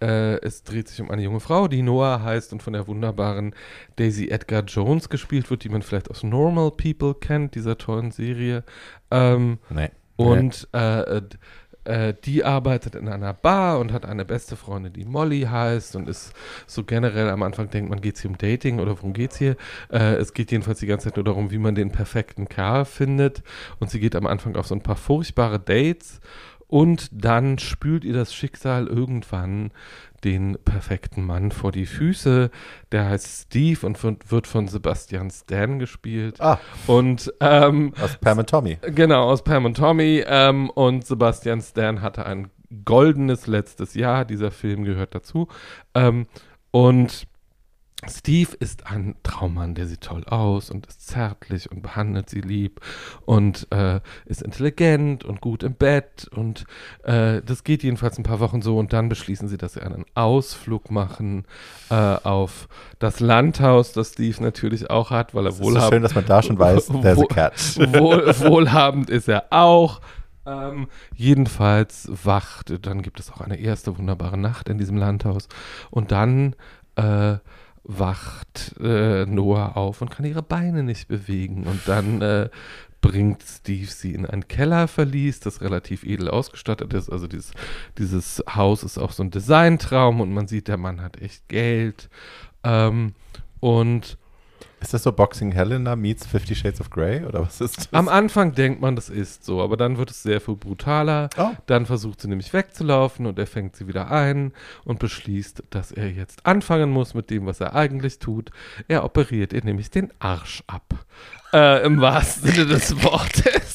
äh, es dreht sich um eine junge Frau, die Noah heißt und von der wunderbaren Daisy Edgar Jones gespielt wird, die man vielleicht aus Normal People kennt, dieser tollen Serie. Ähm, Nee. und äh, äh, die arbeitet in einer Bar und hat eine beste Freundin, die Molly heißt und ist so generell am Anfang denkt man, geht es hier um Dating oder worum geht's hier? Äh, es geht jedenfalls die ganze Zeit nur darum, wie man den perfekten Kerl findet. Und sie geht am Anfang auf so ein paar furchtbare Dates und dann spült ihr das Schicksal irgendwann den perfekten Mann vor die Füße. Der heißt Steve und wird von Sebastian Stan gespielt. Ah, Und ähm, aus Pam und Tommy. Genau, aus Pam und Tommy. Ähm, und Sebastian Stan hatte ein goldenes letztes Jahr. Dieser Film gehört dazu. Ähm, und Steve ist ein Traummann, der sieht toll aus und ist zärtlich und behandelt sie lieb und äh, ist intelligent und gut im Bett. Und äh, das geht jedenfalls ein paar Wochen so. Und dann beschließen sie, dass sie einen Ausflug machen äh, auf das Landhaus, das Steve natürlich auch hat, weil er Es ist so wohlhabend schön, dass man da schon weiß, there's a catch. Wohl, wohlhabend ist er auch. Ähm, jedenfalls wacht, dann gibt es auch eine erste wunderbare Nacht in diesem Landhaus. Und dann äh, wacht äh, Noah auf und kann ihre Beine nicht bewegen. Und dann äh, bringt Steve sie in ein Kellerverlies, das relativ edel ausgestattet ist. Also dieses, dieses Haus ist auch so ein Designtraum und man sieht, der Mann hat echt Geld. Ähm, und Ist das so Boxing Helena meets Fifty Shades of Grey oder was ist das? Am Anfang denkt man, das ist so, aber dann wird es sehr viel brutaler. Oh. Dann versucht sie nämlich wegzulaufen und er fängt sie wieder ein und beschließt, dass er jetzt anfangen muss mit dem, was er eigentlich tut. Er operiert ihr nämlich den Arsch ab. Äh, Im wahrsten Sinne des Wortes.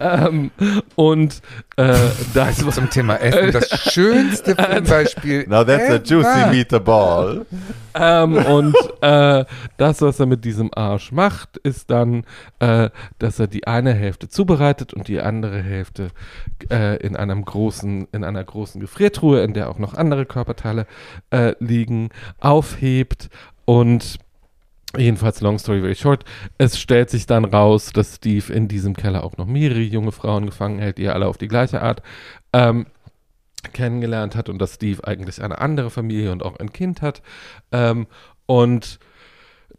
Ähm, und äh, das Also zum Thema Essen, das schönste Filmbeispiel. Now that's a ever. juicy meatball. Ähm, und äh, das, was er mit diesem Arsch macht, ist dann, äh, dass er die eine Hälfte zubereitet und die andere Hälfte äh, in einem großen, in einer großen Gefriertruhe, in der auch noch andere Körperteile äh, liegen, aufhebt und Jedenfalls, long story very short, es stellt sich dann raus, dass Steve in diesem Keller auch noch mehrere junge Frauen gefangen hält, die er alle auf die gleiche Art ähm, kennengelernt hat und dass Steve eigentlich eine andere Familie und auch ein Kind hat ähm, und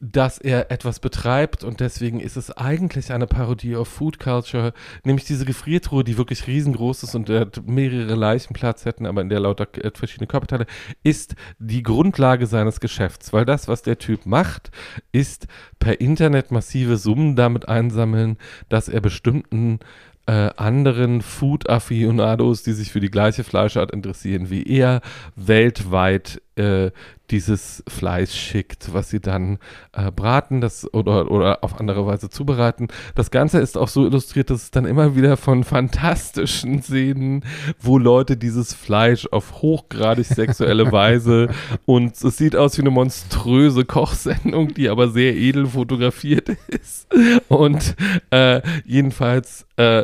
dass er etwas betreibt und deswegen ist es eigentlich eine Parodie auf Food Culture, nämlich diese Gefriertruhe, die wirklich riesengroß ist und mehrere Leichen Platz hätten, aber in der lauter äh, verschiedene Körperteile, ist die Grundlage seines Geschäfts, weil das, was der Typ macht, ist per Internet massive Summen damit einsammeln, dass er bestimmten äh, anderen Food-Afficionados, die sich für die gleiche Fleischart interessieren wie er, weltweit äh, dieses Fleisch schickt, was sie dann äh, braten das, oder, oder auf andere Weise zubereiten. Das Ganze ist auch so illustriert, dass es dann immer wieder von fantastischen Szenen, wo Leute dieses Fleisch auf hochgradig sexuelle Weise und es sieht aus wie eine monströse Kochsendung, die aber sehr edel fotografiert ist. Und äh, jedenfalls äh,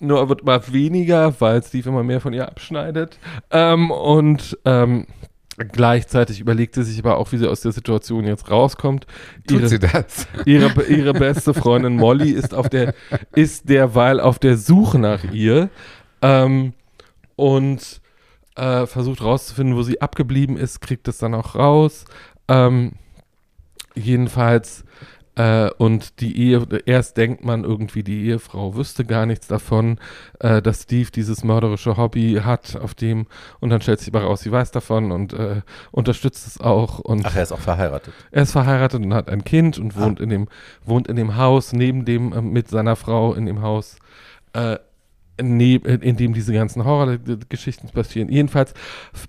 nur wird mal weniger, weil Steve immer mehr von ihr abschneidet. Ähm, und ähm, Gleichzeitig überlegt sie sich aber auch, wie sie aus der Situation jetzt rauskommt. Tut Ihre, sie das? ihre, ihre beste Freundin Molly ist auf der, ist derweil auf der Suche nach ihr ähm, und äh, versucht rauszufinden, wo sie abgeblieben ist, kriegt es dann auch raus. Ähm, jedenfalls äh, und die Ehe, erst denkt man irgendwie, die Ehefrau wüsste gar nichts davon, äh, dass Steve dieses mörderische Hobby hat, auf dem, und dann stellt sich aber raus, sie weiß davon und äh, unterstützt es auch. Und Ach, er ist auch verheiratet. er ist verheiratet und hat ein Kind und Ah. wohnt in dem, wohnt in dem Haus, neben dem, äh, mit seiner Frau in dem Haus, äh, in dem diese ganzen Horrorgeschichten passieren. Jedenfalls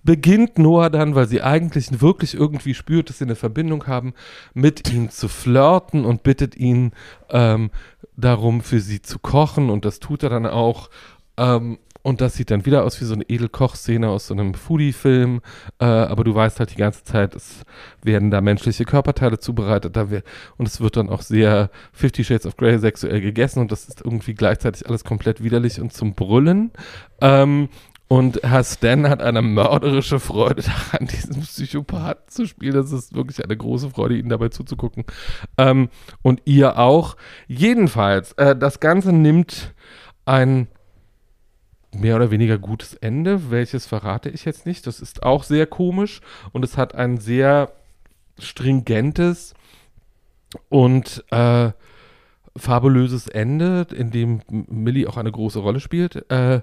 beginnt Noah dann, weil sie eigentlich wirklich irgendwie spürt, dass sie eine Verbindung haben, mit ihm zu flirten und bittet ihn ähm, darum, für sie zu kochen und das tut er dann auch. Ähm, und das sieht dann wieder aus wie so eine Edelkochszene aus so einem Foodie-Film. Äh, aber du weißt halt die ganze Zeit, es werden da menschliche Körperteile zubereitet. Da wir, und es wird dann auch sehr Fifty Shades of Grey sexuell gegessen. Und das ist irgendwie gleichzeitig alles komplett widerlich und zum Brüllen. Ähm, und Herr Stan hat eine mörderische Freude daran, diesen Psychopathen zu spielen. Das ist wirklich eine große Freude, ihnen dabei zuzugucken. Ähm, und ihr auch. Jedenfalls, äh, das Ganze nimmt ein mehr oder weniger gutes Ende. Welches verrate ich jetzt nicht. Das ist auch sehr komisch und es hat ein sehr stringentes und äh, fabulöses Ende, in dem Millie auch eine große Rolle spielt. Äh,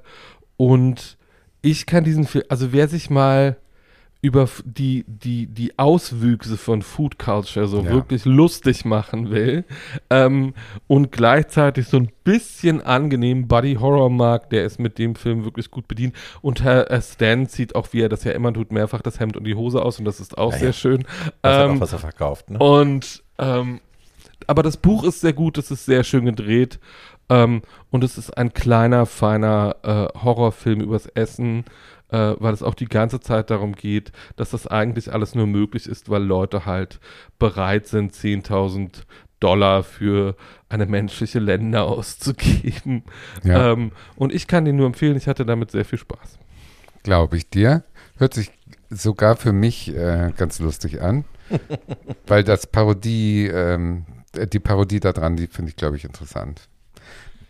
und ich kann diesen Film, also wer sich mal über die, die, die Auswüchse von Food Culture so Ja. wirklich lustig machen will ähm, und gleichzeitig so ein bisschen angenehm Buddy Horror mag, der ist mit dem Film wirklich gut bedient. Und Herr Stan zieht auch, wie er das ja immer tut, mehrfach das Hemd und die Hose aus und das ist auch Ja, sehr ja. schön. Das hat Ähm, auch, was er verkauft. Ne? und ähm, aber das Buch ist sehr gut, es ist sehr schön gedreht ähm, und es ist ein kleiner, feiner äh, Horrorfilm übers Essen, äh, weil es auch die ganze Zeit darum geht, dass das eigentlich alles nur möglich ist, weil Leute halt bereit sind, 10.000 Dollar für eine menschliche Länder auszugeben. Ja, Ähm, und ich kann den nur empfehlen, ich hatte damit sehr viel Spaß. glaube ich dir. Hört sich sogar für mich äh, ganz lustig an. weil das Parodie, ähm, äh, die Parodie daran, die finde ich, glaube ich, interessant.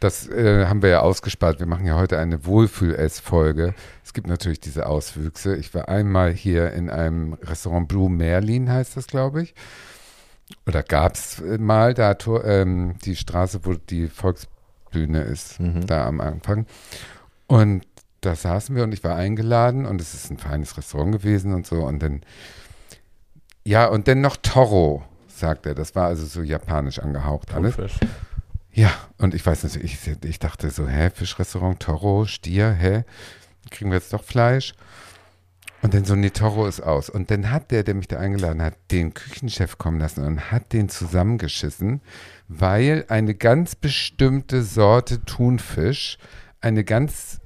Das äh, haben wir ja ausgespart. Wir machen ja heute eine Wohlfühl-Ess-Folge. Es gibt natürlich diese Auswüchse. Ich war einmal hier in einem Restaurant Blue Merlin, heißt das, glaube ich. Oder gab es mal da ähm, die Straße, wo die Volksbühne ist, Mhm. da am Anfang. Und da saßen wir und ich war eingeladen und es ist ein feines Restaurant gewesen und so. Und dann, ja, und dann noch Toro, sagt er. Das war also so japanisch angehaucht alles. Thunfisch. Ja, und ich weiß nicht, ich, ich dachte so, hä, Fischrestaurant, Toro, Stier, hä? Kriegen wir jetzt doch Fleisch? Und dann so, nee, Toro ist aus. Und dann hat der, der mich da eingeladen hat, den Küchenchef kommen lassen und hat den zusammengeschissen, weil eine ganz bestimmte Sorte Thunfisch, eine ganz,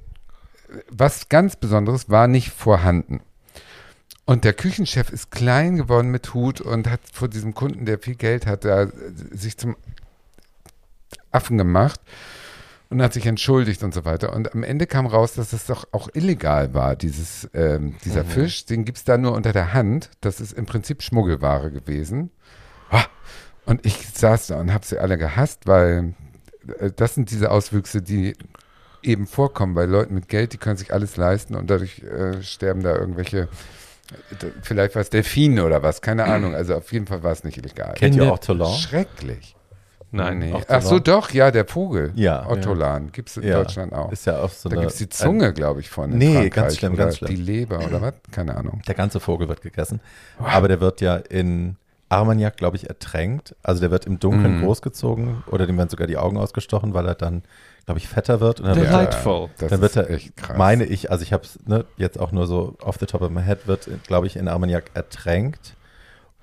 was ganz Besonderes war nicht vorhanden. Und der Küchenchef ist klein geworden mit Hut und hat vor diesem Kunden, der viel Geld hat, da, sich zum Affen gemacht und hat sich entschuldigt und so weiter. Und am Ende kam raus, dass es doch auch illegal war, dieses, ähm, dieser Mhm. Fisch. Den gibt es da nur unter der Hand. Das ist im Prinzip Schmuggelware gewesen. Ah, Und ich saß da und habe sie alle gehasst, weil äh, das sind diese Auswüchse, die eben vorkommen bei Leuten mit Geld, die können sich alles leisten und dadurch äh, sterben da irgendwelche, vielleicht war es Delfine oder was, keine Ahnung. Also auf jeden Fall war es nicht illegal. Kennt ihr auch Toulon? Schrecklich. Nein, Nee. auch Ach so, doch, ja, der Vogel. Ja. Ottolan. Gibt es in Ja. Deutschland auch. Ist ja auch so da gibt es die Zunge, glaube ich, von. Nee, Frankreich ganz schlimm, oder ganz schlimm. Die Leber oder was? Keine Ahnung. Der ganze Vogel wird gegessen. Aber der wird ja in Armagnac, glaube ich, ertränkt. Also der wird im Dunkeln Mhm. großgezogen oder dem werden sogar die Augen ausgestochen, weil er dann, glaube ich, fetter wird. Und dann wird er, Delightful. Das dann wird ist er echt krass. meine ich, also ich habe es ne, jetzt auch nur so off the top of my head, wird, glaube ich, in Armagnac ertränkt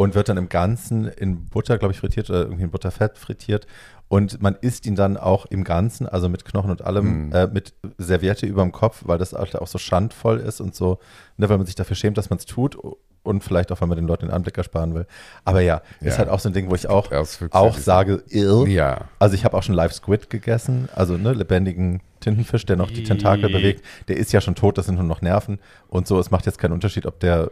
und wird dann im Ganzen in Butter, glaube ich, frittiert oder irgendwie in Butterfett frittiert. Und man isst ihn dann auch im Ganzen, also mit Knochen und allem, Mhm. äh, mit Serviette über dem Kopf, weil das halt auch so schandvoll ist und so, ne, weil man sich dafür schämt, dass man es tut und vielleicht auch, weil man den Leuten den Anblick ersparen will. Aber ja, ist Ja. halt auch so ein Ding, wo ich auch, auch sage, ill. Ja. Also ich habe auch schon Live Squid gegessen, also ne, lebendigen Tintenfisch, der noch die Tentakel bewegt. Der ist ja schon tot, das sind nur noch Nerven und so. Es macht jetzt keinen Unterschied, ob der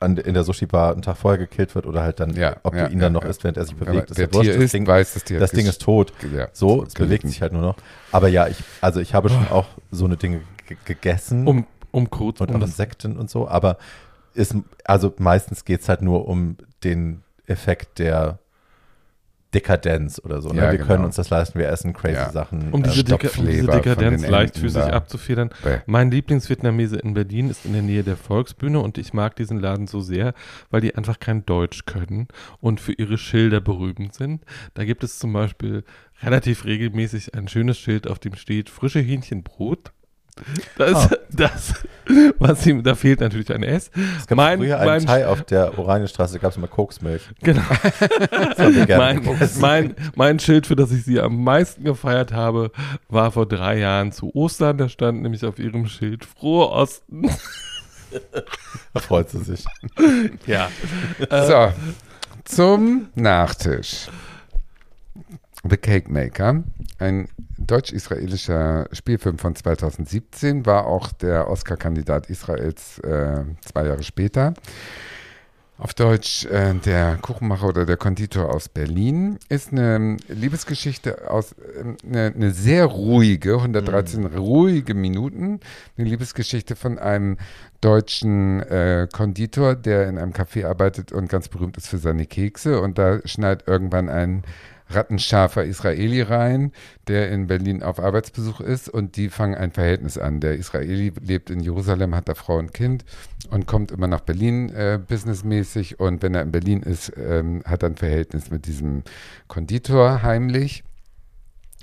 an, in der Sushi-Bar einen Tag vorher gekillt wird oder halt dann, Ja, ob ja, du ihn dann noch isst, während er sich bewegt, ist wurscht. Tier Das isst, Ding, weiß, das Tier das Ding ist tot. So, es bewegt sich halt nur noch. Aber ja, ich, also ich habe schon auch so eine Dinge ge- gegessen Um, um kurz, und um auch das Insekten und so, aber ist, also meistens geht es halt nur um den Effekt der Dekadenz oder so. Ne? Ja, wir genau. können uns das leisten, wir essen crazy Ja. Sachen. Um diese, ähm, Deka um diese Dekadenz den leichtfüßig Enten da. abzufedern. Bäh. Mein Lieblingsvietnamese in Berlin ist in der Nähe der Volksbühne und ich mag diesen Laden so sehr, weil die einfach kein Deutsch können und für ihre Schilder berühmt sind. Da gibt es zum Beispiel relativ regelmäßig ein schönes Schild, auf dem steht frische Hähnchenbrot. Das, Ah. das, was ihm, da fehlt natürlich ein S. es gab mein- früher einen mein- Thai auf der Oranienstraße, da gab es immer Koksmilch. Genau. Mein, mein, mein Schild, für das ich sie am meisten gefeiert habe, war vor drei Jahren zu Ostern. Da stand nämlich auf ihrem Schild Frohe Osten. Da freut sie sich. Ja. So, zum Nachtisch. The Cake Maker, ein deutsch-israelischer Spielfilm von 2017, war auch der Oscar-Kandidat Israels äh, zwei Jahre später. Auf Deutsch äh, der Kuchenmacher oder der Konditor aus Berlin ist eine Liebesgeschichte aus ähm, eine, eine sehr ruhige, 113 ruhige Minuten, eine Liebesgeschichte von einem deutschen äh, Konditor, der in einem Café arbeitet und ganz berühmt ist für seine Kekse und da schneit irgendwann ein rattenscharfer Israeli rein, der in Berlin auf Arbeitsbesuch ist und die fangen ein Verhältnis an. Der Israeli lebt in Jerusalem, hat da Frau und Kind und kommt immer nach Berlin äh, businessmäßig und wenn er in Berlin ist, ähm, hat er ein Verhältnis mit diesem Konditor heimlich.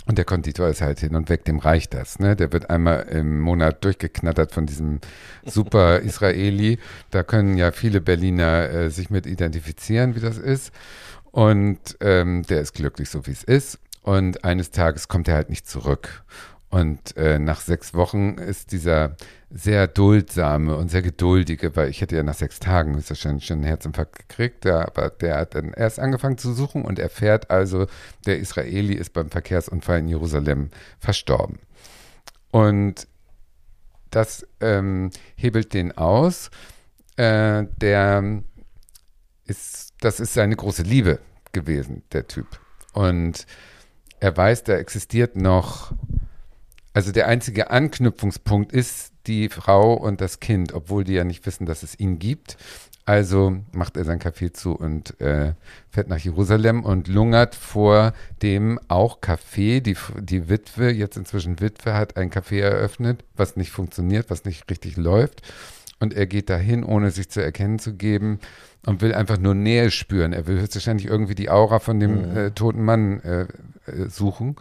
Und der Konditor ist halt hin und weg, dem reicht das. Ne? Der wird einmal im Monat durchgeknattert von diesem super Israeli. Da können ja viele Berliner äh, sich mit identifizieren, wie das ist. Und ähm, der ist glücklich, so wie es ist. Und eines Tages kommt er halt nicht zurück. Und äh, nach sechs Wochen ist dieser sehr duldsame und sehr geduldige, weil ich hätte ja nach sechs Tagen höchstwahrscheinlich schon einen Herzinfarkt gekriegt, der, aber der hat dann erst angefangen zu suchen und erfährt also, der Israeli ist beim Verkehrsunfall in Jerusalem verstorben. Und das ähm, hebelt den aus. Äh, der ist, das ist seine große Liebe gewesen, der Typ. Und er weiß, da existiert noch, also der einzige Anknüpfungspunkt ist die Frau und das Kind, obwohl die ja nicht wissen, dass es ihn gibt. Also macht er sein Café zu und äh, fährt nach Jerusalem und lungert vor dem auch Café. Die, die Witwe, jetzt inzwischen Witwe, hat ein Café eröffnet, was nicht funktioniert, was nicht richtig läuft. Und er geht dahin, ohne sich zu erkennen zu geben und will einfach nur Nähe spüren. Er will höchstwahrscheinlich irgendwie die Aura von dem äh, toten Mann äh, äh, suchen.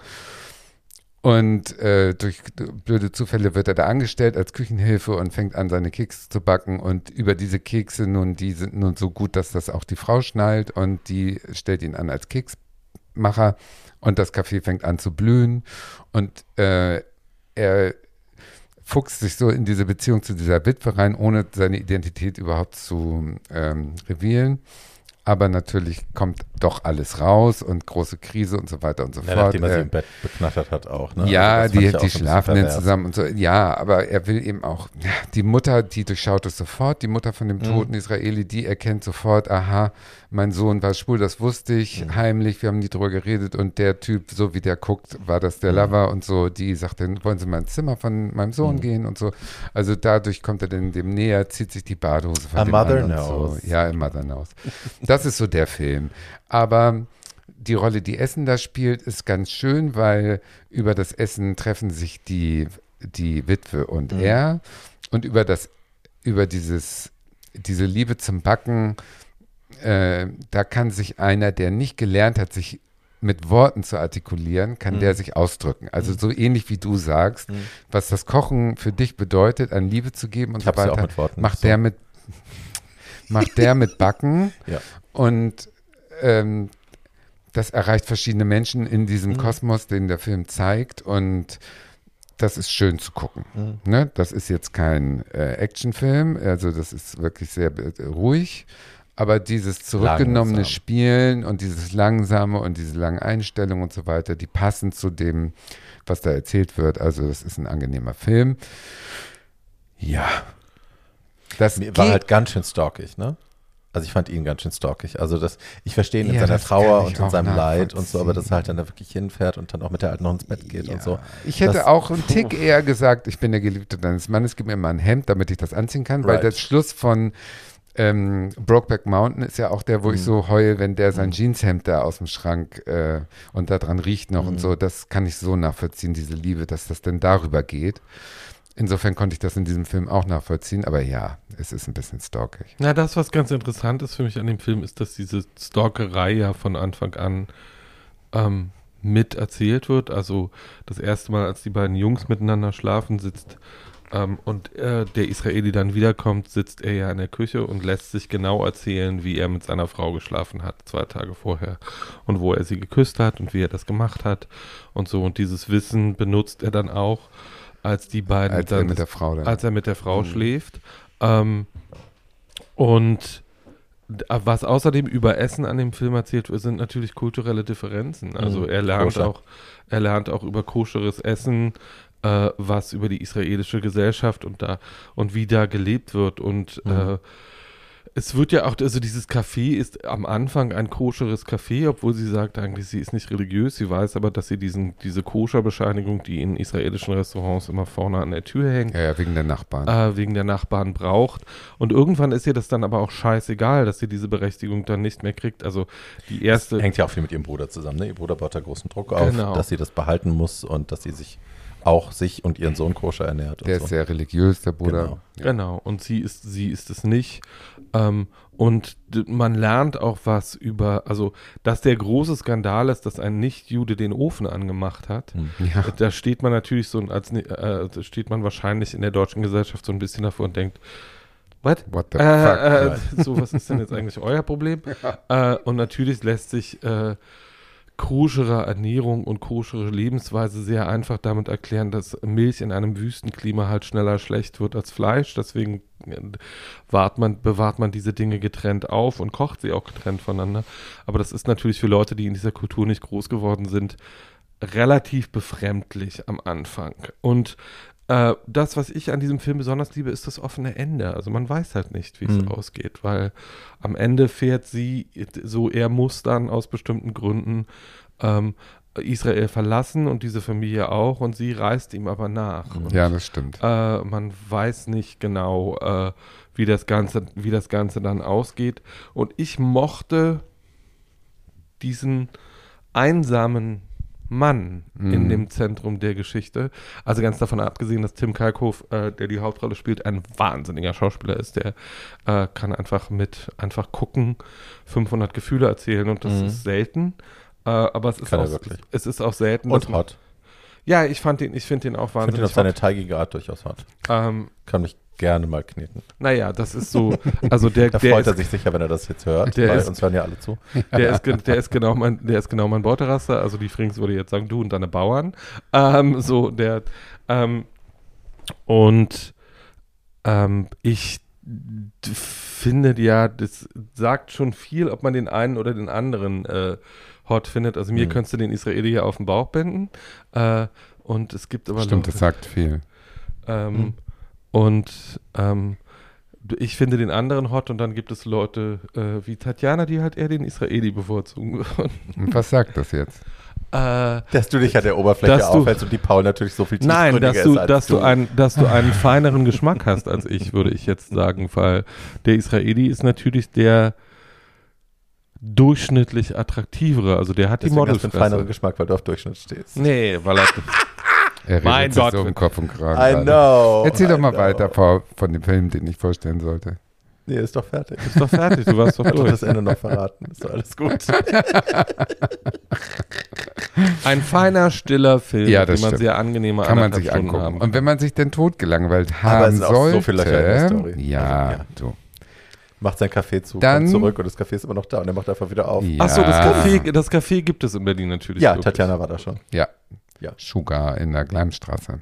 Und äh, durch blöde Zufälle wird er da angestellt als Küchenhilfe und fängt an, seine Kekse zu backen. Und über diese Kekse nun, die sind nun so gut, dass das auch die Frau schnallt und die stellt ihn an als Keksmacher. Und das Café fängt an zu blühen. Und äh, er fuchst sich so in diese Beziehung zu dieser Witwe rein, ohne seine Identität überhaupt zu ähm, revealen. Aber natürlich kommt doch alles raus und große Krise und so weiter und so Ja, fort. nachdem er sie Äh, im Bett beknattert hat auch. Ne? ja, Also die, die schlafen dann zusammen und so. Ja, aber er will eben auch, die Mutter, die durchschaut es sofort, die Mutter von dem Mhm. toten Israeli, die erkennt sofort, aha, mein Sohn war schwul, das wusste ich, Mhm. heimlich, wir haben nie drüber geredet und der Typ, so wie der guckt, war das Mhm. der Lover und so, die sagt dann, wollen Sie mal ins Zimmer von meinem Sohn Mhm. gehen und so. Also dadurch kommt er dann dem näher, zieht sich die Badehose von A dem Mother Knows. So. Ja, a Mother knows. Das ist so der Film. Aber die Rolle, die Essen da spielt, ist ganz schön, weil über das Essen treffen sich die, die Witwe und Mhm. er. Und über das, über dieses, diese Liebe zum Backen, äh, da kann sich einer, der nicht gelernt hat, sich mit Worten zu artikulieren, kann Mhm. der sich ausdrücken. Also so ähnlich wie du sagst, Mhm. was das Kochen für dich bedeutet, an Liebe zu geben und Ich so ja auch weiter, mit Worten. macht so. der mit macht der mit Backen Ja. und ähm, das erreicht verschiedene Menschen in diesem Mhm. Kosmos, den der Film zeigt und das ist schön zu gucken. Mhm. Ne? Das ist jetzt kein äh, Actionfilm, also das ist wirklich sehr äh, ruhig, aber dieses zurückgenommene Langsam. Spielen und dieses langsame und diese langen Einstellungen und so weiter, die passen zu dem, was da erzählt wird. Also das ist ein angenehmer Film. Ja, Das Mir war halt ganz schön stalkig, ne? Also ich fand ihn ganz schön stalkig. Also das, ich verstehe ihn in Ja, seiner das kann Trauer und in seinem Leid und so, aber dass er halt dann da wirklich hinfährt und dann auch mit der Alten noch ins Bett geht und so. Ich hätte Das- auch einen Tick eher gesagt, ich bin der Geliebte deines Mannes, gib mir mal ein Hemd, damit ich das anziehen kann, weil Right. der Schluss von ähm, Brokeback Mountain ist ja auch der, wo ich so heul, wenn der Mhm. sein Jeanshemd da aus dem Schrank äh, und da dran riecht noch Mhm. und so. Das kann ich so nachvollziehen, diese Liebe, dass das denn darüber geht. Insofern konnte ich das in diesem Film auch nachvollziehen, aber ja, es ist ein bisschen stalkig. Na, das, was ganz interessant ist für mich an dem Film, ist, dass diese Stalkerei ja von Anfang an ähm, mit erzählt wird. Also das erste Mal, als die beiden Jungs miteinander schlafen, sitzt ähm, und äh, der Israeli dann wiederkommt, sitzt er ja in der Küche und lässt sich genau erzählen, wie er mit seiner Frau geschlafen hat, zwei Tage vorher. Und wo er sie geküsst hat und wie er das gemacht hat und so. Und dieses Wissen benutzt er dann auch, als die beiden Als er dann mit der Frau dann. als er mit der Frau schläft. Ähm, und d- was außerdem über Essen an dem Film erzählt wird, sind natürlich kulturelle Differenzen. Also Mhm. er lernt Koscher. auch, er lernt auch über koscheres Essen, äh, was über die israelische Gesellschaft und da und wie da gelebt wird. Und Mhm. äh, es wird ja auch, also dieses Café ist am Anfang ein koscheres Café, obwohl sie sagt eigentlich, sie ist nicht religiös. Sie weiß aber, dass sie diesen, diese Koscherbescheinigung, die in israelischen Restaurants immer vorne an der Tür hängt, ja, ja, wegen der Nachbarn. äh, wegen der Nachbarn braucht. Und irgendwann ist ihr das dann aber auch scheißegal, dass sie diese Berechtigung dann nicht mehr kriegt. Also die erste. Hängt ja auch viel mit ihrem Bruder zusammen. Ne? Ihr Bruder baut da großen Druck auf, Genau. dass sie das behalten muss und dass sie sich auch sich und ihren Sohn koscher ernährt. der und ist so. sehr religiös, der Bruder. Genau. Ja. Genau, und sie ist, sie ist es nicht. Ähm, und man lernt auch was über, also, dass der große Skandal ist, dass ein Nicht-Jude den Ofen angemacht hat. Hm. Ja. Da steht man natürlich so, als äh, da steht man wahrscheinlich in der deutschen Gesellschaft so ein bisschen davor und denkt, what? What the Äh, fuck? äh, so, was ist denn jetzt eigentlich euer Problem? Äh, und natürlich lässt sich koschere Ernährung und koschere Lebensweise sehr einfach damit erklären, dass Milch in einem Wüstenklima halt schneller schlecht wird als Fleisch. Deswegen äh, man, bewahrt man diese Dinge getrennt auf und kocht sie auch getrennt voneinander. Aber das ist natürlich für Leute, die in dieser Kultur nicht groß geworden sind, relativ befremdlich am Anfang. Und äh, das, was ich an diesem Film besonders liebe, ist das offene Ende. Also man weiß halt nicht, wie es Mhm. ausgeht, weil am Ende fährt sie, so er muss dann aus bestimmten Gründen ähm, Israel verlassen und diese Familie auch und sie reist ihm aber nach. Und, ja, das stimmt. äh, man weiß nicht genau, äh, wie, das Ganze, wie das Ganze dann ausgeht. Und ich mochte diesen einsamen Mann in Mhm. dem Zentrum der Geschichte. Also ganz davon abgesehen, dass Tim Kalkhoff, äh, der die Hauptrolle spielt, ein wahnsinniger Schauspieler ist. Der äh, kann einfach mit einfach gucken, 500 Gefühle erzählen und das Mhm. ist selten. Äh, aber es ist, Kann auch, wirklich. es ist auch selten. Und man- hot. Ja, ich fand ich finde den auch Ich finde wahnsinnig ihn auf seine teigige Art durchaus hot. Ähm, Kann mich gerne mal kneten. naja, das ist so, also der, Da der, freut er ist, sich sicher, wenn er das jetzt hört, Der weil ist- uns hören ja alle zu. der, ist, der ist genau mein, der ist genau mein Beuteraster. Also die Frings würde jetzt sagen, du und deine Bauern. Ähm, so, der, ähm, und ähm, ich finde ja, das sagt schon viel, ob man den einen oder den anderen äh, hot findet. Also mir Mhm. könntest du den Israeli ja auf den Bauch binden. Äh, und es gibt aber Stimmt, Leute- das sagt viel. Ähm, Mhm. Und ähm, ich finde den anderen hot und dann gibt es Leute äh, wie Tatjana, die halt eher den Israeli bevorzugen. Was sagt das jetzt? äh, Dass du dich an der Oberfläche aufhältst und die Paul natürlich so viel nein, dass du, ist als dass, du. Ein, dass du einen feineren Geschmack hast als ich, würde ich jetzt sagen, weil der Israeli ist natürlich der durchschnittlich attraktivere, also der hat die Deswegen hast du einen feineren Modelfresse. Geschmack, weil du auf Durchschnitt stehst. Nee, weil er, Er redet Mein sich Gott. so im Kopf und Kragen. I gerade. know. Erzähl doch I mal know. weiter Paul, von dem Film, den ich vorstellen sollte. Nee, ist doch fertig. ist doch fertig, du warst doch doch durch. das Ende noch verraten. Ist doch alles gut. Ein feiner, stiller Film, Ja, das man sehr angenehme Kann man sich Stunden angucken. haben Und wenn man sich denn totgelangweilt Aber es haben sind auch sollte, so in der Story. ja, Also, ja. du. Macht sein Café zu, Dann- kommt zurück und das Café ist immer noch da und er macht einfach wieder auf. Ja. Achso, das Café, das Café gibt es in Berlin natürlich. Ja, wirklich. Tatjana war da schon. Ja. Ja. Sugar in der Gleimstraße.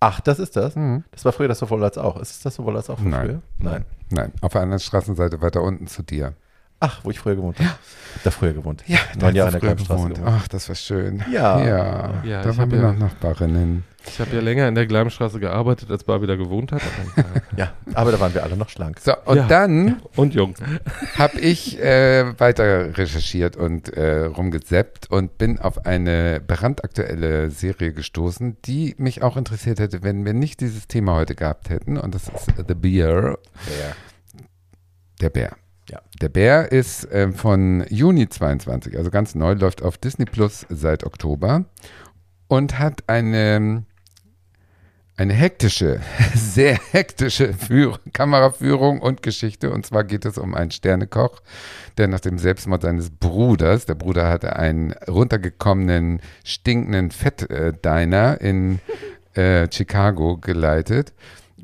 Ach, das ist das? Mhm. Das war früher das sowohl als auch. Ist das sowohl als auch von Nein. früher? Nein. Nein, auf anderen Straßenseite weiter unten zu dir. Ach, wo ich früher gewohnt habe. Da früher gewohnt. Ja, neun Jahre in der Gleimstraße gewohnt. gewohnt. Ach, das war schön. Ja. Ja, Ja, da ich waren wir ja- noch Nachbarinnen. Ich habe ja länger in der Gleimstraße gearbeitet, als Barbie da gewohnt hat. Aber, Ja, aber da waren wir alle noch schlank. So, und Ja. dann und jung. habe ich äh, weiter recherchiert und äh, rumgezappt und bin auf eine brandaktuelle Serie gestoßen, die mich auch interessiert hätte, wenn wir nicht dieses Thema heute gehabt hätten. Und das ist The Bear, der Bär. Ja. Der Bär ist ähm, von Juni 22, also ganz neu, läuft auf Disney Plus seit Oktober und hat eine, eine hektische, sehr hektische Führ Kameraführung und Geschichte. Und zwar geht es um einen Sternekoch, der nach dem Selbstmord seines Bruders, der Bruder hatte einen runtergekommenen, stinkenden Fettdiner in äh, Chicago geleitet,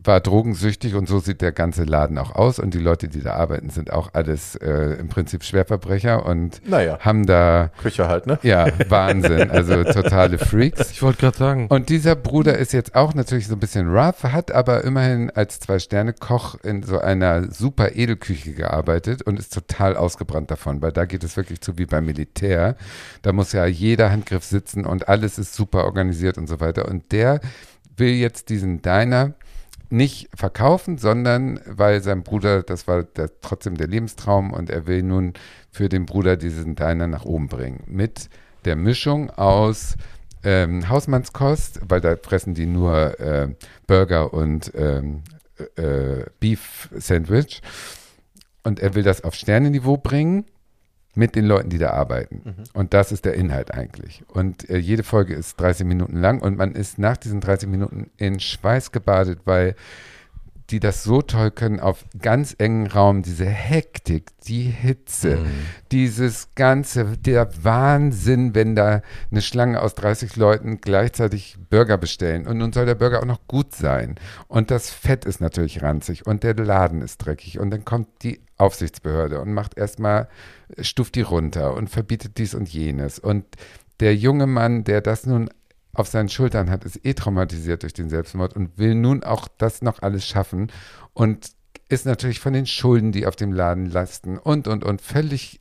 war drogensüchtig und so sieht der ganze Laden auch aus. Und die Leute, die da arbeiten, sind auch alles äh, im Prinzip Schwerverbrecher und Naja, haben da, Küche halt, ne? ja, Wahnsinn, also totale Freaks. Ich wollte gerade sagen. Und dieser Bruder ist jetzt auch natürlich so ein bisschen rough, hat aber immerhin als Zwei-Sterne-Koch in so einer super Edelküche gearbeitet und ist total ausgebrannt davon, weil da geht es wirklich zu wie beim Militär. Da muss ja jeder Handgriff sitzen und alles ist super organisiert und so weiter. Und der will jetzt diesen Diner nicht verkaufen, sondern weil sein Bruder, das war der, trotzdem der Lebenstraum und er will nun für den Bruder diesen Diner nach oben bringen. Mit der Mischung aus ähm, Hausmannskost, weil da fressen die nur äh, Burger und ähm, äh, Beef Sandwich. Und er will das auf Sternenniveau bringen mit den Leuten, die da arbeiten. Und das ist der Inhalt eigentlich. Und äh, jede Folge ist 30 Minuten lang und man ist nach diesen 30 Minuten in Schweiß gebadet, weil die das so toll können, auf ganz engen Raum, diese Hektik, die Hitze, dieses ganze, der Wahnsinn, wenn da eine Schlange aus 30 Leuten gleichzeitig Burger bestellen. Und nun soll der Burger auch noch gut sein. Und das Fett ist natürlich ranzig und der Laden ist dreckig. Und dann kommt die Aufsichtsbehörde und macht erstmal, stuft die runter und verbietet dies und jenes. Und der junge Mann, der das nun auf seinen Schultern hat, ist eh traumatisiert durch den Selbstmord und will nun auch das noch alles schaffen und ist natürlich von den Schulden, die auf dem Laden lasten und, und, und völlig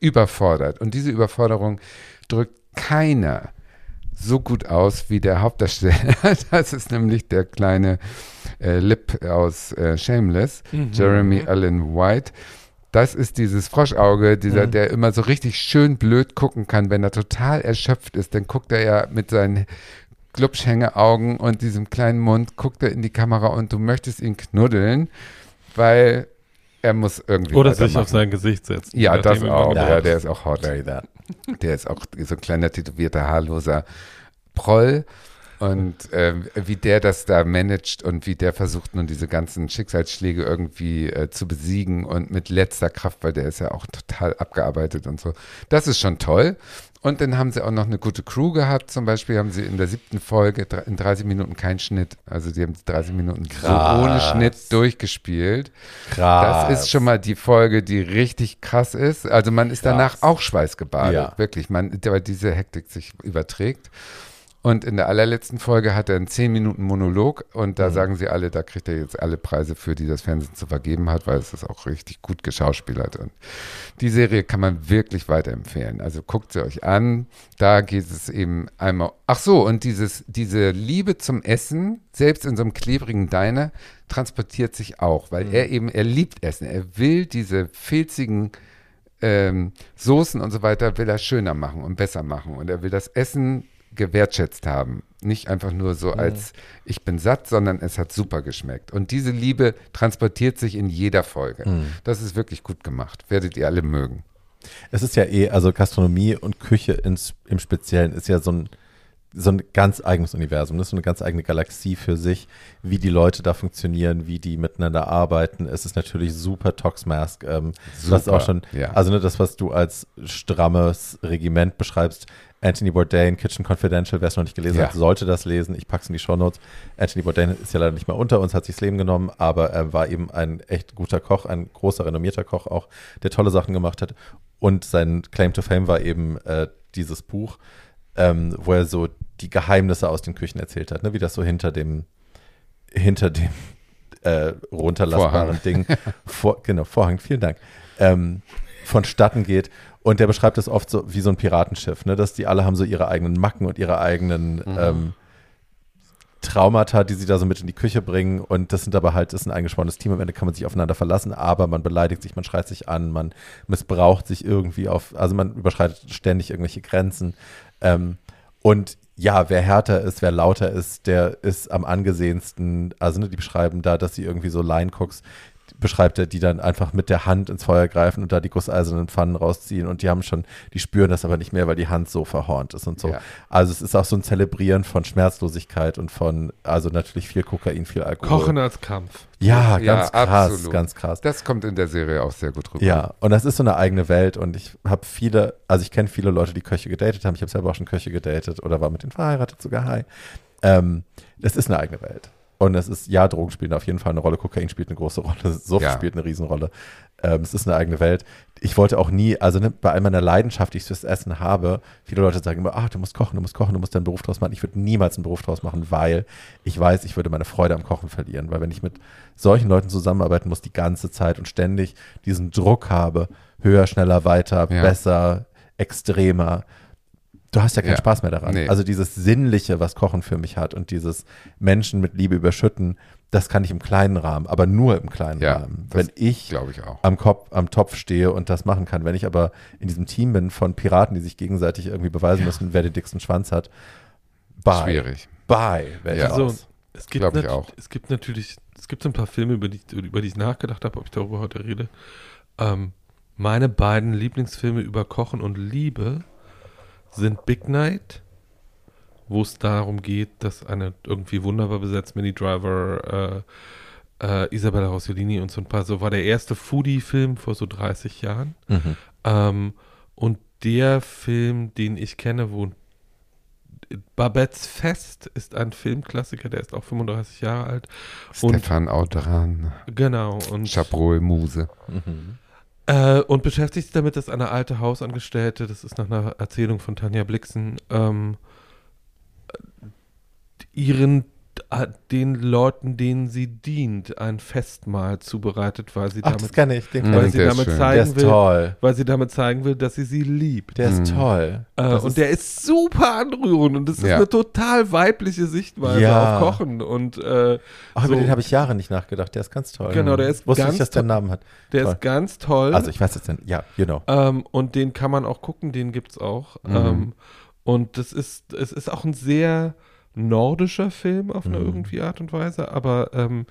überfordert. Und diese Überforderung drückt keiner so gut aus wie der Hauptdarsteller. Das ist nämlich der kleine äh, Lip aus äh, Shameless, Jeremy Allen White. Das ist dieses Froschauge, dieser, der immer so richtig schön blöd gucken kann, wenn er total erschöpft ist. Dann guckt er ja mit seinen Glubschhängeaugen und diesem kleinen Mund, guckt er in die Kamera und du möchtest ihn knuddeln, weil er muss irgendwie Oder sich auf sein Gesicht setzen. Ja, das auch. Ja, der ist auch hot. Der ist auch so ein kleiner tätowierter, haarloser Proll. Und ähm, wie der das da managt und wie der versucht nun diese ganzen Schicksalsschläge irgendwie äh, zu besiegen und mit letzter Kraft, weil der ist ja auch total abgearbeitet und so. Das ist schon toll. Und dann haben sie auch noch eine gute Crew gehabt. Zum Beispiel haben sie in der siebten Folge in 30 Minuten keinen Schnitt. Also die haben die 30 Minuten so Krass. ohne Schnitt durchgespielt. Krass. Das ist schon mal die Folge, die richtig krass ist. Also man ist danach Krass. auch schweißgebadet. Ja. Wirklich, man, weil diese Hektik sich überträgt. Und in der allerletzten Folge hat er einen 10 Minuten Monolog und Mhm. da sagen sie alle, da kriegt er jetzt alle Preise für, die das Fernsehen zu vergeben hat, weil es ist auch richtig gut geschauspielert. Und die Serie kann man wirklich weiterempfehlen. Also guckt sie euch an. Da geht es eben einmal. Ach so, und dieses, diese Liebe zum Essen, selbst in so einem klebrigen Diner, transportiert sich auch, weil er eben, er liebt Essen. Er will diese filzigen ähm, Soßen und so weiter, will er schöner machen und besser machen. Und er will das Essen gewertschätzt haben. Nicht einfach nur so als ich bin satt, sondern es hat super geschmeckt. Und diese Liebe transportiert sich in jeder Folge. Das ist wirklich gut gemacht. Werdet ihr alle mögen. Es ist ja eh, also Gastronomie und Küche ins, im Speziellen ist ja so ein, so ein ganz eigenes Universum. Das ist so eine ganz eigene Galaxie für sich, wie die Leute da funktionieren, wie die miteinander arbeiten. Es ist natürlich super Toxmask. Ähm, Super, auch schon, ja. also ne, das, was du als strammes Regiment beschreibst, Anthony Bourdain, Kitchen Confidential, wer es noch nicht gelesen Ja. hat, sollte das lesen. Ich packe es in die Shownotes. Anthony Bourdain ist ja leider nicht mehr unter uns, hat sich das Leben genommen, aber er war eben ein echt guter Koch, ein großer, renommierter Koch auch, der tolle Sachen gemacht hat. Und sein Claim to Fame war eben äh, dieses Buch, ähm, wo er so die Geheimnisse aus den Küchen erzählt hat, ne? wie das so hinter dem, hinter dem äh, runterlassbaren Vorhang. Ding, vor, genau, Vorhang, vielen Dank, ähm, vonstatten geht. Und der beschreibt das oft so wie so ein Piratenschiff, ne? dass die alle haben so ihre eigenen Macken und ihre eigenen ähm, Traumata, die sie da so mit in die Küche bringen. Und das sind aber halt, das ist ein eingeschworenes Team. Am Ende kann man sich aufeinander verlassen, aber man beleidigt sich, man schreit sich an, man missbraucht sich irgendwie auf, also man überschreitet ständig irgendwelche Grenzen. Ähm, und ja, wer härter ist, wer lauter ist, der ist am angesehensten. Also ne, die beschreiben da, dass sie irgendwie so Line-Cooks beschreibt er, die dann einfach mit der Hand ins Feuer greifen und da die gusseisernen Pfannen rausziehen und die haben schon, die spüren das aber nicht mehr, weil die Hand so verhornt ist und so. Ja. Also es ist auch so ein Zelebrieren von Schmerzlosigkeit und von, also natürlich viel Kokain, viel Alkohol. Kochen als Kampf. Ja, Ja, ganz krass, absolut. ganz krass. Das kommt in der Serie auch sehr gut rüber. Ja, und das ist so eine eigene Welt und ich habe viele, also ich kenne viele Leute, die Köche gedatet haben. Ich habe selber auch schon Köche gedatet oder war mit denen verheiratet sogar. Hi. Ähm, das ist eine eigene Welt. Und es ist, ja, Drogen spielen auf jeden Fall eine Rolle, Kokain spielt eine große Rolle, Sucht Ja. spielt eine Riesenrolle. Ähm, es ist eine eigene Welt. Ich wollte auch nie, also ne, bei all meiner Leidenschaft, die ich fürs Essen habe, viele Leute sagen immer, ach, du musst kochen, du musst kochen, du musst deinen Beruf draus machen. Ich würde niemals einen Beruf draus machen, weil ich weiß, ich würde meine Freude am Kochen verlieren. Weil wenn ich mit solchen Leuten zusammenarbeiten muss, die ganze Zeit und ständig diesen Druck habe, höher, schneller, weiter, Ja. besser, extremer, du hast ja keinen Ja. Spaß mehr daran. Nee. Also dieses Sinnliche, was Kochen für mich hat und dieses Menschen mit Liebe überschütten, das kann ich im kleinen Rahmen, aber nur im kleinen Ja, Rahmen. das Wenn ich Glaube ich auch. am Kopf, am Topf stehe und das machen kann. Wenn ich aber in diesem Team bin von Piraten, die sich gegenseitig irgendwie beweisen müssen, wer den dicksten Schwanz hat, bye. Schwierig. Bye. Ja. Also, es gibt, ich auch. es gibt natürlich, es gibt so ein paar Filme, über die, über die ich nachgedacht habe, ob ich darüber heute rede. Ähm, meine beiden Lieblingsfilme über Kochen und Liebe sind Big Night, wo es darum geht, dass eine irgendwie wunderbar besetzt Mini Driver, äh, äh, Isabella Rossellini und so ein paar, so war der erste Foodie-Film vor so 30 Jahren. Mhm. Ähm, und der Film, den ich kenne, wo Babettes Fest ist ein Filmklassiker, der ist auch 35 Jahre alt. Und Stefan Audran, genau, und, Chabrol Muse. Mhm. Äh, und beschäftigt sich damit, dass eine alte Hausangestellte, das ist nach einer Erzählung von Tanja Blixen, ähm, ihren den Leuten, denen sie dient, ein Festmahl zubereitet, weil sie Ach, das damit, kenne ich. Den weil sie ist damit schön. Der zeigen ist will, toll. weil sie damit zeigen will, dass sie sie liebt. Der ist Mhm. toll. Äh, Das und ist- der ist super anrührend und das ist Ja. eine total weibliche Sichtweise Ja. auf Kochen und äh, Ach, so, über den habe ich Jahre nicht nachgedacht. Der ist ganz toll. Genau, der ist Wusste ganz ich, dass der einen toll. Namen hat. der toll. ist ganz toll. Also ich weiß jetzt nicht. Ja, genau. ähm, und den kann man auch gucken, den gibt's auch. Mhm. Ähm, und das ist, es ist auch ein sehr nordischer Film auf eine Mhm. irgendwie Art und Weise, aber ähm,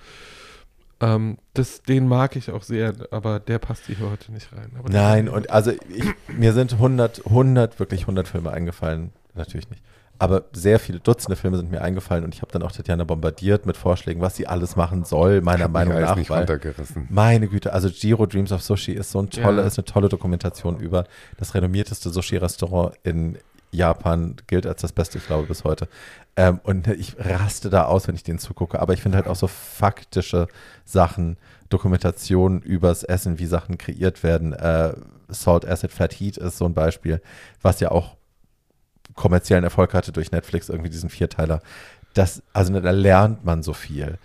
ähm, das, den mag ich auch sehr, aber der passt hier heute nicht rein. Aber Nein, und also ich, mir sind 100, 100, wirklich 100 Filme eingefallen. Natürlich nicht. Aber sehr viele Dutzende Filme sind mir eingefallen und ich habe dann auch Tatjana bombardiert mit Vorschlägen, was sie alles machen soll, meiner Meinung nach. nicht Weil, runtergerissen. meine Güte, also Giro Dreams of Sushi ist so ein tolle, Ja. ist eine tolle Dokumentation über das renommierteste Sushi-Restaurant in Japan, gilt als das Beste, ich glaube, bis heute. Ähm, und ich raste da aus, wenn ich denen zugucke. Aber ich finde halt auch so faktische Sachen, Dokumentationen übers Essen, wie Sachen kreiert werden. Äh, Salt Acid Fat Heat ist so ein Beispiel, was ja auch kommerziellen Erfolg hatte durch Netflix, irgendwie diesen Vierteiler. Das, also da lernt man so viel.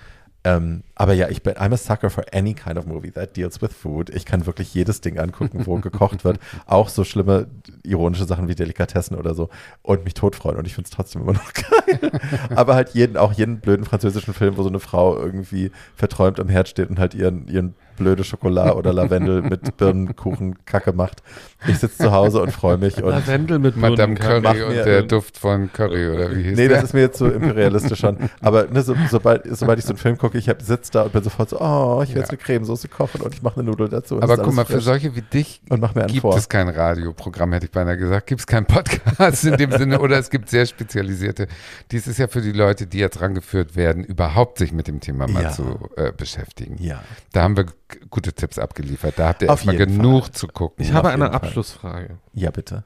Ähm, aber ja, ich bin, I'm a sucker for any kind of movie that deals with food. Ich kann wirklich jedes Ding angucken, wo gekocht wird. Auch so schlimme, ironische Sachen wie Delikatessen oder so. Und mich totfreuen. Und ich finde es trotzdem immer noch geil. aber halt jeden, auch jeden blöden französischen Film, wo so eine Frau irgendwie verträumt am Herd steht und halt ihren, ihren blöde Schokolade oder Lavendel mit Birnenkuchen Kacke macht. Ich sitze zu Hause und freue mich. Und Lavendel mit Madame Curry und mir- der Duft von Curry, oder wie hieß Nee, der? das ist mir jetzt so imperialistisch schon. Aber ne, so, sobald, sobald ich so einen Film gucke, ich sitze da und bin sofort so, oh, ich will Ja. jetzt eine Cremesoße kochen und ich mache eine Nudel dazu. und Aber guck mal, für solche wie dich Und mach mir einen gibt vor. es kein Radioprogramm, hätte ich beinahe gesagt. Gibt es keinen Podcast in dem Sinne oder es gibt sehr spezialisierte. Dies ist ja für die Leute, die jetzt rangeführt werden, überhaupt sich mit dem Thema mal Ja. zu äh, beschäftigen. Ja. Da haben wir gute Tipps abgeliefert. Da habt ihr Auf erstmal genug Fall. zu gucken. Ich habe eine. Abschlussfrage. Ja, bitte.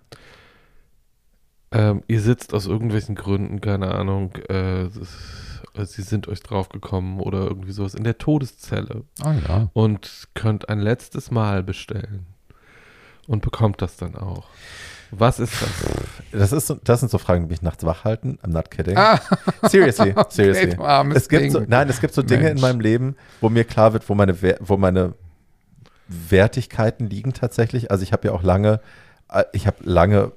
Ähm, ihr sitzt aus irgendwelchen Gründen, keine Ahnung, äh, äh, sie sind euch draufgekommen oder irgendwie sowas in der Todeszelle Oh ja. und könnt ein letztes Mal bestellen und bekommt das dann auch. Was ist das? Das, ist, so- das sind so Fragen, die mich nachts wach halten. I'm not kidding. Ah, Seriously, seriously. du armes es gibt so, nein, es gibt so Dinge Mensch. in meinem Leben, wo mir klar wird, wo meine, wo meine Wertigkeiten liegen tatsächlich. Also ich habe ja auch lange, äh, ich habe lange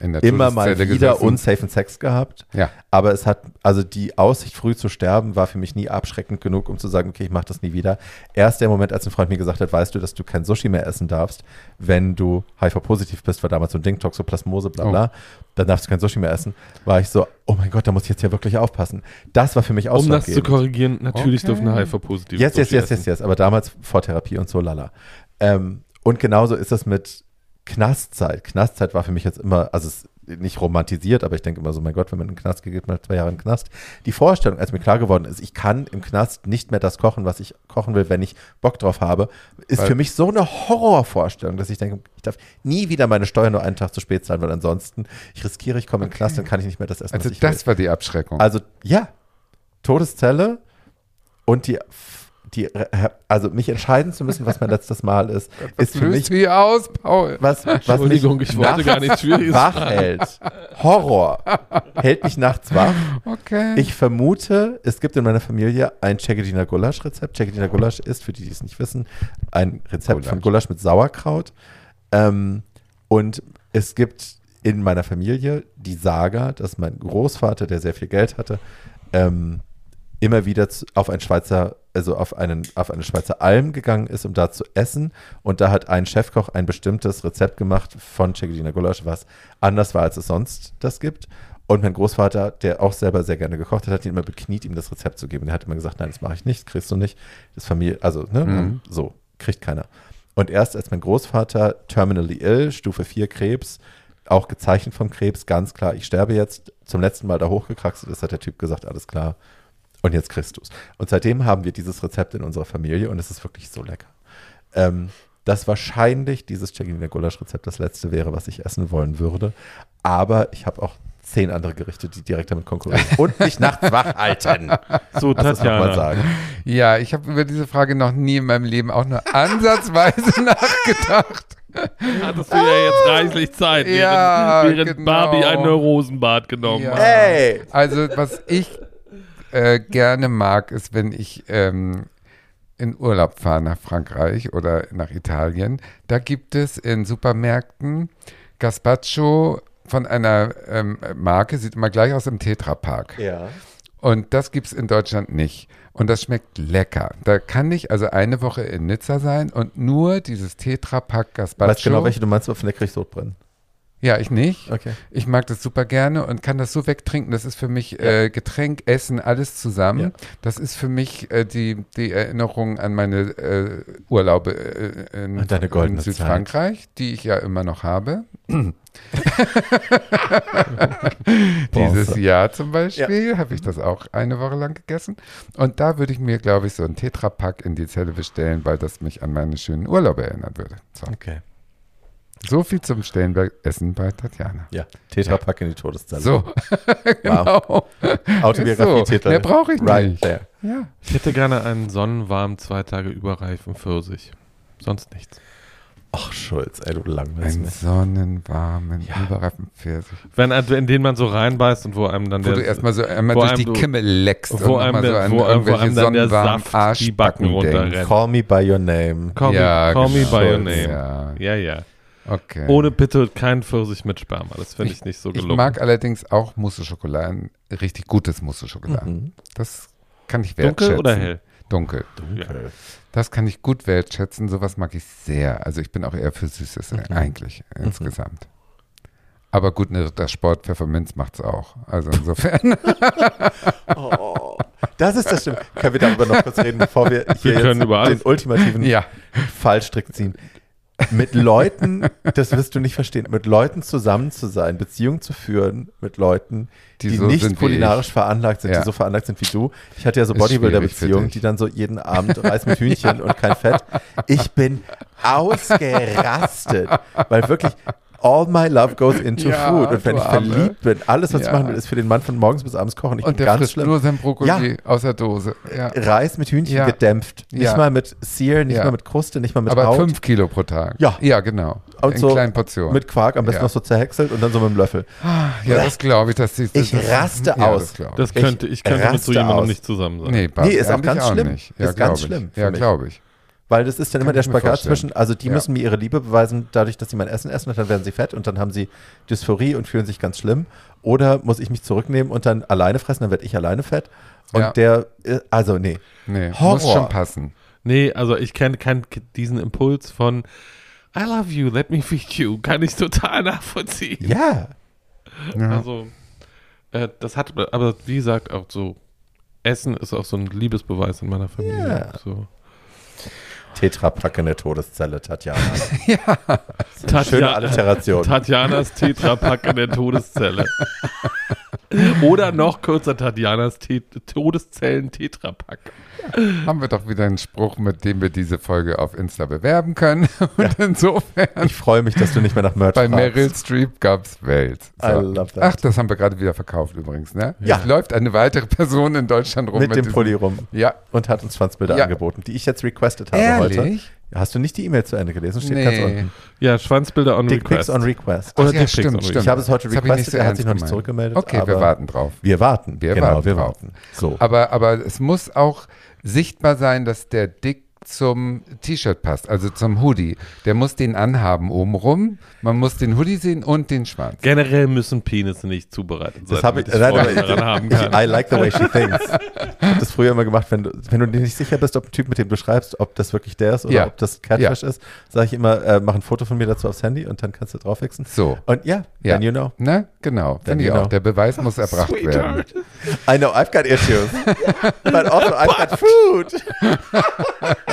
immer mal wieder gesessen. unsafen Sex gehabt. Ja. Aber es hat, also die Aussicht, früh zu sterben, war für mich nie abschreckend genug, um zu sagen, okay, ich mache das nie wieder. Erst der Moment, als ein Freund mir gesagt hat, weißt du, dass du kein Sushi mehr essen darfst, wenn du HIV-positiv bist, war damals so ein Ding, Toxoplasmose, bla bla, dann darfst du kein Sushi mehr essen, war ich so, oh mein Gott, da muss ich jetzt ja wirklich aufpassen. Das war für mich Um das zu ausschlaggebend. korrigieren, natürlich Okay. dürfen Yes, yes, Sushi yes, yes, essen. yes. Aber damals vor Therapie und so, lala. Ähm, und genauso ist das mit Knastzeit. Knastzeit war für mich jetzt immer, also es ist nicht romantisiert, aber ich denke immer so, mein Gott, wenn man in den Knast geht, man zwei Jahre in den Knast. Die Vorstellung, als mir klar geworden ist, ich kann im Knast nicht mehr das kochen, was ich kochen will, wenn ich Bock drauf habe, ist Weil- für mich so eine Horrorvorstellung, dass ich denke, ich darf nie wieder meine Steuern nur einen Tag zu spät zahlen, weil ansonsten ich riskiere, ich komme in den Knast, dann kann ich nicht mehr das essen, Also ich will. das war die Abschreckung. Also ja, Todeszelle und die, die, also mich entscheiden zu müssen, was mein letztes Mal ist, ist für mich wie aus, Paul. was, was mich Entschuldigung, ich wollte nachts gar nichts Schwieriges wach hält. Horror hält mich nachts wach. Okay. Ich vermute, es gibt in meiner Familie ein Cegediner Gulasch-Rezept. Cegediner Gulasch ist, für die, die es nicht wissen, ein Rezept von Gulasch mit Sauerkraut. Ähm, und es gibt in meiner Familie die Saga, dass mein Großvater, der sehr viel Geld hatte, ähm, immer wieder auf ein Schweizer, also auf einen, auf eine Schweizer Alm gegangen ist, um da zu essen. Und da hat ein Chefkoch ein bestimmtes Rezept gemacht von Cegediner Gulasch, was anders war, als es sonst das gibt. Und mein Großvater, der auch selber sehr gerne gekocht hat, hat ihn immer bekniet, ihm das Rezept zu geben. Der hat immer gesagt, nein, das mache ich nicht, das kriegst du nicht. Das Familie, also, ne, Mhm. so, kriegt keiner. Und erst als mein Großvater terminally ill, Stufe 4 Krebs, auch gezeichnet vom Krebs, ganz klar, ich sterbe jetzt, zum letzten Mal da hochgekraxelt ist, hat der Typ gesagt, alles klar. Und jetzt kriegst du es. Und seitdem haben wir dieses Rezept in unserer Familie und es ist wirklich so lecker. Ähm, dass wahrscheinlich dieses Cegediner Gulasch-Rezept das letzte wäre, was ich essen wollen würde. Aber ich habe auch zehn andere Gerichte, die direkt damit konkurrieren und mich nachts wach halten. So, das nochmal Tatjana. sagen. Ja, ich habe über diese Frage noch nie in meinem Leben auch nur ansatzweise nachgedacht. Hattest du ja jetzt reichlich Zeit, während, Ja, während genau. Barbie ein Neurosenbad genommen Ja. hat. Ey! Also, was ich äh, gerne mag, ist, wenn ich ähm, in Urlaub fahre nach Frankreich oder nach Italien. Da gibt es in Supermärkten Gazpacho von einer ähm, Marke, sieht immer gleich aus im Tetrapack. Ja. Und das gibt es in Deutschland nicht. Und das schmeckt lecker. Da kann ich also eine Woche in Nizza sein und nur dieses Tetrapack Gazpacho. Weißt genau, welche du meinst, aber von der krieg ich Sodbrennen. Ja, ich nicht. Okay. Ich mag das super gerne und kann das so wegtrinken. Das ist für mich äh, Getränk, Essen, alles zusammen. Ja. Das ist für mich äh, die, die Erinnerung an meine äh, Urlaube äh, in, in Südfrankreich, die ich ja immer noch habe. Dieses. Jahr zum Beispiel habe ich das auch eine Woche lang gegessen. Und da würde ich mir, glaube ich, so ein Tetrapack in die Zelle bestellen, weil das mich an meine schönen Urlaube erinnern würde. So, Okay. So viel zum Stellenberg-Essen bei Tatjana. Ja. Tetrapack in die Todeszelle. So, Wow. genau. Autobiografie-Titel. Mehr brauche ich Right nicht. there. Ja. Ich hätte gerne einen sonnenwarmen, zwei Tage überreifen Pfirsich. Sonst nichts. Ach, Schulz, ey, du langweilst Einen sonnenwarmen, Ja. überreifen Pfirsich. Wenn, in den man so reinbeißt und wo einem dann Wo der, du erstmal so einmal wo durch die du- Kimme leckst wo und einem nochmal so der- an wo- wo einem dann der Saft die Backen runterrennt. Call me by your name. Call, Ja, me, call me genau. by your name. Ja, Ja, ja. Okay. Ohne bitte kein Pfirsich mit Sperma. Das finde ich, nicht so ich gelungen. mag allerdings auch Mousse-Schokoladen, richtig gutes Mousse-Schokoladen. Mhm. Das kann ich wertschätzen. Dunkel oder hell? Dunkel. Dunkel. Das kann ich gut wertschätzen. Sowas mag ich sehr. Also ich bin auch eher für Süßes äh, eigentlich insgesamt. Aber gut, ne, das Sport Pfefferminz macht es auch. Also insofern. Oh, das ist das Stimmt. Können wir darüber noch kurz reden, bevor wir hier Wir jetzt den ultimativen ja. Fallstrick ziehen. Mit Leuten, das wirst du nicht verstehen, mit Leuten zusammen zu sein, Beziehungen zu führen mit Leuten, Die die, so nicht kulinarisch veranlagt sind, Ja. die so veranlagt sind wie du. Ich hatte ja so Bodybuilder-Beziehungen, die dann so jeden Abend Reis mit Hühnchen und kein Fett. Ich bin ausgerastet, weil wirklich all my love goes into Ja, food. Und wenn ich Arme. verliebt bin, alles, was ich Ja. machen will, ist für den Mann von morgens bis abends kochen. Ich Und bin der ganz frisst schlimm. nur sein Brokkoli Ja. aus der Dose. Ja. Reis mit Hühnchen Ja. gedämpft. Nicht Ja. mal mit Sear, nicht Ja. mal mit Kruste, nicht mal mit Aber Haut. fünf Kilo pro Tag. Ja. Ja, genau. Und In so kleinen Portionen. Mit Quark, am besten Ja. noch so zerhäckselt und dann so mit dem Löffel. ja, das glaube ich, dass die. Ich das, raste ja, aus. Das ich. Das könnte, ich, könnte mit so jemandem aus. nicht zusammen sein. Nee, Nee, ist auch ganz schlimm. Ist ganz schlimm Ich. Ja, glaube ich. Weil das ist dann immer Kann der ich mir Spagat zwischen, also die Ja. müssen mir ihre Liebe beweisen, dadurch, dass sie mein Essen essen und dann werden sie fett und dann haben sie Dysphorie und fühlen sich ganz schlimm. Oder muss ich mich zurücknehmen und dann alleine fressen, dann werde ich alleine fett. Und Ja. der, äh, also nee. Nee, Horror. muss schon passen. Nee, also ich kenne kenn diesen Impuls von I love you, let me feed you. Kann ich total nachvollziehen. Ja. Ja. Also, äh, das hat, aber wie gesagt, auch so, Essen ist auch so ein Liebesbeweis in meiner Familie. Ja. So. Tetrapack in der Todeszelle, Tatjana. Tatja- Schöne Alliteration. Tatjanas Tetrapack in der Todeszelle. Oder noch kürzer, Tatjanas Te Todeszellen-Tetrapack. Haben wir doch wieder einen Spruch, mit dem wir diese Folge auf Insta bewerben können. Und insofern, Ich freue mich, dass du nicht mehr nach Merch bei fragst. Meryl Streep gab's Welt. I love that. Ach, das haben wir gerade wieder verkauft übrigens, ne? Ja. Es läuft eine weitere Person in Deutschland rum mit dem diesem- Pulli rum Ja. und hat uns Schwanzbilder Ja. angeboten, die ich jetzt requested habe heute. Hast du nicht die E-Mail zu Ende gelesen? Steht ganz Nee. unten. Ja, Schwanzbilder on Dick Request. Pics on Request. Oder Ach ja, Dickpics stimmt, on Request. stimmt. Ich habe es heute Das requested, so er hat sich noch nicht gemeint. zurückgemeldet. Okay, wir warten drauf. Wir warten. Wir genau, warten wir drauf. warten. So. Aber, aber es muss auch sichtbar sein, dass der Dick zum T-Shirt passt, also zum Hoodie. Der muss den anhaben obenrum. Man muss den Hoodie sehen und den Schwanz. Generell müssen Penisse nicht zubereitet sein. Das habe ich, nein, aber daran haben ich, kann. I like the way she thinks. Ich habe das früher immer gemacht, wenn du, wenn du dir nicht sicher bist, ob ein Typ, mit dem du schreibst, ob das wirklich der ist oder Ja. ob das Catfish ist, sage ich immer, äh, mach ein Foto von mir dazu aufs Handy und dann kannst du draufwechseln. So. Und ja, Ja. then you know. Ne? Genau. Then ich you auch. know. Der Beweis muss erbracht werden. Sweetheart. I know, I've got issues. but also I've got food.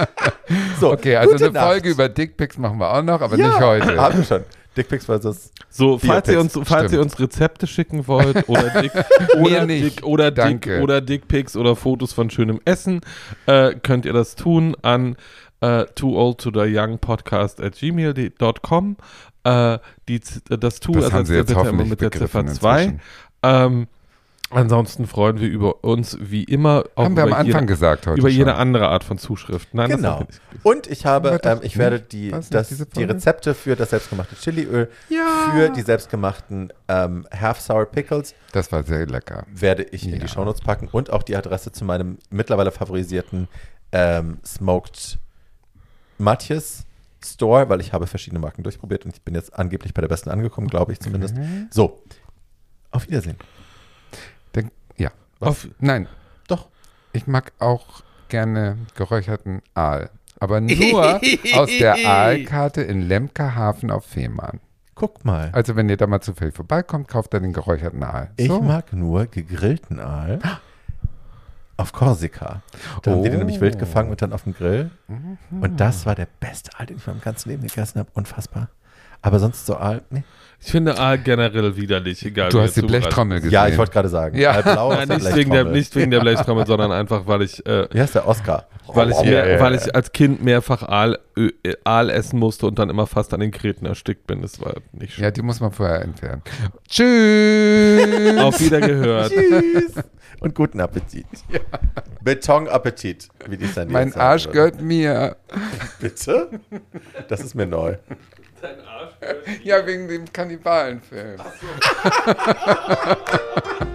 so, Okay, also eine Nacht. Folge über Dickpics machen wir auch noch, aber ja, nicht heute. Haben wir schon. Dickpics versus So, falls ihr, uns, falls ihr uns Rezepte schicken wollt oder Dick, oder, nicht. Dick, oder, Dick, oder Dickpics oder Fotos von schönem Essen, äh, könnt ihr das tun an äh, too old to the young podcast at gmail.com. Äh, die, Z- das Tu Das ersetzt haben Sie ihr jetzt bitte immer hoffentlich mit der Ziffer 2. inzwischen. Ähm, ansonsten freuen wir über uns wie immer auch Haben wir am über Anfang jede, gesagt heute über jede schon. andere Art von Zuschrift. Nein, das Genau. nicht. Und ich habe, ähm, ich werde die, das, die? Rezepte für das selbstgemachte Chiliöl, Ja. für die selbstgemachten ähm, Half Sour Pickles Das war sehr lecker. werde ich in Ja. die Shownotes packen und auch die Adresse zu meinem mittlerweile favorisierten ähm, Smoked Matjes Store, weil ich habe verschiedene Marken durchprobiert und ich bin jetzt angeblich bei der besten angekommen, glaube ich zumindest. So, auf Wiedersehen. Auf, Nein, Doch. ich mag auch gerne geräucherten Aal. Aber nur aus der Aalkarte in Lemke-Hafen auf Fehmarn. Guck mal. Also wenn ihr da mal zufällig vorbeikommt, kauft er den geräucherten Aal. Ich So. mag nur gegrillten Aal auf Korsika. Da haben die den nämlich wild Oh. gefangen und dann auf dem Grill. Und das war der beste Aal, den ich in meinem ganzen Leben gegessen habe. Unfassbar. Aber sonst so Aal, nee. ich finde Aal generell widerlich, egal Du hast die Blechtrommel gesehen. Ja, ich wollte gerade sagen. Ja. Aus Nein, nicht wegen, der, Blechtrommel. nicht wegen der Blechtrommel, sondern einfach, weil ich, äh, Wie heißt der Oscar? weil, ich Ja, mehr, ja, weil ja. ich als Kind mehrfach Aal, Ö, äh, Aal essen musste und dann immer fast an den Kreten erstickt bin. Das war nicht schön. Ja, die muss man vorher entfernen. Tschüss. Auf Wiedergehört. Tschüss. Und guten Appetit. Betonappetit, wie die Sandy mein Arsch gehört mir. Bitte? Das ist mir neu. Ja, wegen dem Kannibalenfilm.